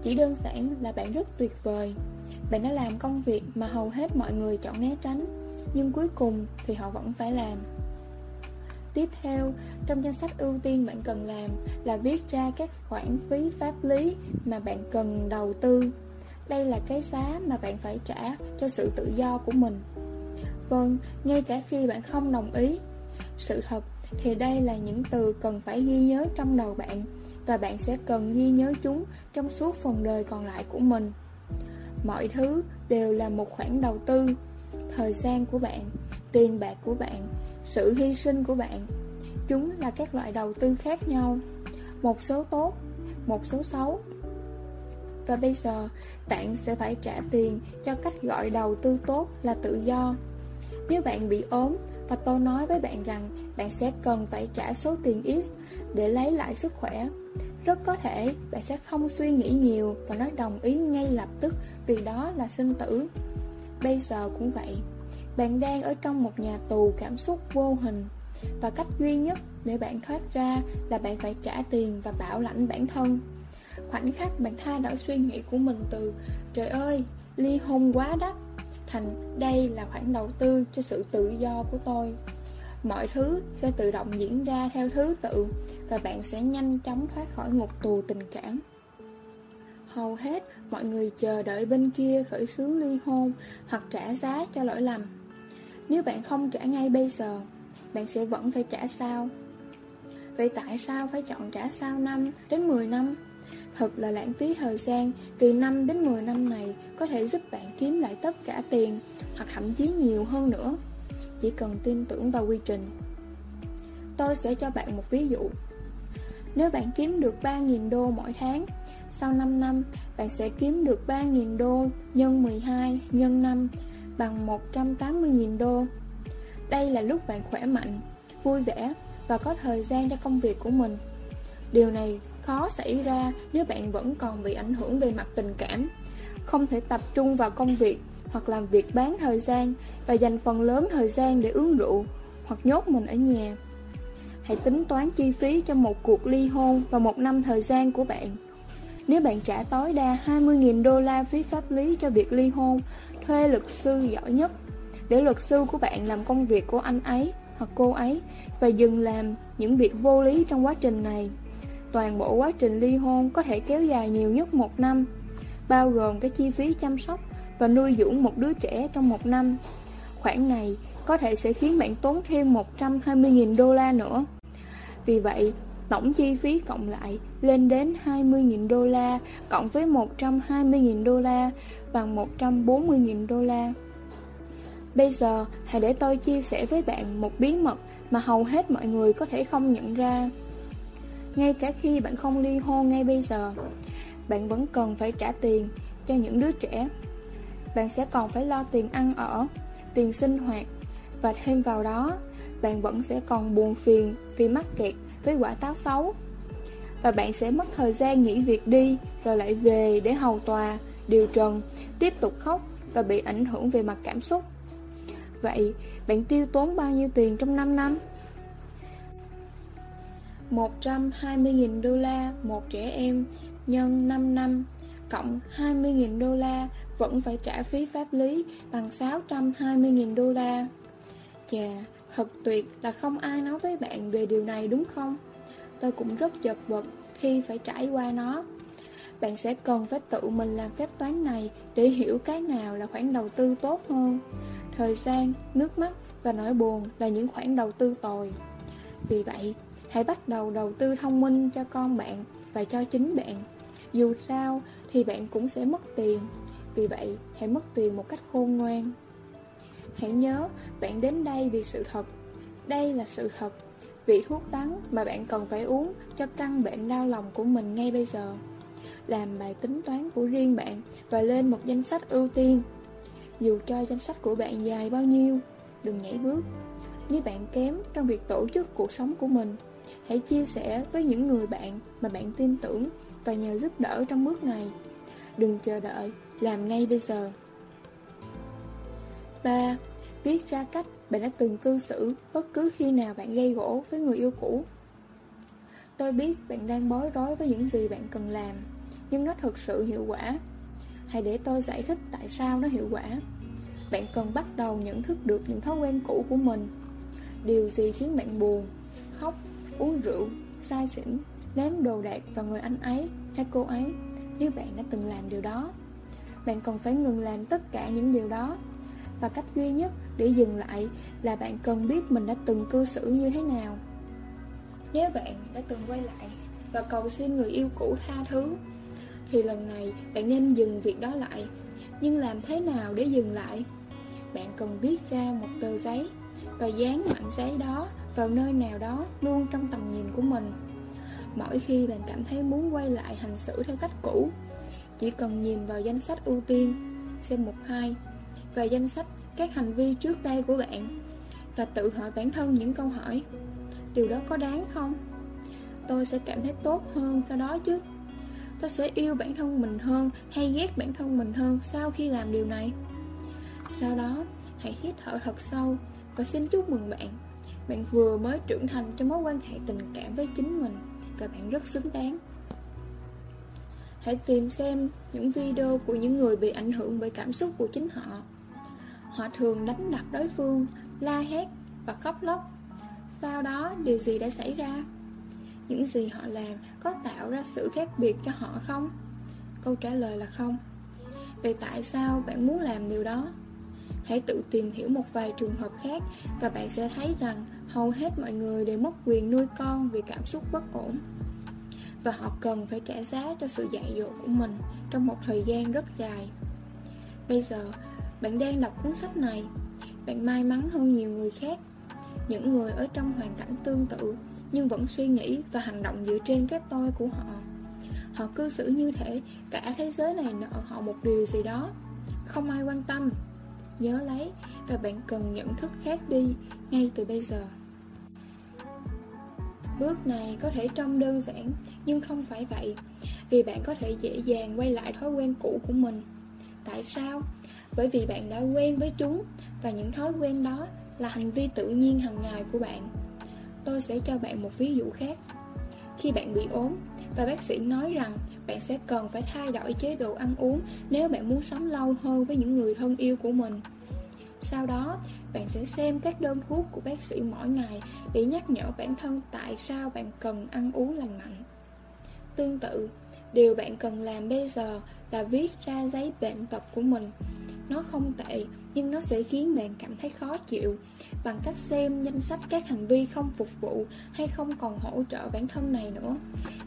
Chỉ đơn giản là bạn rất tuyệt vời. Bạn đã làm công việc mà hầu hết mọi người chọn né tránh, nhưng cuối cùng thì họ vẫn phải làm. Tiếp theo, trong danh sách ưu tiên bạn cần làm là viết ra các khoản phí pháp lý mà bạn cần đầu tư. Đây là cái giá mà bạn phải trả cho sự tự do của mình. Vâng, ngay cả khi bạn không đồng ý. Sự thật thì đây là những từ cần phải ghi nhớ trong đầu bạn và bạn sẽ cần ghi nhớ chúng trong suốt phần đời còn lại của mình. Mọi thứ đều là một khoản đầu tư, thời gian của bạn, tiền bạc của bạn, sự hy sinh của bạn. Chúng là các loại đầu tư khác nhau, một số tốt, một số xấu. Và bây giờ, bạn sẽ phải trả tiền cho cách gọi đầu tư tốt là tự do. Nếu bạn bị ốm và tôi nói với bạn rằng bạn sẽ cần phải trả số tiền ít để lấy lại sức khỏe. Rất có thể bạn sẽ không suy nghĩ nhiều và nói đồng ý ngay lập tức vì đó là sinh tử. Bây giờ cũng vậy. Bạn đang ở trong một nhà tù cảm xúc vô hình và cách duy nhất để bạn thoát ra là bạn phải trả tiền và bảo lãnh bản thân. Khoảnh khắc bạn thay đổi suy nghĩ của mình từ Trời ơi, ly hôn quá đắt thành đây là khoản đầu tư cho sự tự do của tôi. Mọi thứ sẽ tự động diễn ra theo thứ tự và bạn sẽ nhanh chóng thoát khỏi ngục tù tình cảm. Hầu hết mọi người chờ đợi bên kia khởi xướng ly hôn hoặc trả giá cho lỗi lầm. Nếu bạn không trả ngay bây giờ, bạn sẽ vẫn phải trả sau. Vậy tại sao phải chọn trả sau 5 đến 10 năm? Thật là lãng phí thời gian Vì 5 đến 10 năm này Có thể giúp bạn kiếm lại tất cả tiền Hoặc thậm chí nhiều hơn nữa. Chỉ cần tin tưởng vào quy trình. Tôi sẽ cho bạn một ví dụ. Nếu bạn kiếm được 3.000 đô mỗi tháng Sau 5 năm Bạn sẽ kiếm được 3.000 đô Nhân 12 nhân 5 Bằng 180.000 đô Đây là lúc bạn khỏe mạnh Vui vẻ Và có thời gian cho công việc của mình Điều này khó xảy ra nếu bạn vẫn còn bị ảnh hưởng về mặt tình cảm, không thể tập trung vào công việc hoặc làm việc bán thời gian và dành phần lớn thời gian để uống rượu hoặc nhốt mình ở nhà. Hãy tính toán chi phí cho một cuộc ly hôn và một năm thời gian của bạn. Nếu bạn trả tối đa 20.000 đô la phí pháp lý cho việc ly hôn, thuê luật sư giỏi nhất, để luật sư của bạn làm công việc của anh ấy hoặc cô ấy và dừng làm những việc vô lý trong quá trình này. Toàn bộ quá trình ly hôn có thể kéo dài nhiều nhất một năm, bao gồm cái chi phí chăm sóc và nuôi dưỡng một đứa trẻ trong một năm. Khoản này có thể sẽ khiến bạn tốn thêm 120.000 đô la nữa. Vì vậy, tổng chi phí cộng lại lên đến 20.000 đô la cộng với 120.000 đô la bằng 140.000 đô la. Bây giờ, hãy để tôi chia sẻ với bạn một bí mật mà hầu hết mọi người có thể không nhận ra. Ngay cả khi bạn không ly hôn ngay bây giờ Bạn vẫn cần phải trả tiền cho những đứa trẻ bạn sẽ còn phải lo tiền ăn ở, tiền sinh hoạt và thêm vào đó, bạn vẫn sẽ còn buồn phiền vì mắc kẹt với quả táo xấu. Và bạn sẽ mất thời gian nghỉ việc đi rồi lại về để hầu tòa, điều trần, tiếp tục khóc và bị ảnh hưởng về mặt cảm xúc. Vậy, bạn tiêu tốn bao nhiêu tiền trong 5 năm? 120.000 đô la một trẻ em nhân 5 năm cộng 20.000 đô la vẫn phải trả phí pháp lý bằng 620.000 đô la. Chà, thật tuyệt là không ai nói với bạn về điều này đúng không? Tôi cũng rất chật vật khi phải trải qua nó. Bạn sẽ cần phải tự mình làm phép toán này để hiểu cái nào là khoản đầu tư tốt hơn. Thời gian, nước mắt và nỗi buồn là những khoản đầu tư tồi. Vì vậy, hãy bắt đầu đầu tư thông minh cho con bạn và cho chính bạn. Dù sao thì bạn cũng sẽ mất tiền Vì vậy hãy mất tiền một cách khôn ngoan Hãy nhớ bạn đến đây vì sự thật Đây là sự thật Vị thuốc đắng mà bạn cần phải uống cho căn bệnh đau lòng của mình ngay bây giờ làm bài tính toán của riêng bạn và lên một danh sách ưu tiên Dù cho danh sách của bạn dài bao nhiêu Đừng nhảy bước Nếu bạn kém trong việc tổ chức cuộc sống của mình Hãy chia sẻ với những người bạn mà bạn tin tưởng và nhờ giúp đỡ trong bước này. Đừng chờ đợi, làm ngay bây giờ. 3. Viết ra cách bạn đã từng cư xử bất cứ khi nào bạn gây gỗ với người yêu cũ. Tôi biết bạn đang bối rối với những gì bạn cần làm, nhưng nó thực sự hiệu quả. Hãy để tôi giải thích tại sao nó hiệu quả. Bạn cần bắt đầu nhận thức được những thói quen cũ của mình. Điều gì khiến bạn buồn, khóc, uống rượu, sai xỉn, ném đồ đạc vào người anh ấy hay cô ấy nếu bạn đã từng làm điều đó. Bạn cần phải ngừng làm tất cả những điều đó. Và cách duy nhất để dừng lại là bạn cần biết mình đã từng cư xử như thế nào. Nếu bạn đã từng quay lại và cầu xin người yêu cũ tha thứ, thì lần này, bạn nên dừng việc đó lại. Nhưng làm thế nào để dừng lại? Bạn cần viết ra một tờ giấy và dán mảnh giấy đó vào nơi nào đó luôn trong tầm nhìn của mình. Mỗi khi bạn cảm thấy muốn quay lại hành xử theo cách cũ, Chỉ cần nhìn vào danh sách ưu tiên, Xem mục 2 Và danh sách các hành vi trước đây của bạn, Và tự hỏi bản thân những câu hỏi, Điều đó có đáng không? Tôi sẽ cảm thấy tốt hơn sau đó chứ Tôi sẽ yêu bản thân mình hơn hay ghét bản thân mình hơn sau khi làm điều này Sau đó, hãy hít thở thật sâu và xin chúc mừng bạn Bạn vừa mới trưởng thành trong mối quan hệ tình cảm với chính mình và bạn rất xứng đáng. Hãy tìm xem những video của những người bị ảnh hưởng bởi cảm xúc của chính họ. Họ thường đánh đập đối phương, la hét và khóc lóc. Sau đó điều gì đã xảy ra? Những gì họ làm có tạo ra sự khác biệt cho họ không? Câu trả lời là không. Vậy tại sao bạn muốn làm điều đó? Hãy tự tìm hiểu một vài trường hợp khác và bạn sẽ thấy rằng hầu hết mọi người đều mất quyền nuôi con vì cảm xúc bất ổn. Và họ cần phải trả giá cho sự dạy dỗ của mình trong một thời gian rất dài. Bây giờ, bạn đang đọc cuốn sách này, bạn may mắn hơn nhiều người khác. Những người ở trong hoàn cảnh tương tự nhưng vẫn suy nghĩ và hành động dựa trên cái tôi của họ. Họ cư xử như thể cả thế giới này nợ họ một điều gì đó. Không ai quan tâm nhớ lấy và bạn cần nhận thức khác đi ngay từ bây giờ. Bước này có thể trông đơn giản, nhưng không phải vậy, vì bạn có thể dễ dàng quay lại thói quen cũ của mình. Tại sao? Bởi vì bạn đã quen với chúng, và những thói quen đó là hành vi tự nhiên hàng ngày của bạn. Tôi sẽ cho bạn một ví dụ khác. Khi bạn bị ốm và bác sĩ nói rằng bạn sẽ cần phải thay đổi chế độ ăn uống nếu bạn muốn sống lâu hơn với những người thân yêu của mình. Sau đó, bạn sẽ xem các đơn thuốc của bác sĩ mỗi ngày để nhắc nhở bản thân tại sao bạn cần ăn uống lành mạnh. Tương tự, điều bạn cần làm bây giờ là viết ra giấy bệnh tật của mình. Nó không tệ, nhưng nó sẽ khiến bạn cảm thấy khó chịu bằng cách xem danh sách các hành vi không phục vụ hay không còn hỗ trợ bản thân này nữa.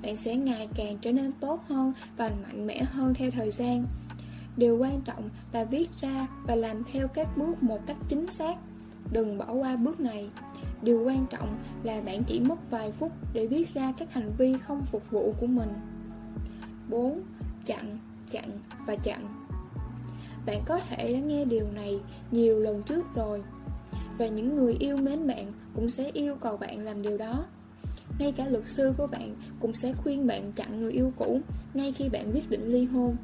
Bạn sẽ ngày càng trở nên tốt hơn và mạnh mẽ hơn theo thời gian. Điều quan trọng là viết ra và làm theo các bước một cách chính xác. Đừng bỏ qua bước này. Điều quan trọng là bạn chỉ mất vài phút để viết ra các hành vi không phục vụ của mình. 4. Chặn, chặn và chặn bạn có thể đã nghe điều này nhiều lần trước rồi và những người yêu mến bạn cũng sẽ yêu cầu bạn làm điều đó Ngay cả luật sư của bạn cũng sẽ khuyên bạn chặn người yêu cũ Ngay khi bạn quyết định ly hôn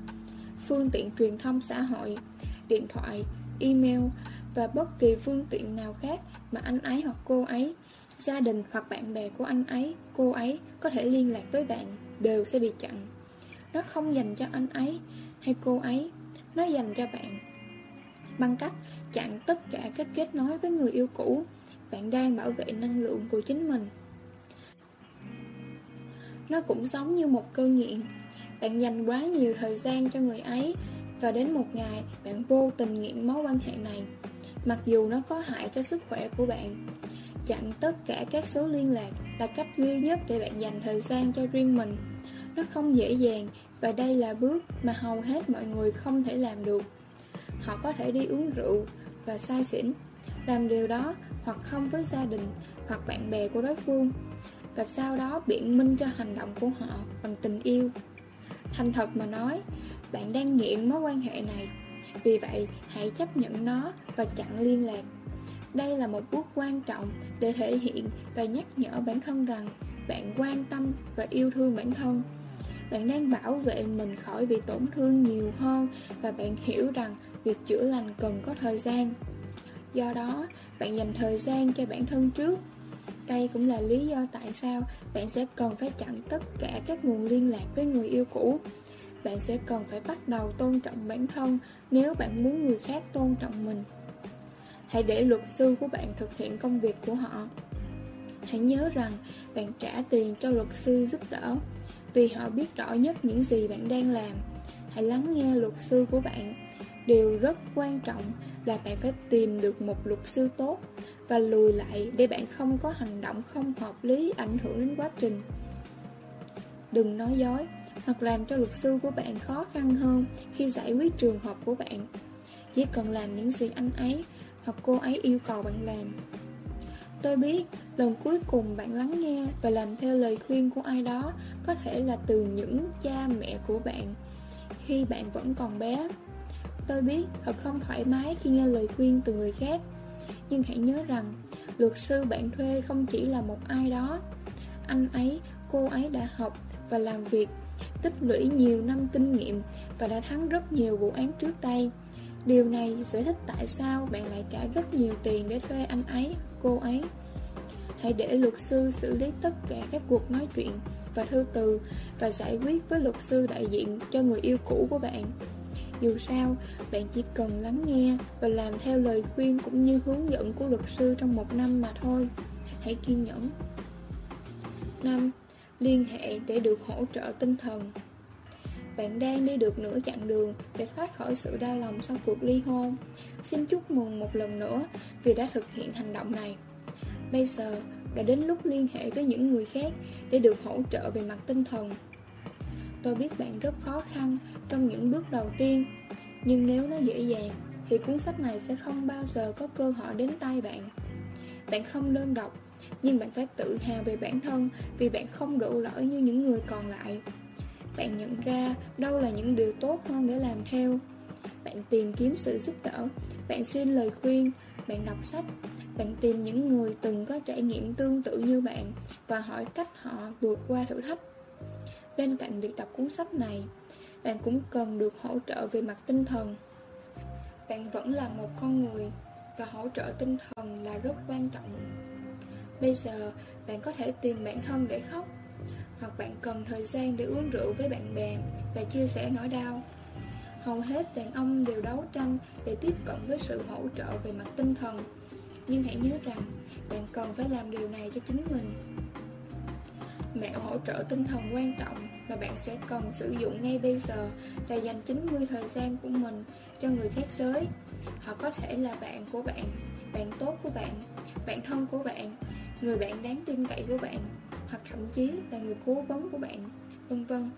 Phương tiện truyền thông xã hội, điện thoại, email và bất kỳ phương tiện nào khác mà anh ấy hoặc cô ấy, gia đình hoặc bạn bè của anh ấy, cô ấy có thể liên lạc với bạn đều sẽ bị chặn. Nó không dành cho anh ấy hay cô ấy, nó dành cho bạn. Bằng cách chặn tất cả các kết nối với người yêu cũ, bạn đang bảo vệ năng lượng của chính mình. Nó cũng giống như một cơn nghiện. Bạn dành quá nhiều thời gian cho người ấy và đến một ngày bạn vô tình nghiện mối quan hệ này mặc dù nó có hại cho sức khỏe của bạn. Chặn tất cả các số liên lạc là cách duy nhất để bạn dành thời gian cho riêng mình. Nó không dễ dàng và đây là bước mà hầu hết mọi người không thể làm được. Họ có thể đi uống rượu và say xỉn, làm điều đó hoặc không với gia đình hoặc bạn bè của đối phương và sau đó biện minh cho hành động của họ bằng tình yêu. Thành thật mà nói, bạn đang nghiện mối quan hệ này vì vậy, hãy chấp nhận nó và chặn liên lạc. Đây là một bước quan trọng để thể hiện và nhắc nhở bản thân rằng bạn quan tâm và yêu thương bản thân. Bạn đang bảo vệ mình khỏi bị tổn thương nhiều hơn và bạn hiểu rằng việc chữa lành cần có thời gian. Do đó, bạn dành thời gian cho bản thân trước. Đây cũng là lý do tại sao bạn sẽ cần phải chặn tất cả các nguồn liên lạc với người yêu cũ bạn sẽ cần phải bắt đầu tôn trọng bản thân nếu bạn muốn người khác tôn trọng mình. Hãy để luật sư của bạn thực hiện công việc của họ. Hãy nhớ rằng bạn trả tiền cho luật sư giúp đỡ vì họ biết rõ nhất những gì bạn đang làm. Hãy lắng nghe luật sư của bạn. Điều rất quan trọng là bạn phải tìm được một luật sư tốt và lùi lại để bạn không có hành động không hợp lý ảnh hưởng đến quá trình. Đừng nói dối, hoặc làm cho luật sư của bạn khó khăn hơn khi giải quyết trường hợp của bạn. Chỉ cần làm những gì anh ấy hoặc cô ấy yêu cầu bạn làm. Tôi biết lần cuối cùng bạn lắng nghe và làm theo lời khuyên của ai đó có thể là từ những cha mẹ của bạn khi bạn vẫn còn bé. Tôi biết thật không thoải mái khi nghe lời khuyên từ người khác, nhưng hãy nhớ rằng luật sư bạn thuê không chỉ là một ai đó. Anh ấy, cô ấy đã học và làm việc tích lũy nhiều năm kinh nghiệm và đã thắng rất nhiều vụ án trước đây. Điều này giải thích tại sao bạn lại trả rất nhiều tiền để thuê anh ấy, cô ấy. Hãy để luật sư xử lý tất cả các cuộc nói chuyện và thư từ và giải quyết với luật sư đại diện cho người yêu cũ của bạn. Dù sao, bạn chỉ cần lắng nghe và làm theo lời khuyên cũng như hướng dẫn của luật sư trong một năm mà thôi. Hãy kiên nhẫn. 5 liên hệ để được hỗ trợ tinh thần. Bạn đang đi được nửa chặng đường để thoát khỏi sự đau lòng sau cuộc ly hôn. Xin chúc mừng một lần nữa vì đã thực hiện hành động này. Bây giờ đã đến lúc liên hệ với những người khác để được hỗ trợ về mặt tinh thần. Tôi biết bạn rất khó khăn trong những bước đầu tiên, nhưng nếu nó dễ dàng thì cuốn sách này sẽ không bao giờ có cơ hội đến tay bạn. Bạn không đơn độc nhưng bạn phải tự hào về bản thân vì bạn không đủ lỗi như những người còn lại. Bạn nhận ra đâu là những điều tốt hơn để làm theo. Bạn tìm kiếm sự giúp đỡ, bạn xin lời khuyên, bạn đọc sách, bạn tìm những người từng có trải nghiệm tương tự như bạn và hỏi cách họ vượt qua thử thách. Bên cạnh việc đọc cuốn sách này, bạn cũng cần được hỗ trợ về mặt tinh thần. Bạn vẫn là một con người và hỗ trợ tinh thần là rất quan trọng. Bây giờ, bạn có thể tìm bản thân để khóc, Hoặc bạn cần thời gian để uống rượu với bạn bè Và chia sẻ nỗi đau Hầu hết đàn ông đều đấu tranh để tiếp cận với sự hỗ trợ về mặt tinh thần Nhưng hãy nhớ rằng, bạn cần phải làm điều này cho chính mình Mẹo hỗ trợ tinh thần quan trọng mà bạn sẽ cần sử dụng ngay bây giờ là dành 90 thời gian của mình cho người khác giới. Họ có thể là bạn của bạn, bạn tốt của bạn, bạn thân của bạn người bạn đáng tin cậy của bạn hoặc thậm chí là người cố vấn của bạn vân vân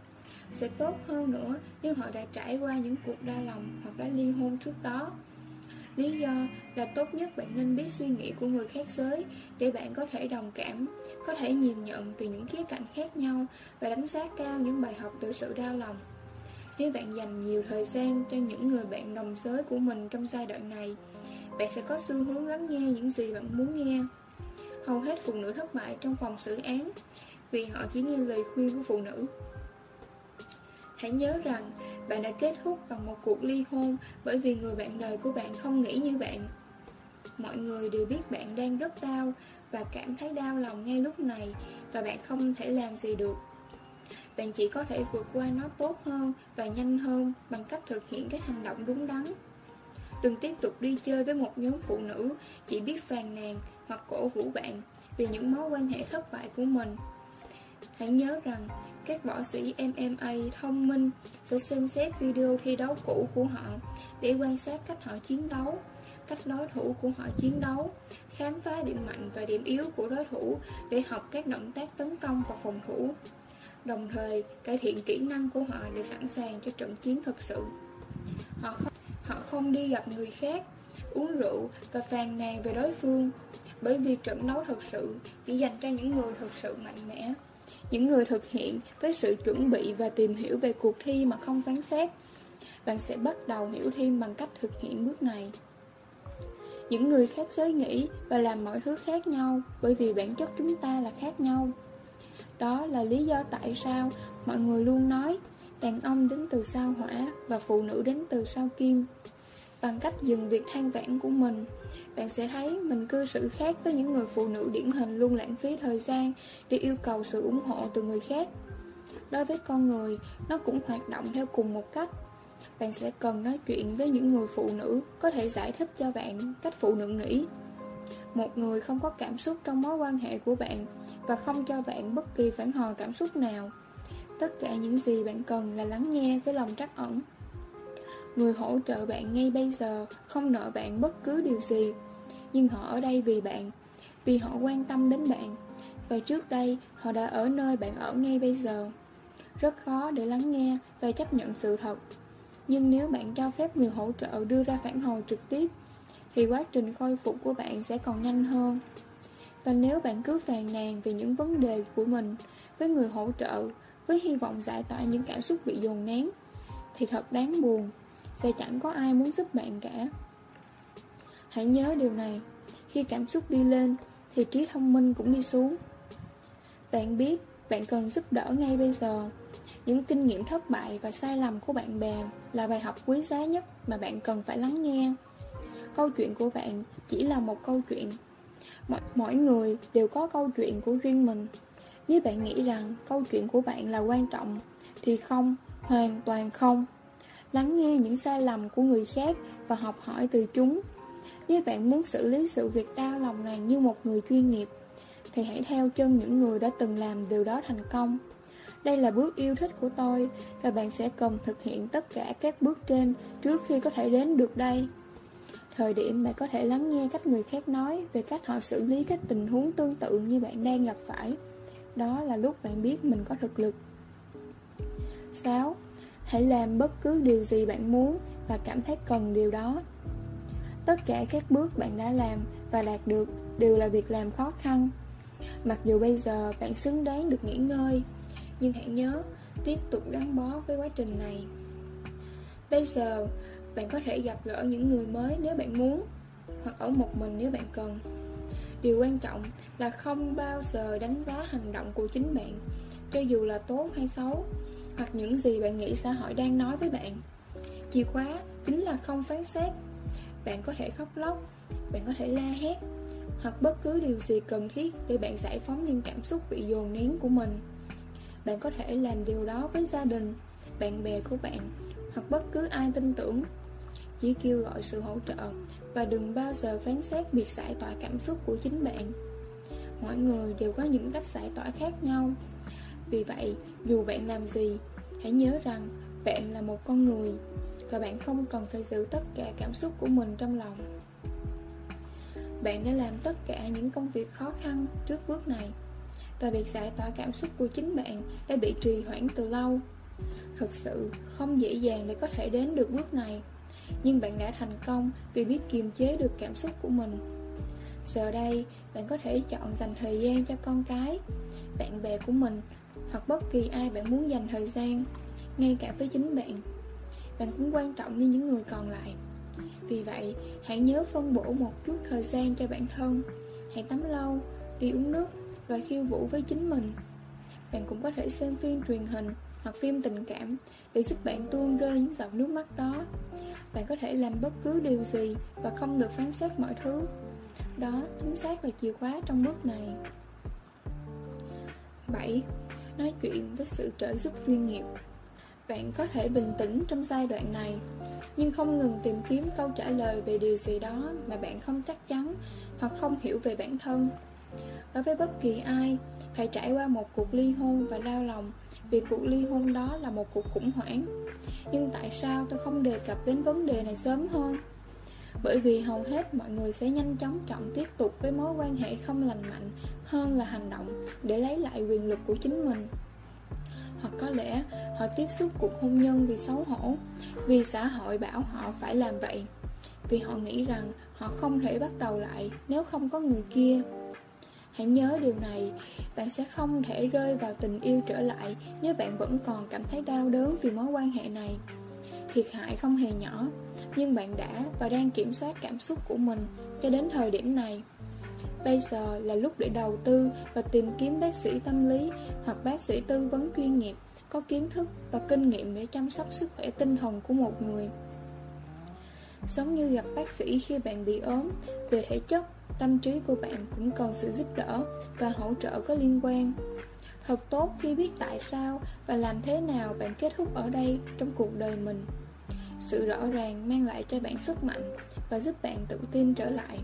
sẽ tốt hơn nữa nếu họ đã trải qua những cuộc đa lòng hoặc đã ly hôn trước đó lý do là tốt nhất bạn nên biết suy nghĩ của người khác giới để bạn có thể đồng cảm có thể nhìn nhận từ những khía cạnh khác nhau và đánh giá cao những bài học từ sự đau lòng Nếu bạn dành nhiều thời gian cho những người bạn đồng giới của mình trong giai đoạn này, bạn sẽ có xu hướng lắng nghe những gì bạn muốn nghe. Hầu hết phụ nữ thất bại trong phòng xử án vì họ chỉ nghe lời khuyên của phụ nữ. Hãy nhớ rằng bạn đã kết thúc bằng một cuộc ly hôn bởi vì người bạn đời của bạn không nghĩ như bạn. Mọi người đều biết bạn đang rất đau và cảm thấy đau lòng ngay lúc này và bạn không thể làm gì được. Bạn chỉ có thể vượt qua nó tốt hơn và nhanh hơn bằng cách thực hiện các hành động đúng đắn. Đừng tiếp tục đi chơi với một nhóm phụ nữ chỉ biết phàn nàn hoặc cổ vũ bạn vì những mối quan hệ thất bại của mình. Hãy nhớ rằng các võ sĩ MMA thông minh sẽ xem xét video thi đấu cũ của họ để quan sát cách họ chiến đấu, cách đối thủ của họ chiến đấu, khám phá điểm mạnh và điểm yếu của đối thủ để học các động tác tấn công và phòng thủ. Đồng thời, cải thiện kỹ năng của họ để sẵn sàng cho trận chiến thực sự. Họ không, họ không đi gặp người khác, uống rượu và phàn nàn về đối phương, bởi vì trận đấu thực sự chỉ dành cho những người thực sự mạnh mẽ. Những người thực hiện với sự chuẩn bị và tìm hiểu về cuộc thi mà không phán xét, bạn sẽ bắt đầu hiểu thêm bằng cách thực hiện bước này. Những người khác giới nghĩ và làm mọi thứ khác nhau bởi vì bản chất chúng ta là khác nhau. Đó là lý do tại sao mọi người luôn nói đàn ông đến từ sao hỏa và phụ nữ đến từ sao kim. Bằng cách dừng việc than vãn của mình, bạn sẽ thấy mình cư xử khác với những người phụ nữ điển hình luôn lãng phí thời gian để yêu cầu sự ủng hộ từ người khác. Đối với con người, nó cũng hoạt động theo cùng một cách. Bạn sẽ cần nói chuyện với những người phụ nữ có thể giải thích cho bạn cách phụ nữ nghĩ. Một người không có cảm xúc trong mối quan hệ của bạn và không cho bạn bất kỳ phản hồi cảm xúc nào. Tất cả những gì bạn cần là lắng nghe với lòng trắc ẩn. Người hỗ trợ bạn ngay bây giờ không nợ bạn bất cứ điều gì, nhưng họ ở đây vì bạn, vì họ quan tâm đến bạn. Và trước đây, họ đã ở nơi bạn ở ngay bây giờ. Rất khó để lắng nghe và chấp nhận sự thật. Nhưng nếu bạn cho phép người hỗ trợ đưa ra phản hồi trực tiếp, thì quá trình khôi phục của bạn sẽ còn nhanh hơn. Và nếu bạn cứ phàn nàn về những vấn đề của mình với người hỗ trợ, với hy vọng giải tỏa những cảm xúc bị dồn nén, thì thật đáng buồn, sẽ chẳng có ai muốn giúp bạn cả. Hãy nhớ điều này, khi cảm xúc đi lên, thì trí thông minh cũng đi xuống. Bạn biết bạn cần giúp đỡ ngay bây giờ. Những kinh nghiệm thất bại và sai lầm của bạn bè là bài học quý giá nhất mà bạn cần phải lắng nghe. Câu chuyện của bạn chỉ là một câu chuyện Mọi, mỗi người đều có câu chuyện của riêng mình Nếu bạn nghĩ rằng câu chuyện của bạn là quan trọng Thì không, hoàn toàn không Lắng nghe những sai lầm của người khác và học hỏi từ chúng nếu bạn muốn xử lý sự việc đau lòng này như một người chuyên nghiệp, Thì hãy theo chân những người đã từng làm điều đó thành công đây là bước yêu thích của tôi, và bạn sẽ cần thực hiện tất cả các bước trên trước khi có thể đến được đây. Thời điểm bạn có thể lắng nghe cách người khác nói về cách họ xử lý các tình huống tương tự như bạn đang gặp phải. Đó là lúc bạn biết mình có thực lực. 6. Hãy làm bất cứ điều gì bạn muốn và cảm thấy cần điều đó. Tất cả các bước bạn đã làm và đạt được đều là việc làm khó khăn. Mặc dù bây giờ bạn xứng đáng được nghỉ ngơi, nhưng hãy nhớ tiếp tục gắn bó với quá trình này. Bây giờ, bạn có thể gặp gỡ những người mới nếu bạn muốn Hoặc ở một mình nếu bạn cần Điều quan trọng là không bao giờ đánh giá hành động của chính bạn Cho dù là tốt hay xấu Hoặc những gì bạn nghĩ xã hội đang nói với bạn Chìa khóa chính là không phán xét bạn có thể khóc lóc Bạn có thể la hét Hoặc bất cứ điều gì cần thiết Để bạn giải phóng những cảm xúc bị dồn nén của mình Bạn có thể làm điều đó với gia đình Bạn bè của bạn Hoặc bất cứ ai tin tưởng chỉ kêu gọi sự hỗ trợ và đừng bao giờ phán xét việc giải tỏa cảm xúc của chính bạn. Mỗi người đều có những cách giải tỏa khác nhau. Vì vậy, dù bạn làm gì, hãy nhớ rằng bạn là một con người và bạn không cần phải giữ tất cả cảm xúc của mình trong lòng. Bạn đã làm tất cả những công việc khó khăn trước bước này và việc giải tỏa cảm xúc của chính bạn đã bị trì hoãn từ lâu. Thực sự không dễ dàng để có thể đến được bước này nhưng bạn đã thành công vì biết kiềm chế được cảm xúc của mình Giờ đây, bạn có thể chọn dành thời gian cho con cái, bạn bè của mình Hoặc bất kỳ ai bạn muốn dành thời gian ngay cả với chính bạn. Bạn cũng quan trọng như những người còn lại. Vì vậy, hãy nhớ phân bổ một chút thời gian cho bản thân. Hãy tắm lâu, đi uống nước và khiêu vũ với chính mình. Bạn cũng có thể xem phim truyền hình hoặc phim tình cảm để giúp bạn tuôn rơi những giọt nước mắt đó. Bạn có thể làm bất cứ điều gì và không được phán xét mọi thứ. Đó chính xác là chìa khóa trong bước này. 7. Nói chuyện với sự trợ giúp chuyên nghiệp bạn có thể bình tĩnh trong giai đoạn này Nhưng không ngừng tìm kiếm câu trả lời về điều gì đó mà bạn không chắc chắn hoặc không hiểu về bản thân Đối với bất kỳ ai, phải trải qua một cuộc ly hôn và đau lòng vì cuộc ly hôn đó là một cuộc khủng hoảng Nhưng tại sao tôi không đề cập đến vấn đề này sớm hơn? Bởi vì hầu hết mọi người sẽ nhanh chóng chọn tiếp tục với mối quan hệ không lành mạnh hơn là hành động để lấy lại quyền lực của chính mình. Hoặc có lẽ họ tiếp xúc cuộc hôn nhân vì xấu hổ, vì xã hội bảo họ phải làm vậy, vì họ nghĩ rằng họ không thể bắt đầu lại nếu không có người kia. Hãy nhớ điều này, bạn sẽ không thể rơi vào tình yêu trở lại nếu bạn vẫn còn cảm thấy đau đớn vì mối quan hệ này. Thiệt hại không hề nhỏ, nhưng bạn đã và đang kiểm soát cảm xúc của mình cho đến thời điểm này. Bây giờ là lúc để đầu tư và tìm kiếm bác sĩ tâm lý hoặc bác sĩ tư vấn chuyên nghiệp có kiến thức và kinh nghiệm để chăm sóc sức khỏe tinh thần của một người. Giống như gặp bác sĩ khi bạn bị ốm, về thể chất, tâm trí của bạn cũng cần sự giúp đỡ và hỗ trợ có liên quan. Thật tốt khi biết tại sao và làm thế nào bạn kết thúc ở đây trong cuộc đời mình. Sự rõ ràng mang lại cho bạn sức mạnh và giúp bạn tự tin trở lại.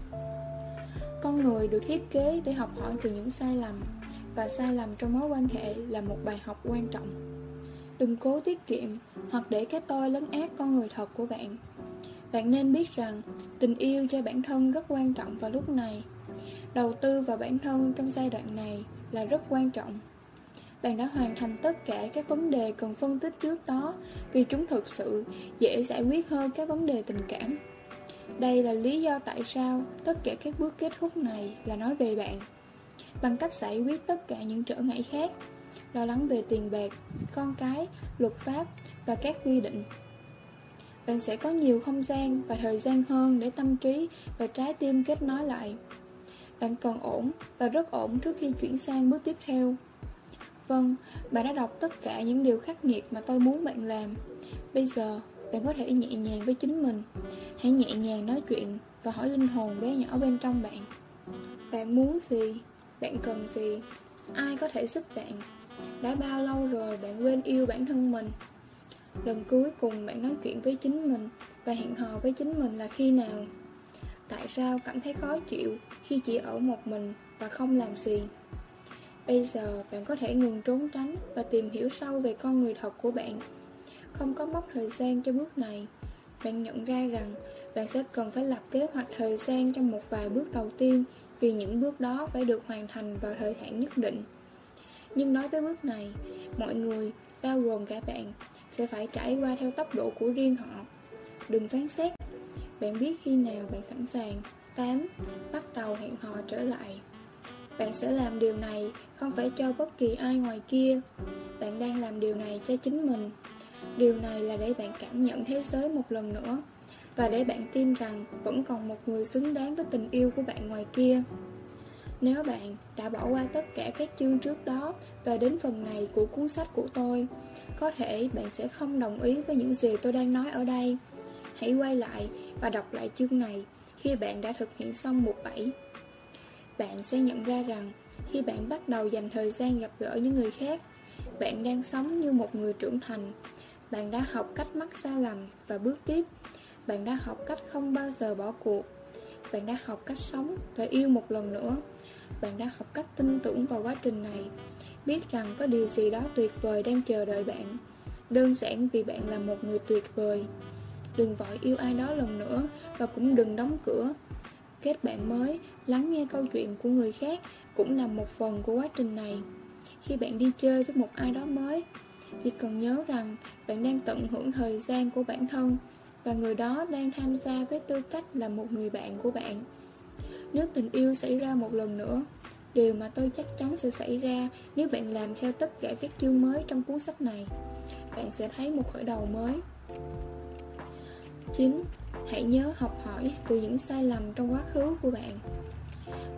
Con người được thiết kế để học hỏi từ những sai lầm, và sai lầm trong mối quan hệ là một bài học quan trọng. Đừng cố tiết kiệm hoặc để cái tôi lấn át con người thật của bạn. Bạn nên biết rằng, tình yêu cho bản thân rất quan trọng vào lúc này. Đầu tư vào bản thân trong giai đoạn này là rất quan trọng. Bạn đã hoàn thành tất cả các vấn đề cần phân tích trước đó vì chúng thực sự dễ giải quyết hơn các vấn đề tình cảm. Đây là lý do tại sao tất cả các bước kết thúc này là nói về bạn. Bằng cách giải quyết tất cả những trở ngại khác, lo lắng về tiền bạc, con cái, luật pháp và các quy định. Bạn sẽ có nhiều không gian và thời gian hơn để tâm trí và trái tim kết nối lại. Bạn cần ổn và rất ổn trước khi chuyển sang bước tiếp theo. Vâng, bạn đã đọc tất cả những điều khắc nghiệt mà tôi muốn bạn làm. Bây giờ, bạn có thể nhẹ nhàng với chính mình. Hãy nhẹ nhàng nói chuyện và hỏi linh hồn bé nhỏ bên trong bạn. Bạn muốn gì? Bạn cần gì? Ai có thể giúp bạn? Đã bao lâu rồi bạn quên yêu bản thân mình? Lần cuối cùng bạn nói chuyện với chính mình và hẹn hò với chính mình là khi nào? Tại sao cảm thấy khó chịu khi chỉ ở một mình và không làm gì? Bây giờ bạn có thể ngừng trốn tránh và tìm hiểu sâu về con người thật của bạn. Không có mốc thời gian cho bước này. Bạn nhận ra rằng bạn sẽ cần phải lập kế hoạch thời gian trong một vài bước đầu tiên vì những bước đó phải được hoàn thành vào thời hạn nhất định. Nhưng nói với bước này, mọi người, bao gồm cả bạn, sẽ phải trải qua theo tốc độ của riêng họ. Đừng phán xét. Bạn biết khi nào bạn sẵn sàng. 8. Bắt đầu hẹn hò trở lại. Bạn sẽ làm điều này không phải cho bất kỳ ai ngoài kia Bạn đang làm điều này cho chính mình Điều này là để bạn cảm nhận thế giới một lần nữa Và để bạn tin rằng vẫn còn một người xứng đáng với tình yêu của bạn ngoài kia. Nếu bạn đã bỏ qua tất cả các chương trước đó Và đến phần này của cuốn sách của tôi Có thể bạn sẽ không đồng ý với những gì tôi đang nói ở đây. Hãy quay lại và đọc lại chương này khi bạn đã thực hiện xong mục 7 bạn sẽ nhận ra rằng khi bạn bắt đầu dành thời gian gặp gỡ những người khác, bạn đang sống như một người trưởng thành. Bạn đã học cách mắc sai lầm và bước tiếp. Bạn đã học cách không bao giờ bỏ cuộc. Bạn đã học cách sống và yêu một lần nữa. Bạn đã học cách tin tưởng vào quá trình này. Biết rằng có điều gì đó tuyệt vời đang chờ đợi bạn. Đơn giản vì bạn là một người tuyệt vời. Đừng vội yêu ai đó lần nữa và cũng đừng đóng cửa kết bạn mới, lắng nghe câu chuyện của người khác cũng là một phần của quá trình này. Khi bạn đi chơi với một ai đó mới, chỉ cần nhớ rằng bạn đang tận hưởng thời gian của bản thân và người đó đang tham gia với tư cách là một người bạn của bạn. Nếu tình yêu xảy ra một lần nữa, điều mà tôi chắc chắn sẽ xảy ra nếu bạn làm theo tất cả các chương mới trong cuốn sách này. bạn sẽ thấy một khởi đầu mới 9. Hãy nhớ học hỏi từ những sai lầm trong quá khứ của bạn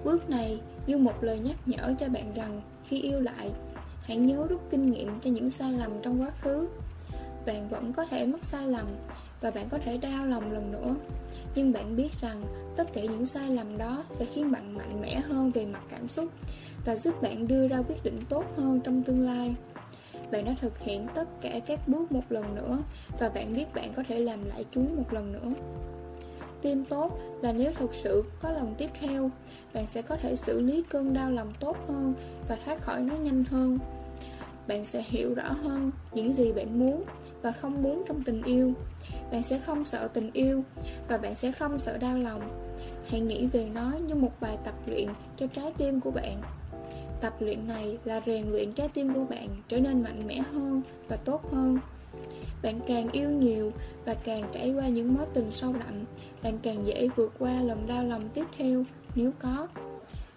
Bước này như một lời nhắc nhở cho bạn rằng khi yêu lại Hãy nhớ rút kinh nghiệm cho những sai lầm trong quá khứ. Bạn vẫn có thể mắc sai lầm Và bạn có thể đau lòng lần nữa. Nhưng bạn biết rằng tất cả những sai lầm đó sẽ khiến bạn mạnh mẽ hơn về mặt cảm xúc Và giúp bạn đưa ra quyết định tốt hơn trong tương lai. Bạn đã thực hiện tất cả các bước một lần nữa và bạn biết bạn có thể làm lại chúng một lần nữa. Tin tốt là nếu thực sự có lần tiếp theo, bạn sẽ có thể xử lý cơn đau lòng tốt hơn và thoát khỏi nó nhanh hơn bạn sẽ hiểu rõ hơn những gì bạn muốn và không muốn trong tình yêu bạn sẽ không sợ tình yêu và bạn sẽ không sợ đau lòng hãy nghĩ về nó như một bài tập luyện cho trái tim của bạn Tập luyện này là rèn luyện trái tim của bạn trở nên mạnh mẽ hơn và tốt hơn. Bạn càng yêu nhiều và càng trải qua những mối tình sâu đậm, bạn càng dễ vượt qua lần đau lòng tiếp theo nếu có.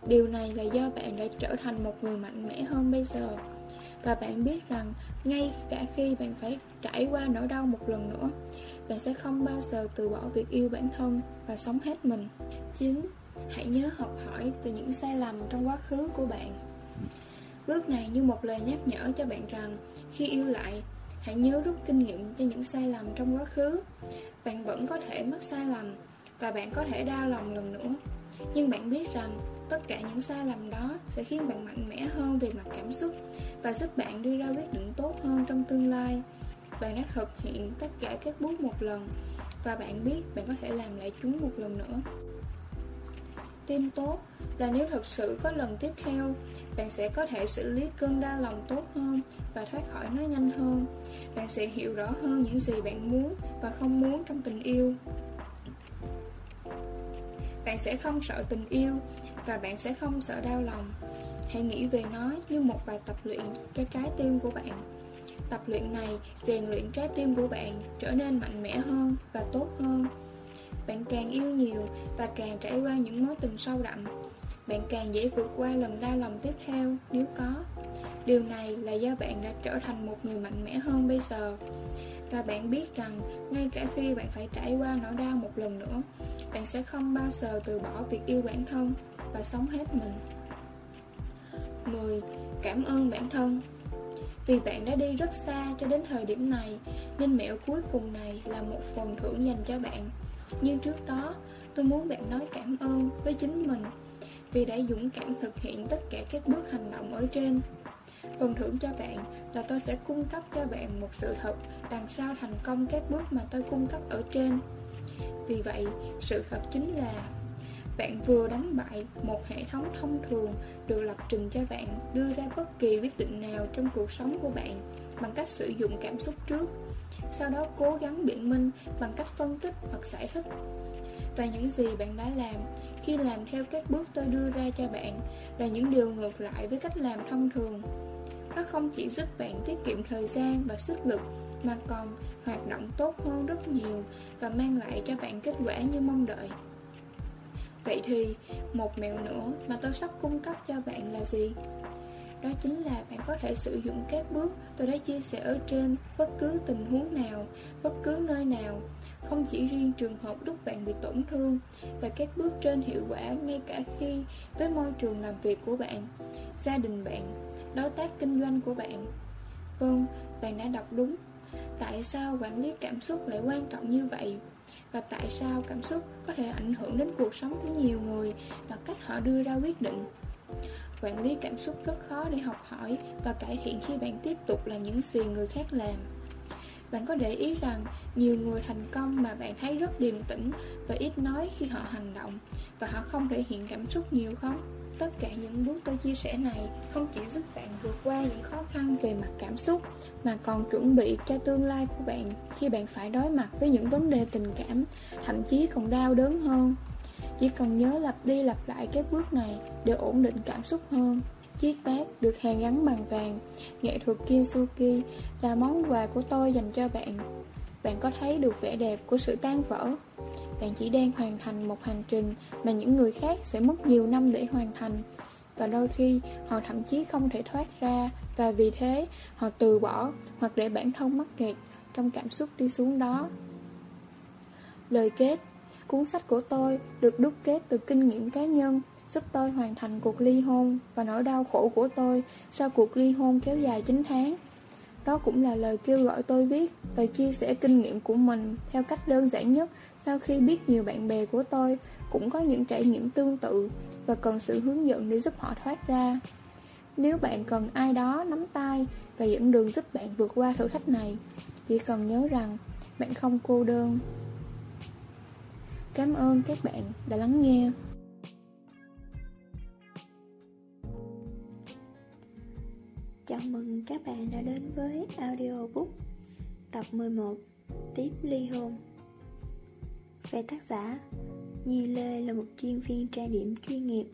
Điều này là do bạn đã trở thành một người mạnh mẽ hơn bây giờ. Và bạn biết rằng ngay cả khi bạn phải trải qua nỗi đau một lần nữa, bạn sẽ không bao giờ từ bỏ việc yêu bản thân và sống hết mình. 9. Hãy nhớ học hỏi từ những sai lầm trong quá khứ của bạn. Bước này như một lời nhắc nhở cho bạn rằng khi yêu lại, hãy nhớ rút kinh nghiệm cho những sai lầm trong quá khứ. Bạn vẫn có thể mắc sai lầm và bạn có thể đau lòng lần nữa. Nhưng bạn biết rằng tất cả những sai lầm đó sẽ khiến bạn mạnh mẽ hơn về mặt cảm xúc và giúp bạn đưa ra quyết định tốt hơn trong tương lai. Bạn đã thực hiện tất cả các bước một lần và bạn biết bạn có thể làm lại chúng một lần nữa. Tin tốt là nếu thật sự có lần tiếp theo, bạn sẽ có thể xử lý cơn đau lòng tốt hơn và thoát khỏi nó nhanh hơn. Bạn sẽ hiểu rõ hơn những gì bạn muốn và không muốn trong tình yêu. Bạn sẽ không sợ tình yêu và bạn sẽ không sợ đau lòng. Hãy nghĩ về nó như một bài tập luyện cho trái tim của bạn. Tập luyện này rèn luyện trái tim của bạn trở nên mạnh mẽ hơn và tốt hơn. Bạn càng yêu nhiều và càng trải qua những mối tình sâu đậm, Bạn càng dễ vượt qua lần đau lòng tiếp theo nếu có Điều này là do bạn đã trở thành một người mạnh mẽ hơn bây giờ Và bạn biết rằng ngay cả khi bạn phải trải qua nỗi đau một lần nữa, Bạn sẽ không bao giờ từ bỏ việc yêu bản thân và sống hết mình 10. Cảm ơn bản thân Vì bạn đã đi rất xa cho đến thời điểm này Nên mẹo cuối cùng này là một phần thưởng dành cho bạn nhưng trước đó, tôi muốn bạn nói cảm ơn với chính mình vì đã dũng cảm thực hiện tất cả các bước hành động ở trên. Phần thưởng cho bạn là tôi sẽ cung cấp cho bạn một sự thật đằng sau thành công các bước mà tôi cung cấp ở trên. Vì vậy, sự thật chính là bạn vừa đánh bại một hệ thống thông thường được lập trình cho bạn, đưa ra bất kỳ quyết định nào trong cuộc sống của bạn bằng cách sử dụng cảm xúc trước, sau đó cố gắng biện minh bằng cách phân tích hoặc giải thích. Và những gì bạn đã làm khi làm theo các bước tôi đưa ra cho bạn là những điều ngược lại với cách làm thông thường. Nó không chỉ giúp bạn tiết kiệm thời gian và sức lực, mà còn hoạt động tốt hơn rất nhiều và mang lại cho bạn kết quả như mong đợi vậy thì một mẹo nữa mà tôi sắp cung cấp cho bạn là gì đó chính là bạn có thể sử dụng các bước tôi đã chia sẻ ở trên bất cứ tình huống nào, bất cứ nơi nào, không chỉ riêng trường hợp lúc bạn bị tổn thương và các bước trên hiệu quả ngay cả khi với môi trường làm việc của bạn, gia đình bạn, đối tác kinh doanh của bạn. Vâng, bạn đã đọc đúng. Tại sao quản lý cảm xúc lại quan trọng như vậy? Và tại sao cảm xúc có thể ảnh hưởng đến cuộc sống của nhiều người và cách họ đưa ra quyết định? Quản lý cảm xúc rất khó để học hỏi và cải thiện khi bạn tiếp tục làm những gì người khác làm. Bạn có để ý rằng nhiều người thành công mà bạn thấy rất điềm tĩnh và ít nói khi họ hành động và họ không thể hiện cảm xúc nhiều không? Tất cả những bước tôi chia sẻ này không chỉ giúp bạn vượt qua những khó khăn về mặt cảm xúc mà còn chuẩn bị cho tương lai của bạn khi bạn phải đối mặt với những vấn đề tình cảm, thậm chí còn đau đớn hơn. Chỉ cần nhớ lặp đi lặp lại các bước này để ổn định cảm xúc hơn. Chiếc bát được hàn gắn bằng vàng, nghệ thuật Kintsugi là món quà của tôi dành cho bạn. Bạn có thấy được vẻ đẹp của sự tan vỡ. Bạn chỉ đang hoàn thành một hành trình mà những người khác sẽ mất nhiều năm để hoàn thành. và đôi khi, họ thậm chí không thể thoát ra, và vì thế, họ từ bỏ hoặc để bản thân mắc kẹt trong cảm xúc đi xuống đó. Lời kết, Cuốn sách của tôi được đúc kết từ kinh nghiệm cá nhân, giúp tôi hoàn thành cuộc ly hôn và nỗi đau khổ của tôi sau cuộc ly hôn kéo dài 9 tháng. Đó cũng là lời kêu gọi tôi biết và chia sẻ kinh nghiệm của mình theo cách đơn giản nhất sau khi biết nhiều bạn bè của tôi cũng có những trải nghiệm tương tự và cần sự hướng dẫn để giúp họ thoát ra. Nếu bạn cần ai đó nắm tay và dẫn đường giúp bạn vượt qua thử thách này, chỉ cần nhớ rằng bạn không cô đơn. Cảm ơn các bạn đã lắng nghe. Chào mừng các bạn đã đến với audiobook tập 11 Tiếp ly hôn về tác giả Nhi Lê là một chuyên viên trang điểm chuyên nghiệp.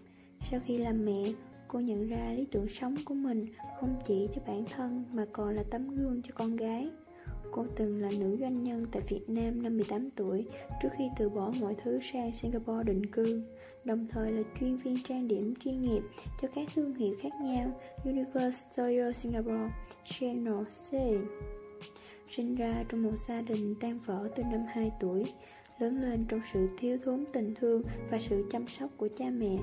Sau khi làm mẹ, cô nhận ra lý tưởng sống của mình không chỉ cho bản thân mà còn là tấm gương cho con gái. Cô từng là nữ doanh nhân tại Việt Nam năm 18 tuổi trước khi từ bỏ mọi thứ sang Singapore định cư, đồng thời là chuyên viên trang điểm chuyên nghiệp cho các thương hiệu khác nhau Universe Studio Singapore, Channel C. Sinh ra trong một gia đình tan vỡ từ năm 2 tuổi, lớn lên trong sự thiếu thốn tình thương và sự chăm sóc của cha mẹ,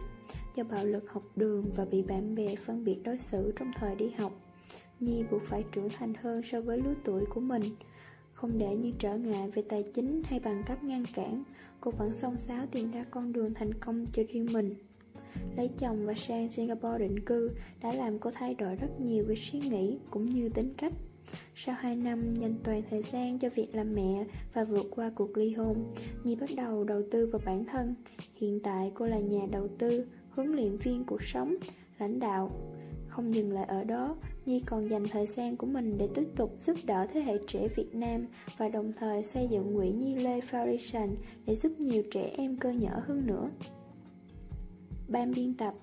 do bạo lực học đường và bị bạn bè phân biệt đối xử trong thời đi học. Nhi buộc phải trưởng thành hơn so với lứa tuổi của mình. Không để những trở ngại về tài chính hay bằng cấp ngăn cản Cô vẫn song sáo tìm ra con đường thành công cho riêng mình. Lấy chồng và sang Singapore định cư đã làm cô thay đổi rất nhiều về suy nghĩ cũng như tính cách sau 2 năm dành toàn thời gian cho việc làm mẹ và vượt qua cuộc ly hôn, Nhi bắt đầu đầu tư vào bản thân. Hiện tại cô là nhà đầu tư, huấn luyện viên cuộc sống, lãnh đạo. Không dừng lại ở đó, Nhi còn dành thời gian của mình để tiếp tục giúp đỡ thế hệ trẻ Việt Nam và đồng thời xây dựng quỹ Nhi Lê Foundation để giúp nhiều trẻ em cơ nhở hơn nữa. Ban biên tập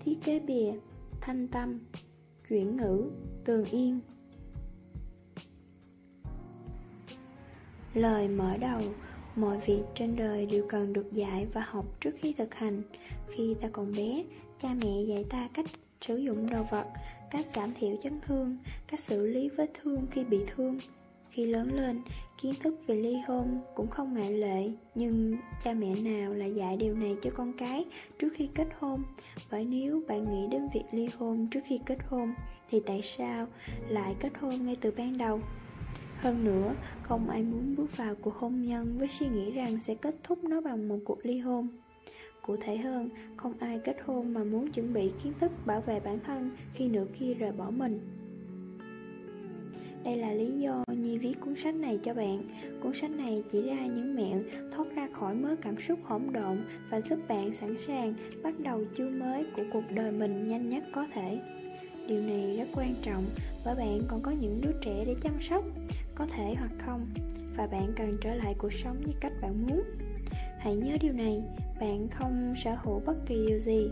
Thiết kế bìa Thanh Tâm Chuyển ngữ Tường Yên Lời mở đầu Mọi việc trên đời đều cần được dạy và học trước khi thực hành Khi ta còn bé, cha mẹ dạy ta cách sử dụng đồ vật cách giảm thiểu chấn thương, cách xử lý vết thương khi bị thương. Khi lớn lên, kiến thức về ly hôn cũng không ngoại lệ, nhưng cha mẹ nào lại dạy điều này cho con cái trước khi kết hôn? Bởi nếu bạn nghĩ đến việc ly hôn trước khi kết hôn, thì tại sao lại kết hôn ngay từ ban đầu? Hơn nữa, không ai muốn bước vào cuộc hôn nhân với suy nghĩ rằng sẽ kết thúc nó bằng một cuộc ly hôn. Cụ thể hơn, không ai kết hôn mà muốn chuẩn bị kiến thức bảo vệ bản thân khi nửa kia rời bỏ mình. Đây là lý do Nhi viết cuốn sách này cho bạn. Cuốn sách này chỉ ra những mẹo thoát ra khỏi mớ cảm xúc hỗn độn và giúp bạn sẵn sàng bắt đầu chương mới của cuộc đời mình nhanh nhất có thể. Điều này rất quan trọng bởi bạn còn có những đứa trẻ để chăm sóc, có thể hoặc không, và bạn cần trở lại cuộc sống như cách bạn muốn. Hãy nhớ điều này, bạn không sở hữu bất kỳ điều gì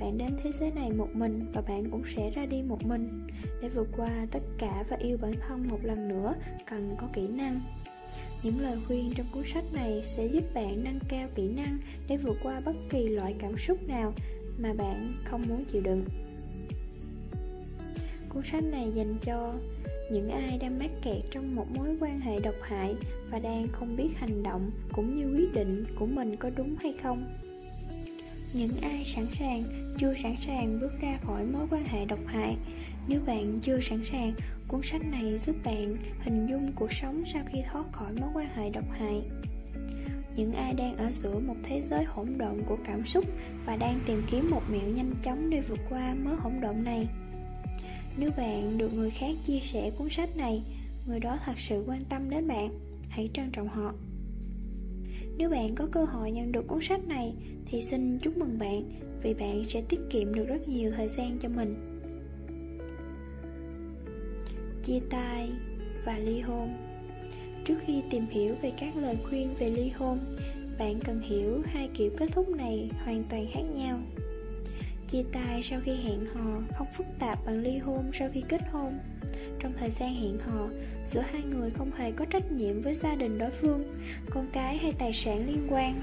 Bạn đến thế giới này một mình và bạn cũng sẽ ra đi một mình Để vượt qua tất cả và yêu bản thân một lần nữa cần có kỹ năng những lời khuyên trong cuốn sách này sẽ giúp bạn nâng cao kỹ năng để vượt qua bất kỳ loại cảm xúc nào mà bạn không muốn chịu đựng. Cuốn sách này dành cho những ai đang mắc kẹt trong một mối quan hệ độc hại và đang không biết hành động cũng như quyết định của mình có đúng hay không? Những ai sẵn sàng, chưa sẵn sàng bước ra khỏi mối quan hệ độc hại? Nếu bạn chưa sẵn sàng, cuốn sách này giúp bạn hình dung cuộc sống sau khi thoát khỏi mối quan hệ độc hại. Những ai đang ở giữa một thế giới hỗn độn của cảm xúc và đang tìm kiếm một mẹo nhanh chóng để vượt qua mớ hỗn độn này? Nếu bạn được người khác chia sẻ cuốn sách này, Người đó thật sự quan tâm đến bạn, Hãy trân trọng họ. Nếu bạn có cơ hội nhận được cuốn sách này, Thì xin chúc mừng bạn, Vì bạn sẽ tiết kiệm được rất nhiều thời gian cho mình. Chia tay và ly hôn. Trước khi tìm hiểu về các lời khuyên về ly hôn, Bạn cần hiểu hai kiểu kết thúc này hoàn toàn khác nhau. Chia tay sau khi hẹn hò không phức tạp bằng ly hôn sau khi kết hôn. Trong thời gian hẹn hò, giữa hai người không hề có trách nhiệm với gia đình đối phương, con cái hay tài sản liên quan.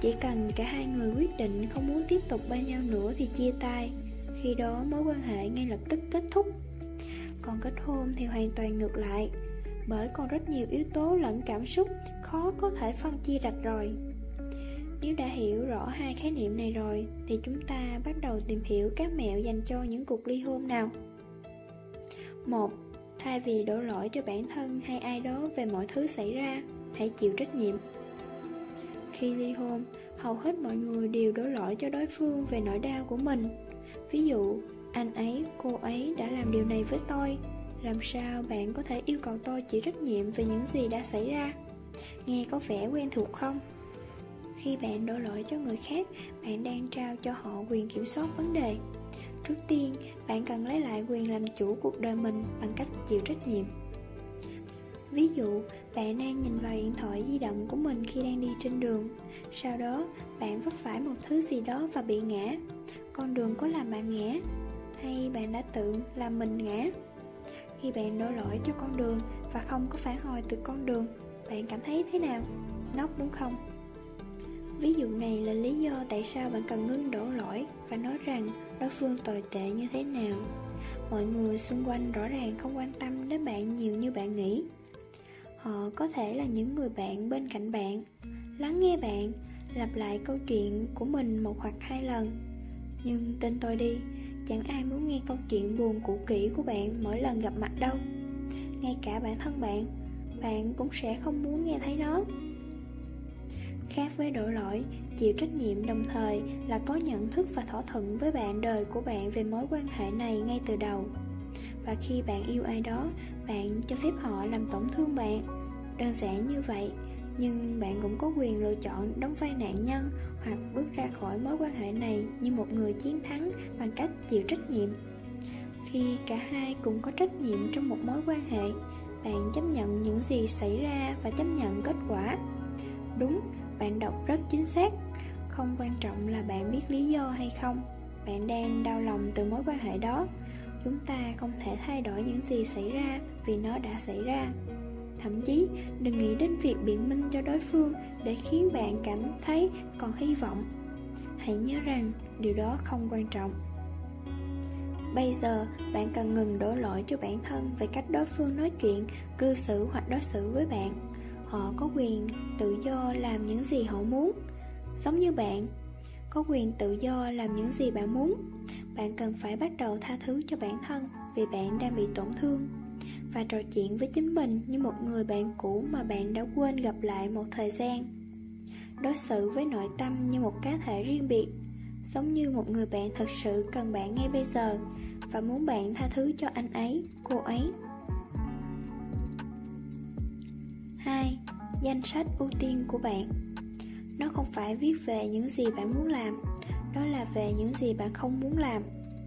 Chỉ cần cả hai người quyết định không muốn tiếp tục bên nhau nữa thì chia tay. Khi đó mối quan hệ ngay lập tức kết thúc. Còn kết hôn thì hoàn toàn ngược lại Bởi còn rất nhiều yếu tố lẫn cảm xúc Khó có thể phân chia rạch ròi. Nếu đã hiểu rõ hai khái niệm này rồi Thì chúng ta bắt đầu tìm hiểu các mẹo dành cho những cuộc ly hôn nào. Một Thay vì đổ lỗi cho bản thân hay ai đó về mọi thứ xảy ra Hãy chịu trách nhiệm. Khi ly hôn, hầu hết mọi người đều đổ lỗi cho đối phương về nỗi đau của mình. Ví dụ, anh ấy, cô ấy đã làm điều này với tôi. Làm sao bạn có thể yêu cầu tôi chịu trách nhiệm về những gì đã xảy ra? Nghe có vẻ quen thuộc không? Khi bạn đổ lỗi cho người khác, bạn đang trao cho họ quyền kiểm soát vấn đề Trước tiên, bạn cần lấy lại quyền làm chủ cuộc đời mình bằng cách chịu trách nhiệm. Ví dụ, bạn đang nhìn vào điện thoại di động của mình khi đang đi trên đường. Sau đó, bạn vấp phải một thứ gì đó và bị ngã. Con đường có làm bạn ngã? Hay bạn đã tự làm mình ngã? Khi bạn đổ lỗi cho con đường và không có phản hồi từ con đường, bạn cảm thấy thế nào? Ngốc đúng không? Ví dụ này là lý do tại sao bạn cần ngưng đổ lỗi và nói rằng đối phương tồi tệ như thế nào. Mọi người xung quanh rõ ràng không quan tâm đến bạn nhiều như bạn nghĩ. Họ có thể là những người bạn bên cạnh bạn, lắng nghe bạn, lặp lại câu chuyện của mình một hoặc hai lần. Nhưng tin tôi đi, chẳng ai muốn nghe câu chuyện buồn cũ kỹ của bạn mỗi lần gặp mặt đâu. Ngay cả bản thân bạn, bạn cũng sẽ không muốn nghe thấy nó. Khác với đổ lỗi, chịu trách nhiệm đồng thời là có nhận thức và thỏa thuận với bạn đời của bạn về mối quan hệ này ngay từ đầu. Và khi bạn yêu ai đó, bạn cho phép họ làm tổn thương bạn. Đơn giản như vậy, nhưng bạn cũng có quyền lựa chọn đóng vai nạn nhân hoặc bước ra khỏi mối quan hệ này như một người chiến thắng bằng cách chịu trách nhiệm. Khi cả hai cùng có trách nhiệm trong một mối quan hệ, bạn chấp nhận những gì xảy ra và chấp nhận kết quả. Đúng, bạn đọc rất chính xác. Không quan trọng là bạn biết lý do hay không Bạn đang đau lòng từ mối quan hệ đó. Chúng ta không thể thay đổi những gì xảy ra vì nó đã xảy ra. Thậm chí đừng nghĩ đến việc biện minh cho đối phương để khiến bạn cảm thấy còn hy vọng. Hãy nhớ rằng điều đó không quan trọng. Bây giờ bạn cần ngừng đổ lỗi cho bản thân về cách đối phương nói chuyện, cư xử hoặc đối xử với bạn. Họ có quyền tự do làm những gì họ muốn. Giống như bạn Có quyền tự do làm những gì bạn muốn. Bạn cần phải bắt đầu tha thứ cho bản thân Vì bạn đang bị tổn thương Và trò chuyện với chính mình như một người bạn cũ mà bạn đã quên gặp lại một thời gian. Đối xử với nội tâm như một cá thể riêng biệt Giống như một người bạn thật sự cần bạn ngay bây giờ Và muốn bạn tha thứ cho anh ấy, cô ấy. 2. Danh sách ưu tiên của bạn. Nó không phải viết về những gì bạn muốn làm Đó là về những gì bạn không muốn làm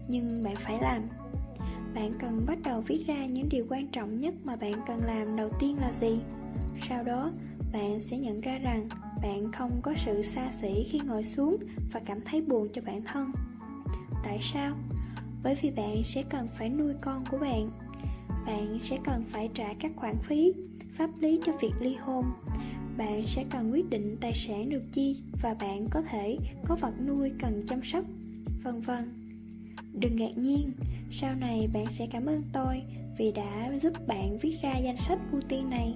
Nhưng bạn phải làm. Bạn cần bắt đầu viết ra những điều quan trọng nhất mà bạn cần làm đầu tiên là gì? Sau đó, bạn sẽ nhận ra rằng bạn không có sự xa xỉ khi ngồi xuống và cảm thấy buồn cho bản thân. Tại sao? Bởi vì bạn sẽ cần phải nuôi con của bạn. Bạn sẽ cần phải trả các khoản phí pháp lý cho việc ly hôn. Bạn sẽ cần quyết định tài sản được chi và bạn có thể có vật nuôi cần chăm sóc, vân vân. Đừng ngạc nhiên, sau này bạn sẽ cảm ơn tôi vì đã giúp bạn viết ra danh sách ưu tiên này.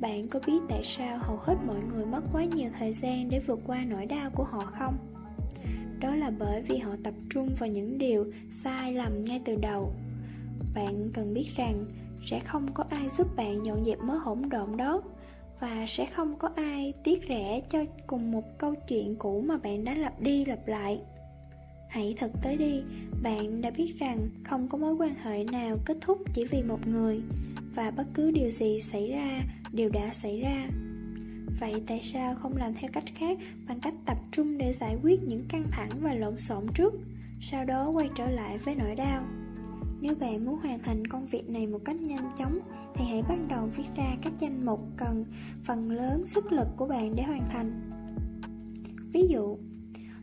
Bạn có biết tại sao hầu hết mọi người mất quá nhiều thời gian để vượt qua nỗi đau của họ không? Đó là bởi vì họ tập trung vào những điều sai lầm ngay từ đầu. Bạn cần biết rằng sẽ không có ai giúp bạn dọn dẹp mớ hỗn độn đó và sẽ không có ai tiếc rẻ cho cùng một câu chuyện cũ mà bạn đã lặp đi lặp lại. Hãy thực tới đi, bạn đã biết rằng không có mối quan hệ nào kết thúc chỉ vì một người và bất cứ điều gì xảy ra đều đã xảy ra. Vậy tại sao không làm theo cách khác bằng cách tập trung để giải quyết những căng thẳng và lộn xộn trước, sau đó quay trở lại với nỗi đau? Nếu bạn muốn hoàn thành công việc này một cách nhanh chóng thì hãy bắt đầu viết ra các danh mục cần phần lớn sức lực của bạn để hoàn thành. Ví dụ,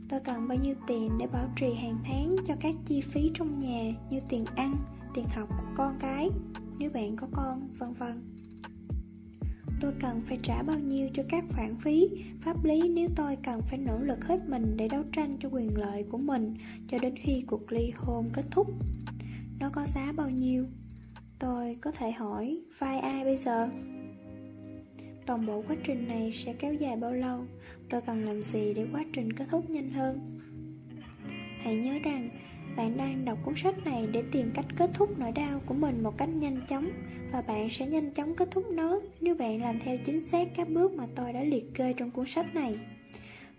tôi cần bao nhiêu tiền để bảo trì hàng tháng cho các chi phí trong nhà như tiền ăn, tiền học của con cái, nếu bạn có con, vân vân. tôi cần phải trả bao nhiêu cho các khoản phí pháp lý nếu tôi cần phải nỗ lực hết mình để đấu tranh cho quyền lợi của mình cho đến khi cuộc ly hôn kết thúc nó có giá bao nhiêu tôi có thể hỏi vai ai bây giờ toàn bộ quá trình này sẽ kéo dài bao lâu tôi cần làm gì để quá trình kết thúc nhanh hơn hãy nhớ rằng bạn đang đọc cuốn sách này để tìm cách kết thúc nỗi đau của mình một cách nhanh chóng và bạn sẽ nhanh chóng kết thúc nó nếu bạn làm theo chính xác các bước mà tôi đã liệt kê trong cuốn sách này.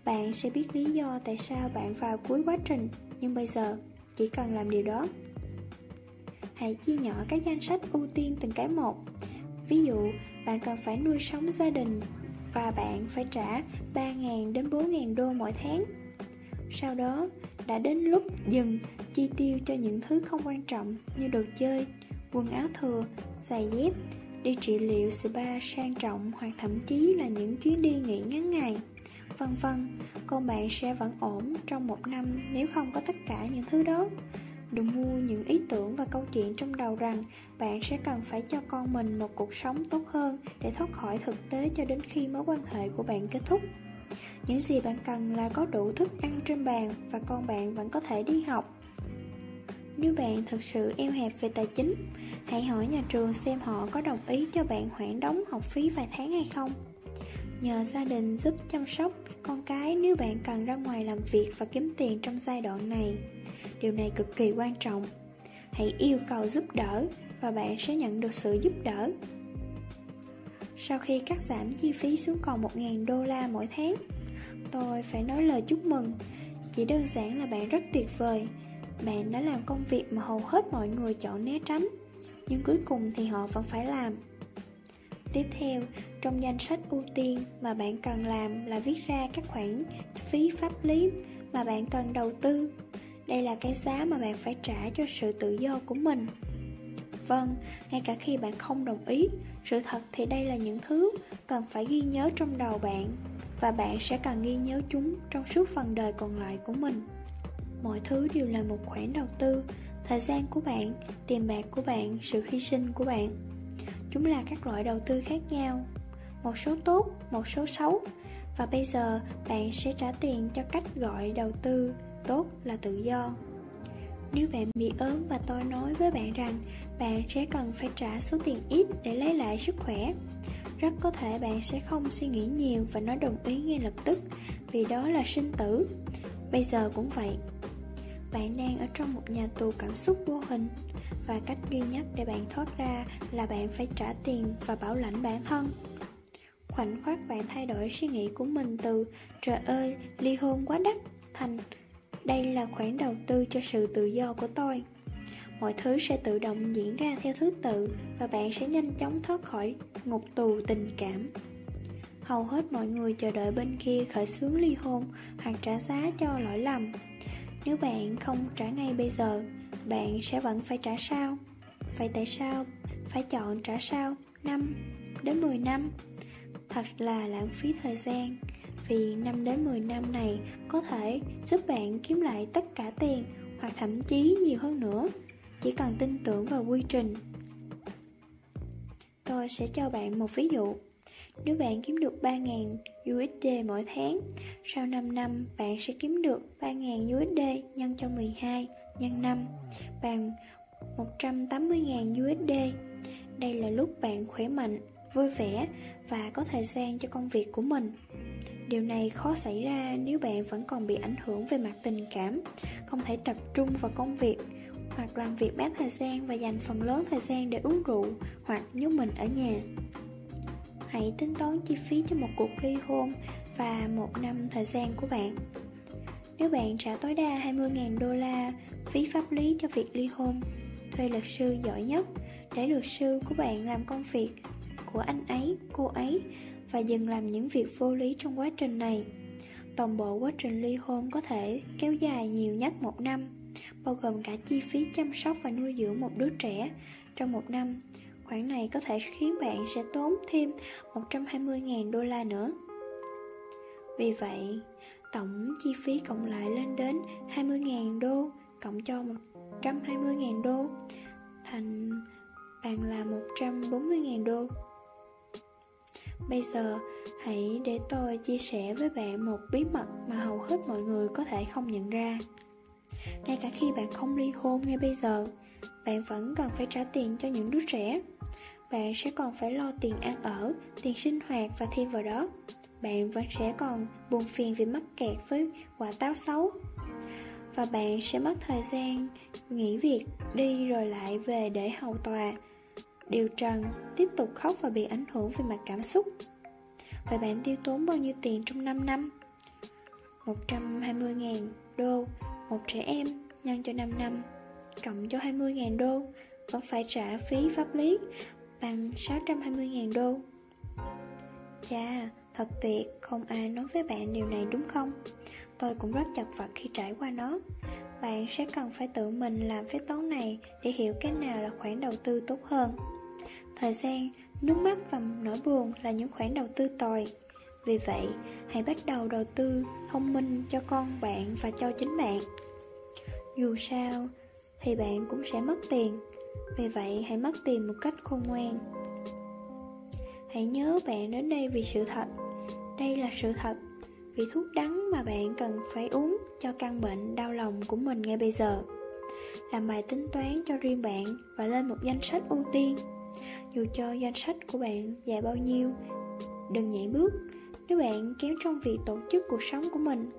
Bạn sẽ biết lý do tại sao bạn vào cuối quá trình, nhưng bây giờ chỉ cần làm điều đó. Hãy chia nhỏ các danh sách ưu tiên từng cái một. Ví dụ, bạn cần phải nuôi sống gia đình và bạn phải trả 3.000 đến 4.000 đô mỗi tháng. Sau đó, đã đến lúc dừng chi tiêu cho những thứ không quan trọng như đồ chơi, quần áo thừa, giày dép, đi trị liệu spa sang trọng hoặc thậm chí là những chuyến đi nghỉ ngắn ngày. Vân vân, con bạn sẽ vẫn ổn trong một năm nếu không có tất cả những thứ đó. Đừng mua những ý tưởng và câu chuyện trong đầu rằng bạn sẽ cần phải cho con mình một cuộc sống tốt hơn để thoát khỏi thực tế cho đến khi mối quan hệ của bạn kết thúc. Những gì bạn cần là có đủ thức ăn trên bàn và con bạn vẫn có thể đi học. Nếu bạn thực sự eo hẹp về tài chính, hãy hỏi nhà trường xem họ có đồng ý cho bạn hoãn đóng học phí vài tháng hay không. Nhờ gia đình giúp chăm sóc con cái nếu bạn cần ra ngoài làm việc và kiếm tiền trong giai đoạn này. Điều này cực kỳ quan trọng. Hãy yêu cầu giúp đỡ và bạn sẽ nhận được sự giúp đỡ. Sau khi cắt giảm chi phí xuống còn 1.000 đô la mỗi tháng, tôi phải nói lời chúc mừng. Chỉ đơn giản là bạn rất tuyệt vời. Bạn đã làm công việc mà hầu hết mọi người chọn né tránh, nhưng cuối cùng thì họ vẫn phải làm. Tiếp theo, trong danh sách ưu tiên mà bạn cần làm là viết ra các khoản phí pháp lý mà bạn cần đầu tư. Đây là cái giá mà bạn phải trả cho sự tự do của mình. Vâng, ngay cả khi bạn không đồng ý, sự thật thì đây là những thứ cần phải ghi nhớ trong đầu bạn và bạn sẽ cần ghi nhớ chúng trong suốt phần đời còn lại của mình. Mọi thứ đều là một khoản đầu tư, thời gian của bạn, tiền bạc của bạn, sự hy sinh của bạn. Chúng là các loại đầu tư khác nhau, một số tốt, một số xấu. Và bây giờ bạn sẽ trả tiền cho cách gọi đầu tư tốt là tự do. Nếu bạn bị ốm và tôi nói với bạn rằng bạn sẽ cần phải trả số tiền ít để lấy lại sức khỏe, rất có thể bạn sẽ không suy nghĩ nhiều và nói đồng ý ngay lập tức vì đó là sinh tử. Bây giờ cũng vậy. Bạn đang ở trong một nhà tù cảm xúc vô hình và cách duy nhất để bạn thoát ra là bạn phải trả tiền và bảo lãnh bản thân. Khoảnh khắc bạn thay đổi suy nghĩ của mình từ trời ơi, ly hôn quá đắt thành đây là khoản đầu tư cho sự tự do của tôi. Mọi thứ sẽ tự động diễn ra theo thứ tự và bạn sẽ nhanh chóng thoát khỏi ngục tù tình cảm. Hầu hết mọi người chờ đợi bên kia khởi xướng ly hôn hoặc trả giá cho lỗi lầm. Nếu bạn không trả ngay bây giờ, bạn sẽ vẫn phải trả sao? Vậy tại sao phải chọn trả sao 5 đến 10 năm? Thật là lãng phí thời gian vì 5 đến 10 năm này có thể giúp bạn kiếm lại tất cả tiền hoặc thậm chí nhiều hơn nữa. Chỉ cần tin tưởng vào quy trình. Tôi sẽ cho bạn một ví dụ. Nếu bạn kiếm được 3.000 USD mỗi tháng, sau 5 năm bạn sẽ kiếm được 3.000 USD nhân cho 12 nhân 5 bằng 180.000 USD. Đây là lúc bạn khỏe mạnh, vui vẻ và có thời gian cho công việc của mình. Điều này khó xảy ra nếu bạn vẫn còn bị ảnh hưởng về mặt tình cảm, không thể tập trung vào công việc, hoặc làm việc bán thời gian và dành phần lớn thời gian để uống rượu hoặc nhốt mình ở nhà. Hãy tính toán chi phí cho một cuộc ly hôn và một năm thời gian của bạn. Nếu bạn trả tối đa 20.000 đô la phí pháp lý cho việc ly hôn, thuê luật sư giỏi nhất để luật sư của bạn làm công việc của anh ấy, cô ấy và dừng làm những việc vô lý trong quá trình này. Toàn bộ quá trình ly hôn có thể kéo dài nhiều nhất một năm, bao gồm cả chi phí chăm sóc và nuôi dưỡng một đứa trẻ trong một năm. Khoản này có thể khiến bạn sẽ tốn thêm 120.000 đô la nữa. Vì vậy, tổng chi phí cộng lại lên đến 20.000 đô cộng cho 120.000 đô thành bàn là 140.000 đô Bây giờ, hãy để tôi chia sẻ với bạn một bí mật mà hầu hết mọi người có thể không nhận ra. Ngay cả khi bạn không ly hôn ngay bây giờ, bạn vẫn cần phải trả tiền cho những đứa trẻ. Bạn sẽ còn phải lo tiền ăn ở, tiền sinh hoạt và thêm vào đó. Bạn vẫn sẽ còn buồn phiền vì mắc kẹt với quả táo xấu. Và bạn sẽ mất thời gian nghỉ việc đi rồi lại về để hầu tòa Điều trần tiếp tục khóc và bị ảnh hưởng về mặt cảm xúc Vậy bạn tiêu tốn bao nhiêu tiền trong 5 năm? 120.000 đô Một trẻ em nhân cho 5 năm Cộng cho 20.000 đô Vẫn phải trả phí pháp lý Bằng 620.000 đô Chà, thật tuyệt Không ai nói với bạn điều này đúng không? Tôi cũng rất chật vật khi trải qua nó bạn sẽ cần phải tự mình làm phép toán này Để hiểu cái nào là khoản đầu tư tốt hơn. Thời gian, nước mắt và nỗi buồn là những khoản đầu tư tồi. Vì vậy, hãy bắt đầu đầu tư thông minh cho con bạn và cho chính bạn. Dù sao, thì bạn cũng sẽ mất tiền. Vì vậy, hãy mất tiền một cách khôn ngoan. Hãy nhớ bạn đến đây vì sự thật. Đây là sự thật. Vì thuốc đắng mà bạn cần phải uống cho căn bệnh đau lòng của mình ngay bây giờ. Làm bài tính toán cho riêng bạn và lên một danh sách ưu tiên. Dù cho danh sách của bạn dài bao nhiêu Đừng nhảy bước. Nếu bạn kém trong việc tổ chức cuộc sống của mình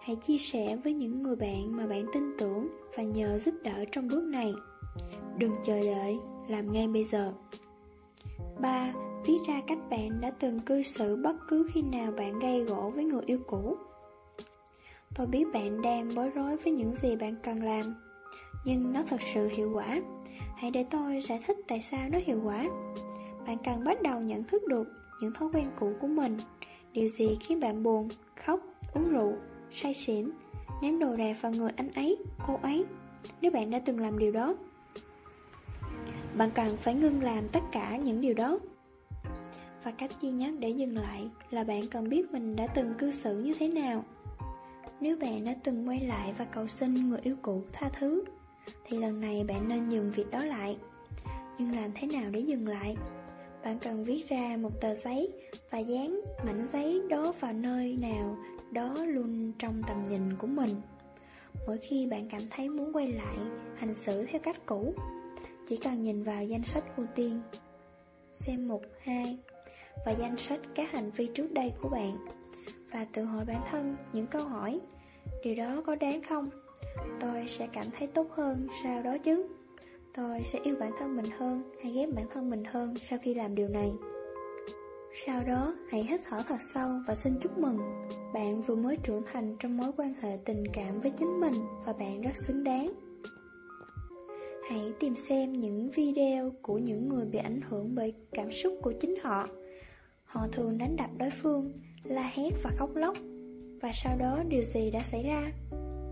Hãy chia sẻ với những người bạn mà bạn tin tưởng Và nhờ giúp đỡ trong bước này. Đừng chờ đợi, làm ngay bây giờ. 3. Viết ra cách bạn đã từng cư xử bất cứ khi nào bạn gây gỗ với người yêu cũ. Tôi biết bạn đang bối rối với những gì bạn cần làm Nhưng nó thật sự hiệu quả. Hãy để tôi giải thích tại sao nó hiệu quả. Bạn cần bắt đầu nhận thức được những thói quen cũ của mình Điều gì khiến bạn buồn, khóc, uống rượu, say xỉn Ném đồ đạc vào người anh ấy, cô ấy Nếu bạn đã từng làm điều đó. Bạn cần phải ngưng làm tất cả những điều đó. Và cách duy nhất để dừng lại là bạn cần biết mình đã từng cư xử như thế nào Nếu bạn đã từng quay lại và cầu xin người yêu cũ tha thứ thì lần này bạn nên dừng việc đó lại. Nhưng làm thế nào để dừng lại? Bạn cần viết ra một tờ giấy và dán mảnh giấy đó vào nơi nào đó luôn trong tầm nhìn của mình. Mỗi khi bạn cảm thấy muốn quay lại, hành xử theo cách cũ, chỉ cần nhìn vào danh sách ưu tiên. Xem mục 2 và danh sách các hành vi trước đây của bạn. Và tự hỏi bản thân những câu hỏi, Điều đó có đáng không? Tôi sẽ cảm thấy tốt hơn sau đó chứ. Tôi sẽ yêu bản thân mình hơn hay ghét bản thân mình hơn sau khi làm điều này. Sau đó, hãy hít thở thật sâu và xin chúc mừng. Bạn vừa mới trưởng thành trong mối quan hệ tình cảm với chính mình và bạn rất xứng đáng. Hãy tìm xem những video của những người bị ảnh hưởng bởi cảm xúc của chính họ. Họ thường đánh đập đối phương, la hét và khóc lóc Và sau đó điều gì đã xảy ra?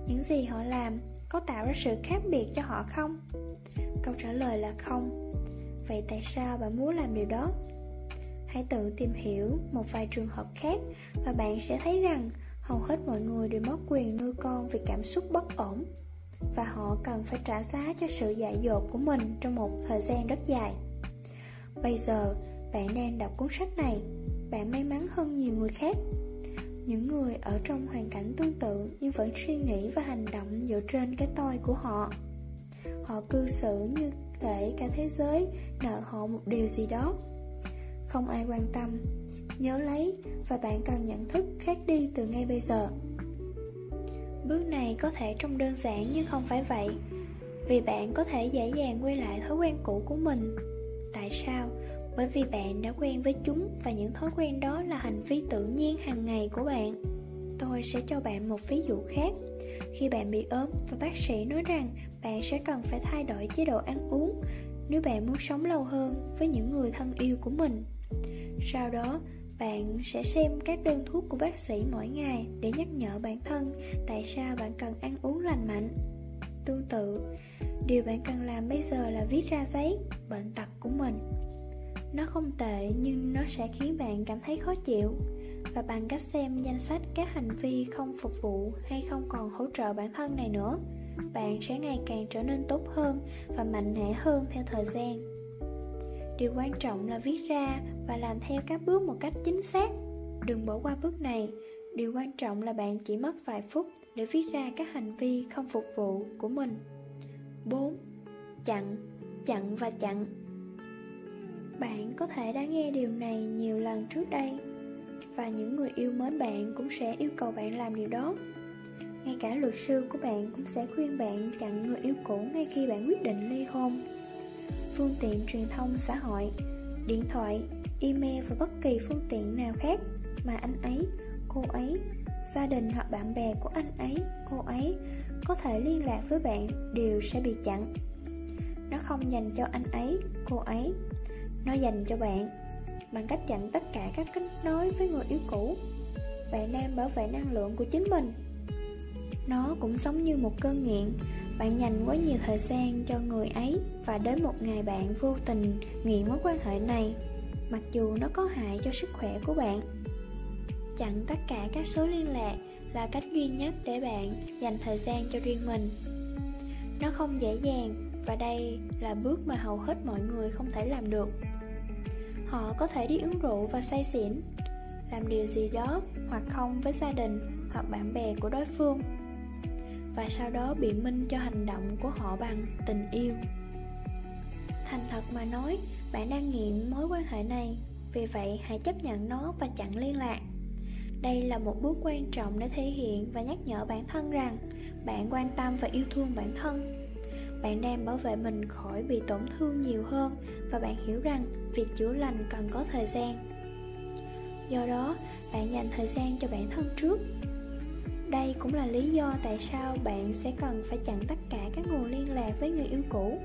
Những gì họ làm có tạo ra sự khác biệt cho họ không? Câu trả lời là không Vậy tại sao bạn muốn làm điều đó? Hãy tự tìm hiểu một vài trường hợp khác Và bạn sẽ thấy rằng hầu hết mọi người đều mất quyền nuôi con vì cảm xúc bất ổn Và họ cần phải trả giá cho sự dại dột của mình trong một thời gian rất dài Bây giờ, bạn đang đọc cuốn sách này. Bạn may mắn hơn nhiều người khác. Những người ở trong hoàn cảnh tương tự nhưng vẫn suy nghĩ và hành động dựa trên cái tôi của họ. Họ cư xử như thể cả thế giới nợ họ một điều gì đó. Không ai quan tâm, Nhớ lấy và bạn cần nhận thức khác đi từ ngay bây giờ. Bước này có thể trông đơn giản nhưng không phải vậy, Vì bạn có thể dễ dàng quay lại thói quen cũ của mình. Tại sao? Bởi vì bạn đã quen với chúng và những thói quen đó là hành vi tự nhiên hàng ngày của bạn. Tôi sẽ cho bạn một ví dụ khác. Khi bạn bị ốm và bác sĩ nói rằng bạn sẽ cần phải thay đổi chế độ ăn uống nếu bạn muốn sống lâu hơn với những người thân yêu của mình. Sau đó, bạn sẽ xem các đơn thuốc của bác sĩ mỗi ngày để nhắc nhở bản thân tại sao bạn cần ăn uống lành mạnh. Tương tự, điều bạn cần làm bây giờ là viết ra giấy, bệnh tật của mình nó không tệ nhưng nó sẽ khiến bạn cảm thấy khó chịu. Và bằng cách xem danh sách các hành vi không phục vụ hay không còn hỗ trợ bản thân này nữa Bạn sẽ ngày càng trở nên tốt hơn và mạnh mẽ hơn theo thời gian. Điều quan trọng là viết ra và làm theo các bước một cách chính xác. Đừng bỏ qua bước này. Điều quan trọng là bạn chỉ mất vài phút để viết ra các hành vi không phục vụ của mình. 4. Chặn, chặn và chặn. Bạn có thể đã nghe điều này nhiều lần trước đây Và những người yêu mến bạn cũng sẽ yêu cầu bạn làm điều đó. Ngay cả luật sư của bạn cũng sẽ khuyên bạn chặn người yêu cũ ngay khi bạn quyết định ly hôn. Phương tiện truyền thông xã hội, điện thoại, email và bất kỳ phương tiện nào khác mà anh ấy, cô ấy, gia đình hoặc bạn bè của anh ấy, cô ấy có thể liên lạc với bạn đều sẽ bị chặn. Nó không dành cho anh ấy, cô ấy. Nó dành cho bạn Bằng cách chặn tất cả các kết nối với người yêu cũ Bạn đang bảo vệ năng lượng của chính mình. Nó cũng giống như một cơn nghiện, Bạn dành quá nhiều thời gian cho người ấy Và đến một ngày bạn vô tình nghiện mối quan hệ này, Mặc dù nó có hại cho sức khỏe của bạn. Chặn tất cả các số liên lạc là cách duy nhất để bạn dành thời gian cho riêng mình. Nó không dễ dàng và đây là bước mà hầu hết mọi người không thể làm được. Họ có thể đi uống rượu và say xỉn, Làm điều gì đó hoặc không với gia đình hoặc bạn bè của đối phương, và sau đó biện minh cho hành động của họ bằng tình yêu. Thành thật mà nói, bạn đang nghiện mối quan hệ này, vì vậy hãy chấp nhận nó và chặn liên lạc. Đây là một bước quan trọng để thể hiện và nhắc nhở bản thân rằng bạn quan tâm và yêu thương bản thân bạn đang bảo vệ mình khỏi bị tổn thương nhiều hơn và bạn hiểu rằng việc chữa lành cần có thời gian. Do đó, bạn dành thời gian cho bản thân trước. Đây cũng là lý do tại sao bạn sẽ cần phải chặn tất cả các nguồn liên lạc với người yêu cũ.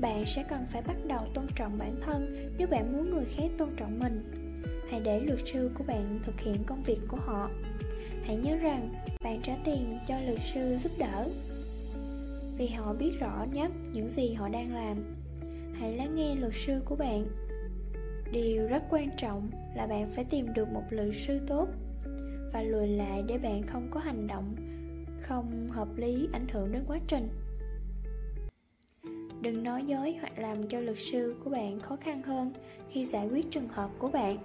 Bạn sẽ cần phải bắt đầu tôn trọng bản thân nếu bạn muốn người khác tôn trọng mình. Hãy để luật sư của bạn thực hiện công việc của họ. Hãy nhớ rằng bạn trả tiền cho luật sư giúp đỡ. Vì họ biết rõ nhất những gì họ đang làm. Hãy lắng nghe luật sư của bạn. Điều rất quan trọng là bạn phải tìm được một luật sư tốt và lùi lại để bạn không có hành động không hợp lý ảnh hưởng đến quá trình. Đừng nói dối hoặc làm cho luật sư của bạn khó khăn hơn khi giải quyết trường hợp của bạn.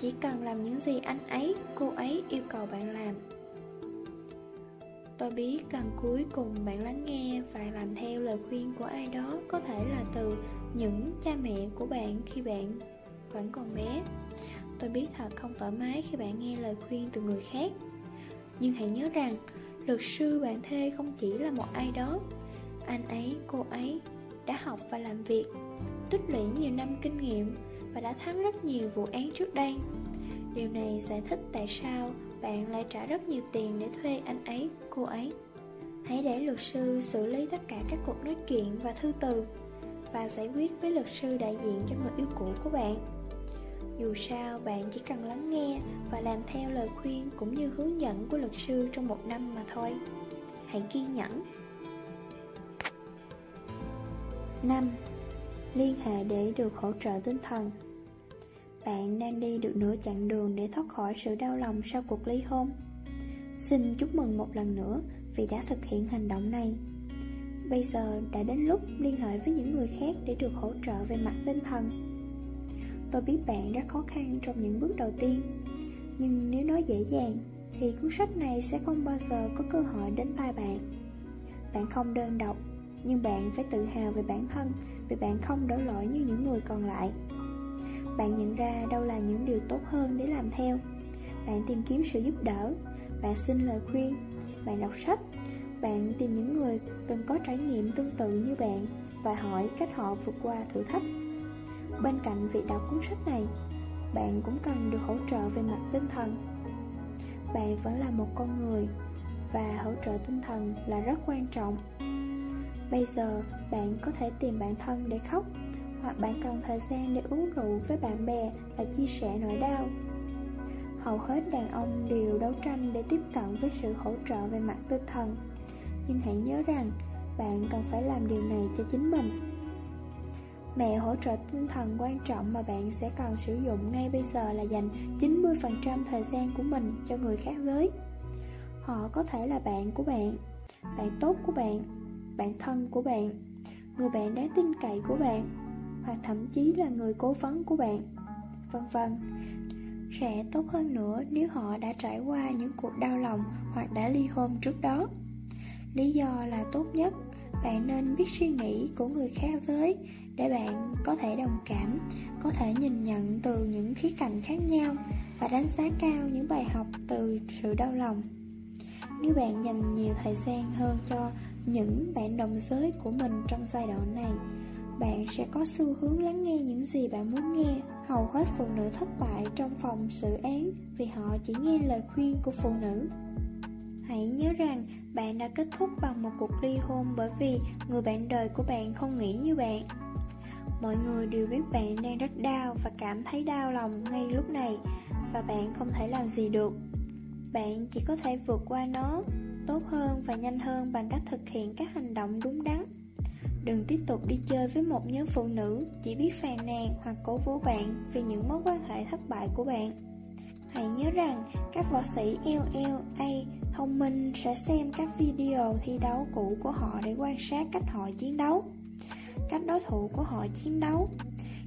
Chỉ cần làm những gì anh ấy, cô ấy yêu cầu bạn làm tôi biết lần cuối cùng bạn lắng nghe và làm theo lời khuyên của ai đó có thể là từ những cha mẹ của bạn khi bạn vẫn còn bé. Tôi biết thật không thoải mái khi bạn nghe lời khuyên từ người khác. Nhưng hãy nhớ rằng Luật sư bạn thê không chỉ là một ai đó. Anh ấy, cô ấy đã học và làm việc Tích lũy nhiều năm kinh nghiệm Và đã thắng rất nhiều vụ án trước đây. Điều này giải thích tại sao bạn lại trả rất nhiều tiền để thuê anh ấy, cô ấy Hãy để luật sư xử lý tất cả các cuộc nói chuyện và thư từ Và giải quyết với luật sư đại diện cho người yêu cũ của bạn dù sao, bạn chỉ cần lắng nghe và làm theo lời khuyên cũng như hướng dẫn của luật sư trong một năm mà thôi. Hãy kiên nhẫn. 5. Liên hệ để được hỗ trợ tinh thần bạn đang đi được nửa chặng đường để thoát khỏi sự đau lòng sau cuộc ly hôn. Xin chúc mừng một lần nữa vì đã thực hiện hành động này. Bây giờ đã đến lúc liên hệ với những người khác để được hỗ trợ về mặt tinh thần Tôi biết bạn rất khó khăn trong những bước đầu tiên, Nhưng nếu nói dễ dàng Thì cuốn sách này sẽ không bao giờ có cơ hội đến tay bạn Bạn không đơn độc, Nhưng bạn phải tự hào về bản thân Vì bạn không đổ lỗi như những người còn lại bạn nhận ra đâu là những điều tốt hơn để làm theo. Bạn tìm kiếm sự giúp đỡ. Bạn xin lời khuyên. Bạn đọc sách. Bạn tìm những người từng có trải nghiệm tương tự như bạn Và hỏi cách họ vượt qua thử thách. Bên cạnh việc đọc cuốn sách này, bạn cũng cần được hỗ trợ về mặt tinh thần. Bạn vẫn là một con người và hỗ trợ tinh thần là rất quan trọng. Bây giờ, bạn có thể tìm bạn thân để khóc hoặc bạn cần thời gian để uống rượu với bạn bè và chia sẻ nỗi đau. Hầu hết đàn ông đều đấu tranh để tiếp cận với sự hỗ trợ về mặt tinh thần. Nhưng hãy nhớ rằng, bạn cần phải làm điều này cho chính mình. Mẹ hỗ trợ tinh thần quan trọng mà bạn sẽ cần sử dụng ngay bây giờ là dành 90% thời gian của mình cho người khác giới. Họ có thể là bạn của bạn, bạn tốt của bạn, bạn thân của bạn, người bạn đáng tin cậy của bạn hoặc thậm chí là người cố vấn của bạn. Vân vân. Sẽ tốt hơn nữa nếu họ đã trải qua những cuộc đau lòng hoặc đã ly hôn trước đó. Lý do là tốt nhất. Bạn nên biết suy nghĩ của người khác giới để bạn có thể đồng cảm, có thể nhìn nhận từ những khía cạnh khác nhau và đánh giá cao những bài học từ sự đau lòng. Nếu bạn dành nhiều thời gian hơn cho những bạn đồng giới của mình trong giai đoạn này bạn sẽ có xu hướng lắng nghe những gì bạn muốn nghe, hầu hết phụ nữ thất bại trong phòng xử án vì họ chỉ nghe lời khuyên của phụ nữ. Hãy nhớ rằng, bạn đã kết thúc bằng một cuộc ly hôn bởi vì người bạn đời của bạn không nghĩ như bạn. Mọi người đều biết bạn đang rất đau và cảm thấy đau lòng ngay lúc này và bạn không thể làm gì được. Bạn chỉ có thể vượt qua nó tốt hơn và nhanh hơn bằng cách thực hiện các hành động đúng đắn đừng tiếp tục đi chơi với một nhóm phụ nữ chỉ biết phàn nàn hoặc cổ vũ bạn vì những mối quan hệ thất bại của bạn. Hãy nhớ rằng các võ sĩ LLA thông minh sẽ xem các video thi đấu cũ của họ để quan sát cách họ chiến đấu, cách đối thủ của họ chiến đấu,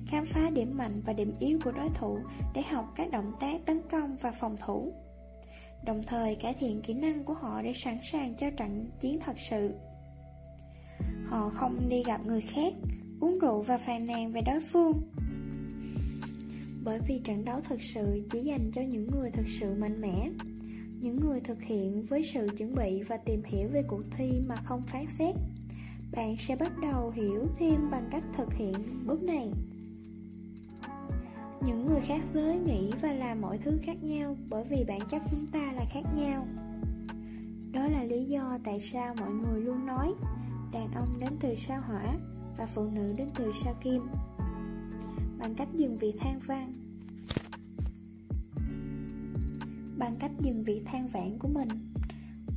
khám phá điểm mạnh và điểm yếu của đối thủ để học các động tác tấn công và phòng thủ. Đồng thời, cải thiện kỹ năng của họ để sẵn sàng cho trận chiến thật sự họ không đi gặp người khác, uống rượu và phàn nàn về đối phương. Bởi vì trận đấu thực sự chỉ dành cho những người thực sự mạnh mẽ, những người thực hiện với sự chuẩn bị và tìm hiểu về cuộc thi mà không phán xét. Bạn sẽ bắt đầu hiểu thêm bằng cách thực hiện bước này. Những người khác giới nghĩ và làm mọi thứ khác nhau bởi vì bản chất chúng ta là khác nhau. Đó là lý do tại sao mọi người luôn nói đàn ông đến từ sao hỏa và phụ nữ đến từ sao kim. Bằng cách dừng vị than vang. Bằng cách dừng vị than vãn của mình,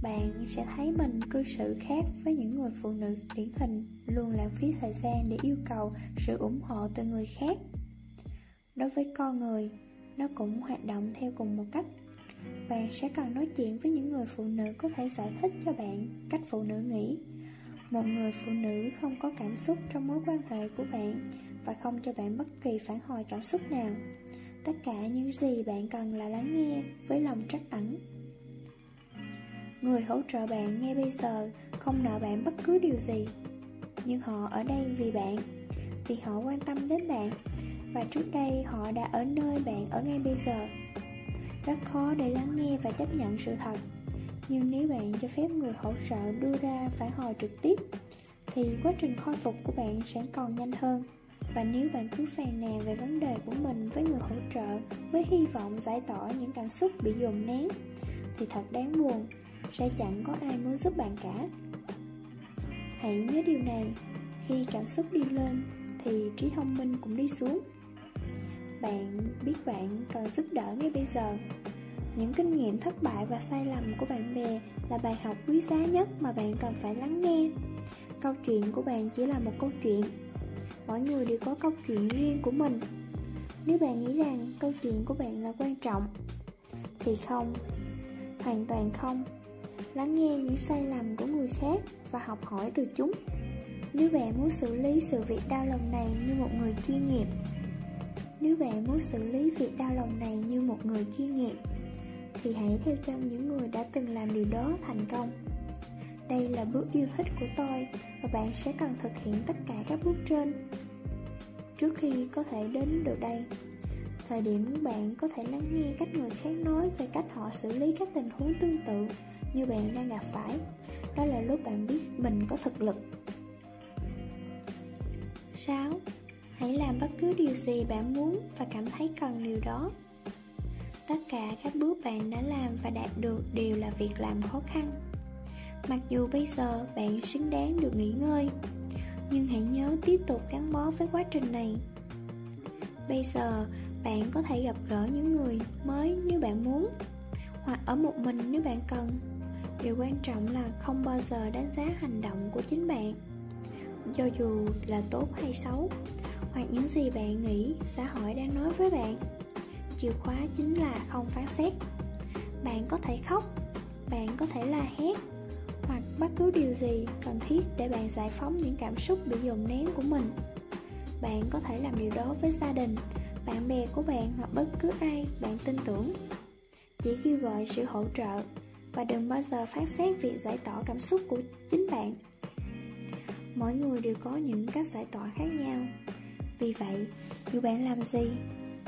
bạn sẽ thấy mình cư xử khác với những người phụ nữ điển hình, luôn lãng phí thời gian để yêu cầu sự ủng hộ từ người khác. Đối với con người, nó cũng hoạt động theo cùng một cách. Bạn sẽ cần nói chuyện với những người phụ nữ có thể giải thích cho bạn cách phụ nữ nghĩ một người phụ nữ không có cảm xúc trong mối quan hệ của bạn và không cho bạn bất kỳ phản hồi cảm xúc nào. Tất cả những gì bạn cần là lắng nghe với lòng trắc ẩn. Người hỗ trợ bạn ngay bây giờ không nợ bạn bất cứ điều gì. Nhưng họ ở đây vì bạn, vì họ quan tâm đến bạn, và trước đây họ đã ở nơi bạn ở ngay bây giờ. Rất khó để lắng nghe và chấp nhận sự thật nhưng nếu bạn cho phép người hỗ trợ đưa ra phản hồi trực tiếp, thì quá trình khôi phục của bạn sẽ còn nhanh hơn. Và nếu bạn cứ phàn nàn về vấn đề của mình với người hỗ trợ với hy vọng giải tỏa những cảm xúc bị dồn nén, thì thật đáng buồn, sẽ chẳng có ai muốn giúp bạn cả. Hãy nhớ điều này, khi cảm xúc đi lên, thì trí thông minh cũng đi xuống. Bạn biết bạn cần giúp đỡ ngay bây giờ những kinh nghiệm thất bại và sai lầm của bạn bè là bài học quý giá nhất mà bạn cần phải lắng nghe. Câu chuyện của bạn chỉ là một câu chuyện. Mỗi người đều có câu chuyện riêng của mình. Nếu bạn nghĩ rằng câu chuyện của bạn là quan trọng, thì không, hoàn toàn không. Lắng nghe những sai lầm của người khác và học hỏi từ chúng. Nếu bạn muốn xử lý sự việc đau lòng này như một người chuyên nghiệp, nếu bạn muốn xử lý việc đau lòng này như một người chuyên nghiệp thì hãy theo chân những người đã từng làm điều đó thành công. Đây là bước yêu thích của tôi và bạn sẽ cần thực hiện tất cả các bước trên. Trước khi có thể đến được đây, thời điểm bạn có thể lắng nghe cách người khác nói về cách họ xử lý các tình huống tương tự như bạn đang gặp phải. Đó là lúc bạn biết mình có thực lực. 6. Hãy làm bất cứ điều gì bạn muốn và cảm thấy cần điều đó tất cả các bước bạn đã làm và đạt được đều là việc làm khó khăn. Mặc dù bây giờ bạn xứng đáng được nghỉ ngơi, nhưng hãy nhớ tiếp tục gắn bó với quá trình này. Bây giờ, bạn có thể gặp gỡ những người mới nếu bạn muốn, hoặc ở một mình nếu bạn cần. Điều quan trọng là không bao giờ đánh giá hành động của chính bạn. Cho dù là tốt hay xấu, hoặc những gì bạn nghĩ, xã hội đang nói với bạn chìa khóa chính là không phán xét bạn có thể khóc bạn có thể la hét hoặc bất cứ điều gì cần thiết để bạn giải phóng những cảm xúc bị dồn nén của mình bạn có thể làm điều đó với gia đình, bạn bè của bạn hoặc bất cứ ai bạn tin tưởng. Chỉ kêu gọi sự hỗ trợ và đừng bao giờ phán xét việc giải tỏa cảm xúc của chính bạn. Mỗi người đều có những cách giải tỏa khác nhau. Vì vậy, dù bạn làm gì,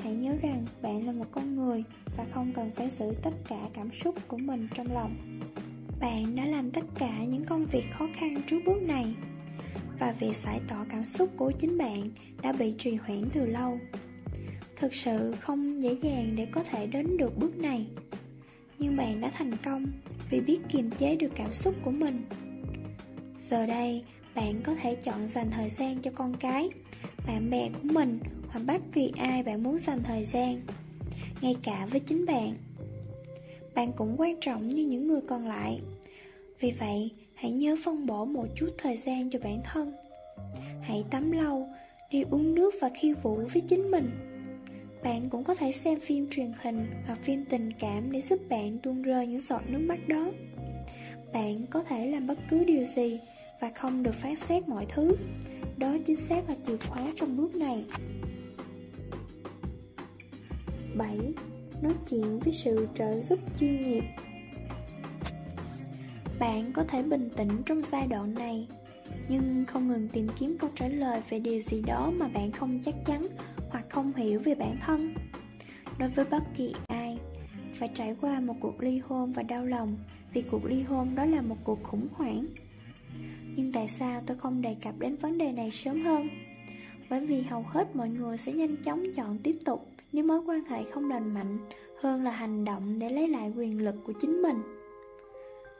hãy nhớ rằng bạn là một con người và không cần phải giữ tất cả cảm xúc của mình trong lòng. Bạn đã làm tất cả những công việc khó khăn trước bước này và việc giải tỏa cảm xúc của chính bạn đã bị trì hoãn từ lâu. Thực sự không dễ dàng để có thể đến được bước này. Nhưng bạn đã thành công vì biết kiềm chế được cảm xúc của mình. Giờ đây, bạn có thể chọn dành thời gian cho con cái, bạn bè của mình hoặc bất kỳ ai bạn muốn dành thời gian, ngay cả với chính bạn. Bạn cũng quan trọng như những người còn lại. Vì vậy, hãy nhớ phân bổ một chút thời gian cho bản thân. Hãy tắm lâu, đi uống nước và khiêu vũ với chính mình. Bạn cũng có thể xem phim truyền hình hoặc phim tình cảm để giúp bạn tuôn rơi những giọt nước mắt đó. Bạn có thể làm bất cứ điều gì và không được phán xét mọi thứ. Đó chính xác là chìa khóa trong bước này. 7. Nói chuyện với sự trợ giúp chuyên nghiệp Bạn có thể bình tĩnh trong giai đoạn này nhưng không ngừng tìm kiếm câu trả lời về điều gì đó mà bạn không chắc chắn hoặc không hiểu về bản thân. Đối với bất kỳ ai, phải trải qua một cuộc ly hôn và đau lòng vì cuộc ly hôn đó là một cuộc khủng hoảng. Nhưng tại sao tôi không đề cập đến vấn đề này sớm hơn? Bởi vì hầu hết mọi người sẽ nhanh chóng chọn tiếp tục nếu mối quan hệ không lành mạnh hơn là hành động để lấy lại quyền lực của chính mình.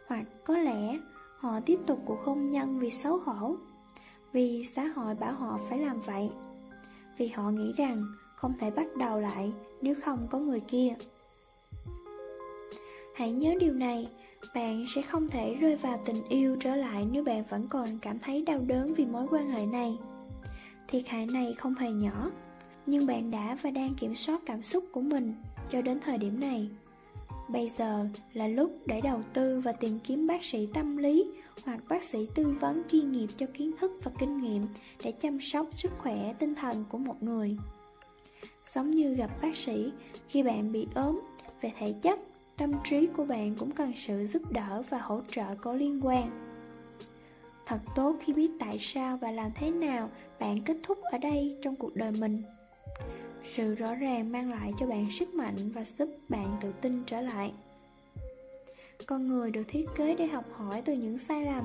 Hoặc có lẽ họ tiếp tục cuộc hôn nhân vì xấu hổ, vì xã hội bảo họ phải làm vậy, vì họ nghĩ rằng không thể bắt đầu lại nếu không có người kia. Hãy nhớ điều này, bạn sẽ không thể rơi vào tình yêu trở lại nếu bạn vẫn còn cảm thấy đau đớn vì mối quan hệ này. Thiệt hại này không hề nhỏ, nhưng bạn đã và đang kiểm soát cảm xúc của mình cho đến thời điểm này. Bây giờ là lúc để đầu tư và tìm kiếm bác sĩ tâm lý hoặc bác sĩ tư vấn chuyên nghiệp cho kiến thức và kinh nghiệm để chăm sóc sức khỏe tinh thần của một người. Giống như gặp bác sĩ khi bạn bị ốm về thể chất, tâm trí của bạn cũng cần sự giúp đỡ và hỗ trợ có liên quan. Thật tốt khi biết tại sao và làm thế nào bạn kết thúc ở đây trong cuộc đời mình. Sự rõ ràng mang lại cho bạn sức mạnh và giúp bạn tự tin trở lại. Con người được thiết kế để học hỏi từ những sai lầm,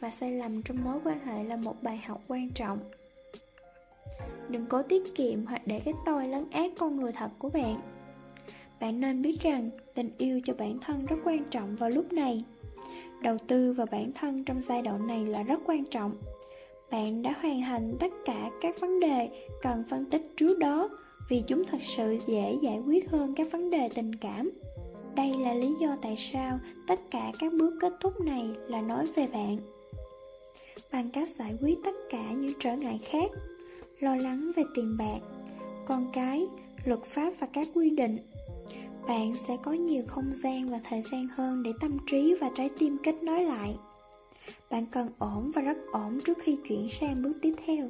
Và sai lầm trong mối quan hệ là một bài học quan trọng. Đừng cố tiết kiệm hoặc để cái tôi lấn át con người thật của bạn. Bạn nên biết rằng tình yêu cho bản thân rất quan trọng vào lúc này. Đầu tư vào bản thân trong giai đoạn này là rất quan trọng. Bạn đã hoàn thành tất cả các vấn đề cần phân tích trước đó Vì chúng thật sự dễ giải quyết hơn các vấn đề tình cảm đây là lý do tại sao tất cả các bước kết thúc này là nói về bạn. Bằng cách giải quyết tất cả những trở ngại khác, lo lắng về tiền bạc, con cái, luật pháp và các quy định, bạn sẽ có nhiều không gian và thời gian hơn để tâm trí và trái tim kết nối lại. Bạn cần ổn và rất ổn trước khi chuyển sang bước tiếp theo.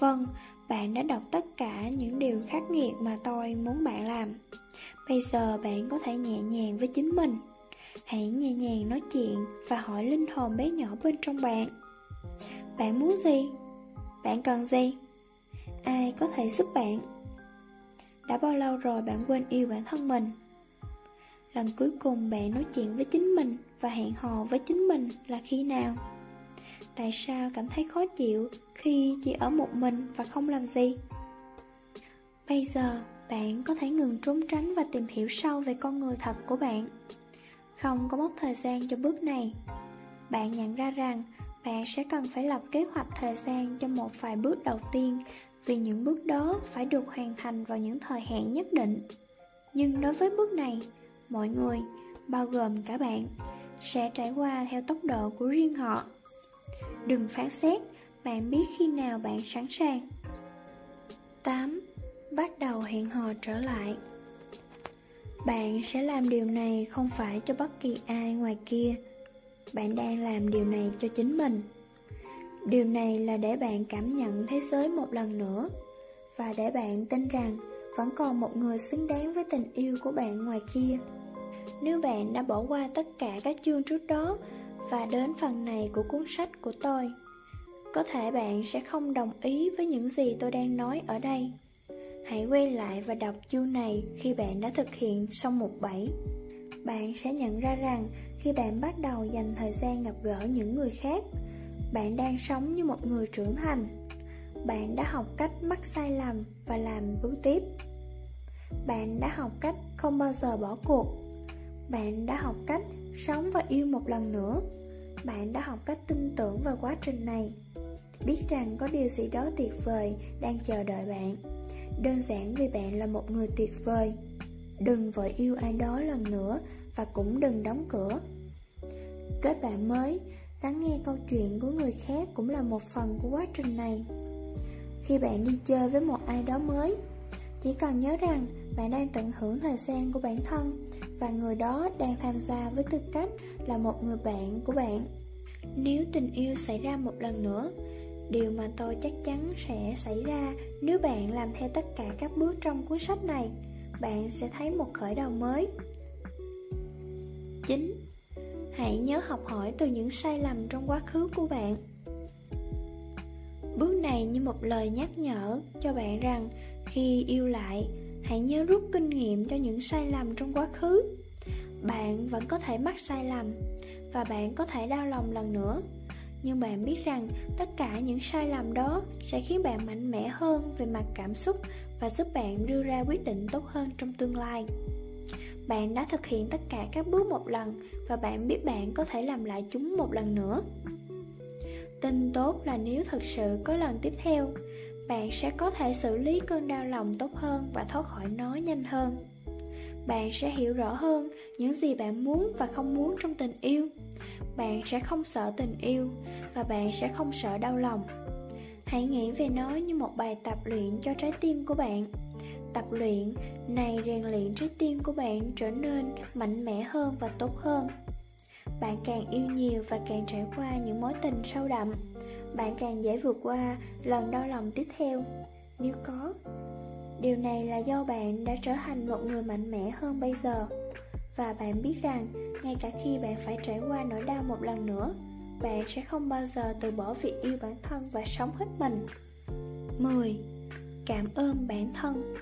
Vâng, bạn đã đọc tất cả những điều khắc nghiệt mà tôi muốn bạn làm. Bây giờ bạn có thể nhẹ nhàng với chính mình Hãy nhẹ nhàng nói chuyện và hỏi linh hồn bé nhỏ bên trong bạn Bạn muốn gì? Bạn cần gì? Ai có thể giúp bạn? Đã bao lâu rồi bạn quên yêu bản thân mình? Lần cuối cùng bạn nói chuyện với chính mình và hẹn hò với chính mình là khi nào? Tại sao cảm thấy khó chịu khi chỉ ở một mình và không làm gì? Bây giờ bạn có thể ngừng trốn tránh và tìm hiểu sâu về con người thật của bạn. Không có mất thời gian cho bước này. Bạn nhận ra rằng bạn sẽ cần phải lập kế hoạch thời gian cho một vài bước đầu tiên vì những bước đó phải được hoàn thành vào những thời hạn nhất định. Nhưng đối với bước này, mọi người, bao gồm cả bạn, sẽ trải qua theo tốc độ của riêng họ. Đừng phán xét, bạn biết khi nào bạn sẵn sàng. 8 bắt đầu hẹn hò trở lại bạn sẽ làm điều này không phải cho bất kỳ ai ngoài kia bạn đang làm điều này cho chính mình Điều này là để bạn cảm nhận thế giới một lần nữa và để bạn tin rằng vẫn còn một người xứng đáng với tình yêu của bạn ngoài kia. Nếu bạn đã bỏ qua tất cả các chương trước đó và đến phần này của cuốn sách của tôi, có thể bạn sẽ không đồng ý với những gì tôi đang nói ở đây. Hãy quay lại và đọc chương này khi bạn đã thực hiện xong một bảy. Bạn sẽ nhận ra rằng khi bạn bắt đầu dành thời gian gặp gỡ những người khác, bạn đang sống như một người trưởng thành. Bạn đã học cách mắc sai lầm và làm bước tiếp. Bạn đã học cách không bao giờ bỏ cuộc. Bạn đã học cách sống và yêu một lần nữa. Bạn đã học cách tin tưởng vào quá trình này. Biết rằng có điều gì đó tuyệt vời đang chờ đợi bạn đơn giản vì bạn là một người tuyệt vời đừng vội yêu ai đó lần nữa và cũng đừng đóng cửa kết bạn mới, lắng nghe câu chuyện của người khác cũng là một phần của quá trình này khi bạn đi chơi với một ai đó mới, chỉ cần nhớ rằng bạn đang tận hưởng thời gian của bản thân và người đó đang tham gia với tư cách là một người bạn của bạn nếu tình yêu xảy ra một lần nữa Điều mà tôi chắc chắn sẽ xảy ra nếu bạn làm theo tất cả các bước trong cuốn sách này Bạn sẽ thấy một khởi đầu mới 9. Hãy nhớ học hỏi từ những sai lầm trong quá khứ của bạn Bước này như một lời nhắc nhở cho bạn rằng Khi yêu lại, hãy nhớ rút kinh nghiệm cho những sai lầm trong quá khứ. Bạn vẫn có thể mắc sai lầm Và bạn có thể đau lòng lần nữa. Nhưng bạn biết rằng tất cả những sai lầm đó sẽ khiến bạn mạnh mẽ hơn về mặt cảm xúc và giúp bạn đưa ra quyết định tốt hơn trong tương lai. Bạn đã thực hiện tất cả các bước một lần và bạn biết bạn có thể làm lại chúng một lần nữa. Tin tốt là nếu thực sự có lần tiếp theo bạn sẽ có thể xử lý cơn đau lòng tốt hơn và thoát khỏi nó nhanh hơn. Bạn sẽ hiểu rõ hơn những gì bạn muốn và không muốn trong tình yêu. Bạn sẽ không sợ tình yêu và bạn sẽ không sợ đau lòng. Hãy nghĩ về nó như một bài tập luyện cho trái tim của bạn. Tập luyện này rèn luyện trái tim của bạn trở nên mạnh mẽ hơn và tốt hơn. Bạn càng yêu nhiều và càng trải qua những mối tình sâu đậm bạn càng dễ vượt qua lần đau lòng tiếp theo. Nếu có, điều này là do bạn đã trở thành một người mạnh mẽ hơn bây giờ. Và bạn biết rằng, ngay cả khi bạn phải trải qua nỗi đau một lần nữa, bạn sẽ không bao giờ từ bỏ việc yêu bản thân và sống hết mình. 10. Cảm ơn bản thân.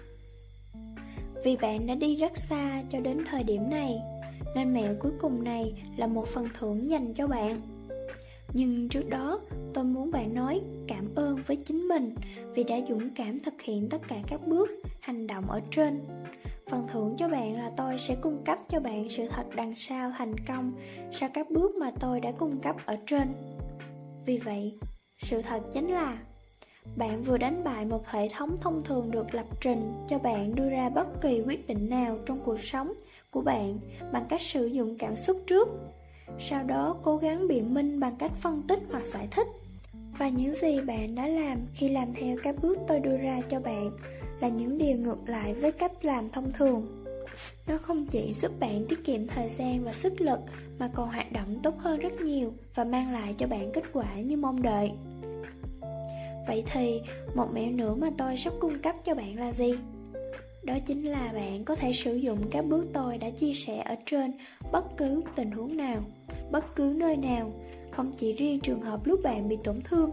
Vì bạn đã đi rất xa cho đến thời điểm này, Nên mẹo cuối cùng này là một phần thưởng dành cho bạn. Nhưng trước đó tôi muốn bạn nói cảm ơn với chính mình Vì đã dũng cảm thực hiện tất cả các bước, hành động ở trên Phần thưởng cho bạn là tôi sẽ cung cấp cho bạn sự thật đằng sau thành công sau các bước mà tôi đã cung cấp ở trên. Vì vậy, sự thật chính là bạn vừa đánh bại một hệ thống thông thường được lập trình cho bạn đưa ra bất kỳ quyết định nào trong cuộc sống của bạn bằng cách sử dụng cảm xúc trước. Sau đó cố gắng biện minh bằng cách phân tích hoặc giải thích. Và những gì bạn đã làm khi làm theo các bước tôi đưa ra cho bạn là những điều ngược lại với cách làm thông thường. Nó không chỉ giúp bạn tiết kiệm thời gian và sức lực mà còn hoạt động tốt hơn rất nhiều và mang lại cho bạn kết quả như mong đợi. Vậy thì, một mẹo nữa mà tôi sắp cung cấp cho bạn là gì? Đó chính là bạn có thể sử dụng các bước tôi đã chia sẻ ở trên bất cứ tình huống nào, bất cứ nơi nào, không chỉ riêng trường hợp lúc bạn bị tổn thương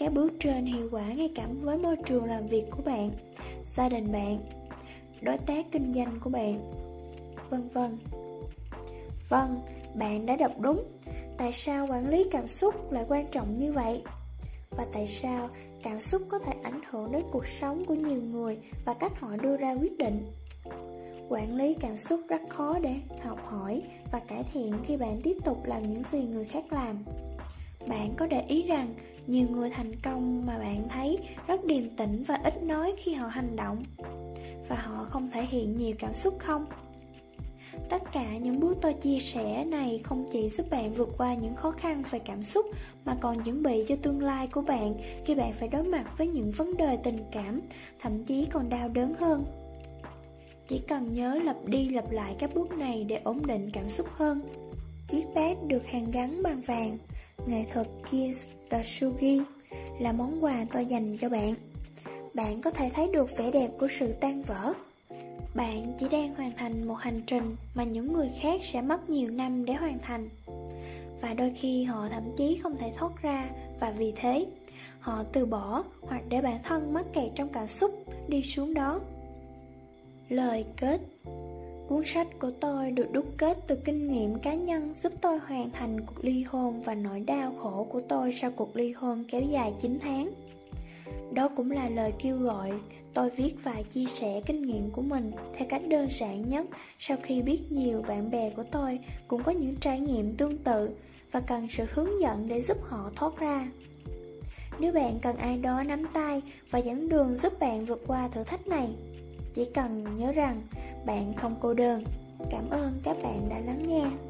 các bước trên hiệu quả ngay cả với môi trường làm việc của bạn, gia đình bạn, đối tác kinh doanh của bạn, vân vân. Vâng, bạn đã đọc đúng. Tại sao quản lý cảm xúc lại quan trọng như vậy? Và tại sao cảm xúc có thể ảnh hưởng đến cuộc sống của nhiều người và cách họ đưa ra quyết định? Quản lý cảm xúc rất khó để học hỏi và cải thiện khi bạn tiếp tục làm những gì người khác làm. Bạn có để ý rằng nhiều người thành công mà bạn thấy rất điềm tĩnh và ít nói khi họ hành động Và họ không thể hiện nhiều cảm xúc không? Tất cả những bước tôi chia sẻ này không chỉ giúp bạn vượt qua những khó khăn về cảm xúc mà còn chuẩn bị cho tương lai của bạn khi bạn phải đối mặt với những vấn đề tình cảm, thậm chí còn đau đớn hơn. Chỉ cần nhớ lặp đi lặp lại các bước này để ổn định cảm xúc hơn. Chiếc bát được hàn gắn bằng vàng nghệ thuật Kintsugi là món quà tôi dành cho bạn. Bạn có thể thấy được vẻ đẹp của sự tan vỡ. Bạn chỉ đang hoàn thành một hành trình mà những người khác sẽ mất nhiều năm để hoàn thành. Và đôi khi họ thậm chí không thể thoát ra, và vì thế, họ từ bỏ hoặc để bản thân mắc kẹt trong cảm xúc đi xuống đó. Lời kết Cuốn sách của tôi được đúc kết từ kinh nghiệm cá nhân giúp tôi hoàn thành cuộc ly hôn và nỗi đau khổ của tôi sau cuộc ly hôn kéo dài 9 tháng. Đó cũng là lời kêu gọi tôi viết và chia sẻ kinh nghiệm của mình theo cách đơn giản nhất sau khi biết nhiều bạn bè của tôi cũng có những trải nghiệm tương tự và cần sự hướng dẫn để giúp họ thoát ra. Nếu bạn cần ai đó nắm tay và dẫn đường giúp bạn vượt qua thử thách này, chỉ cần nhớ rằng bạn không cô đơn. Cảm ơn các bạn đã lắng nghe.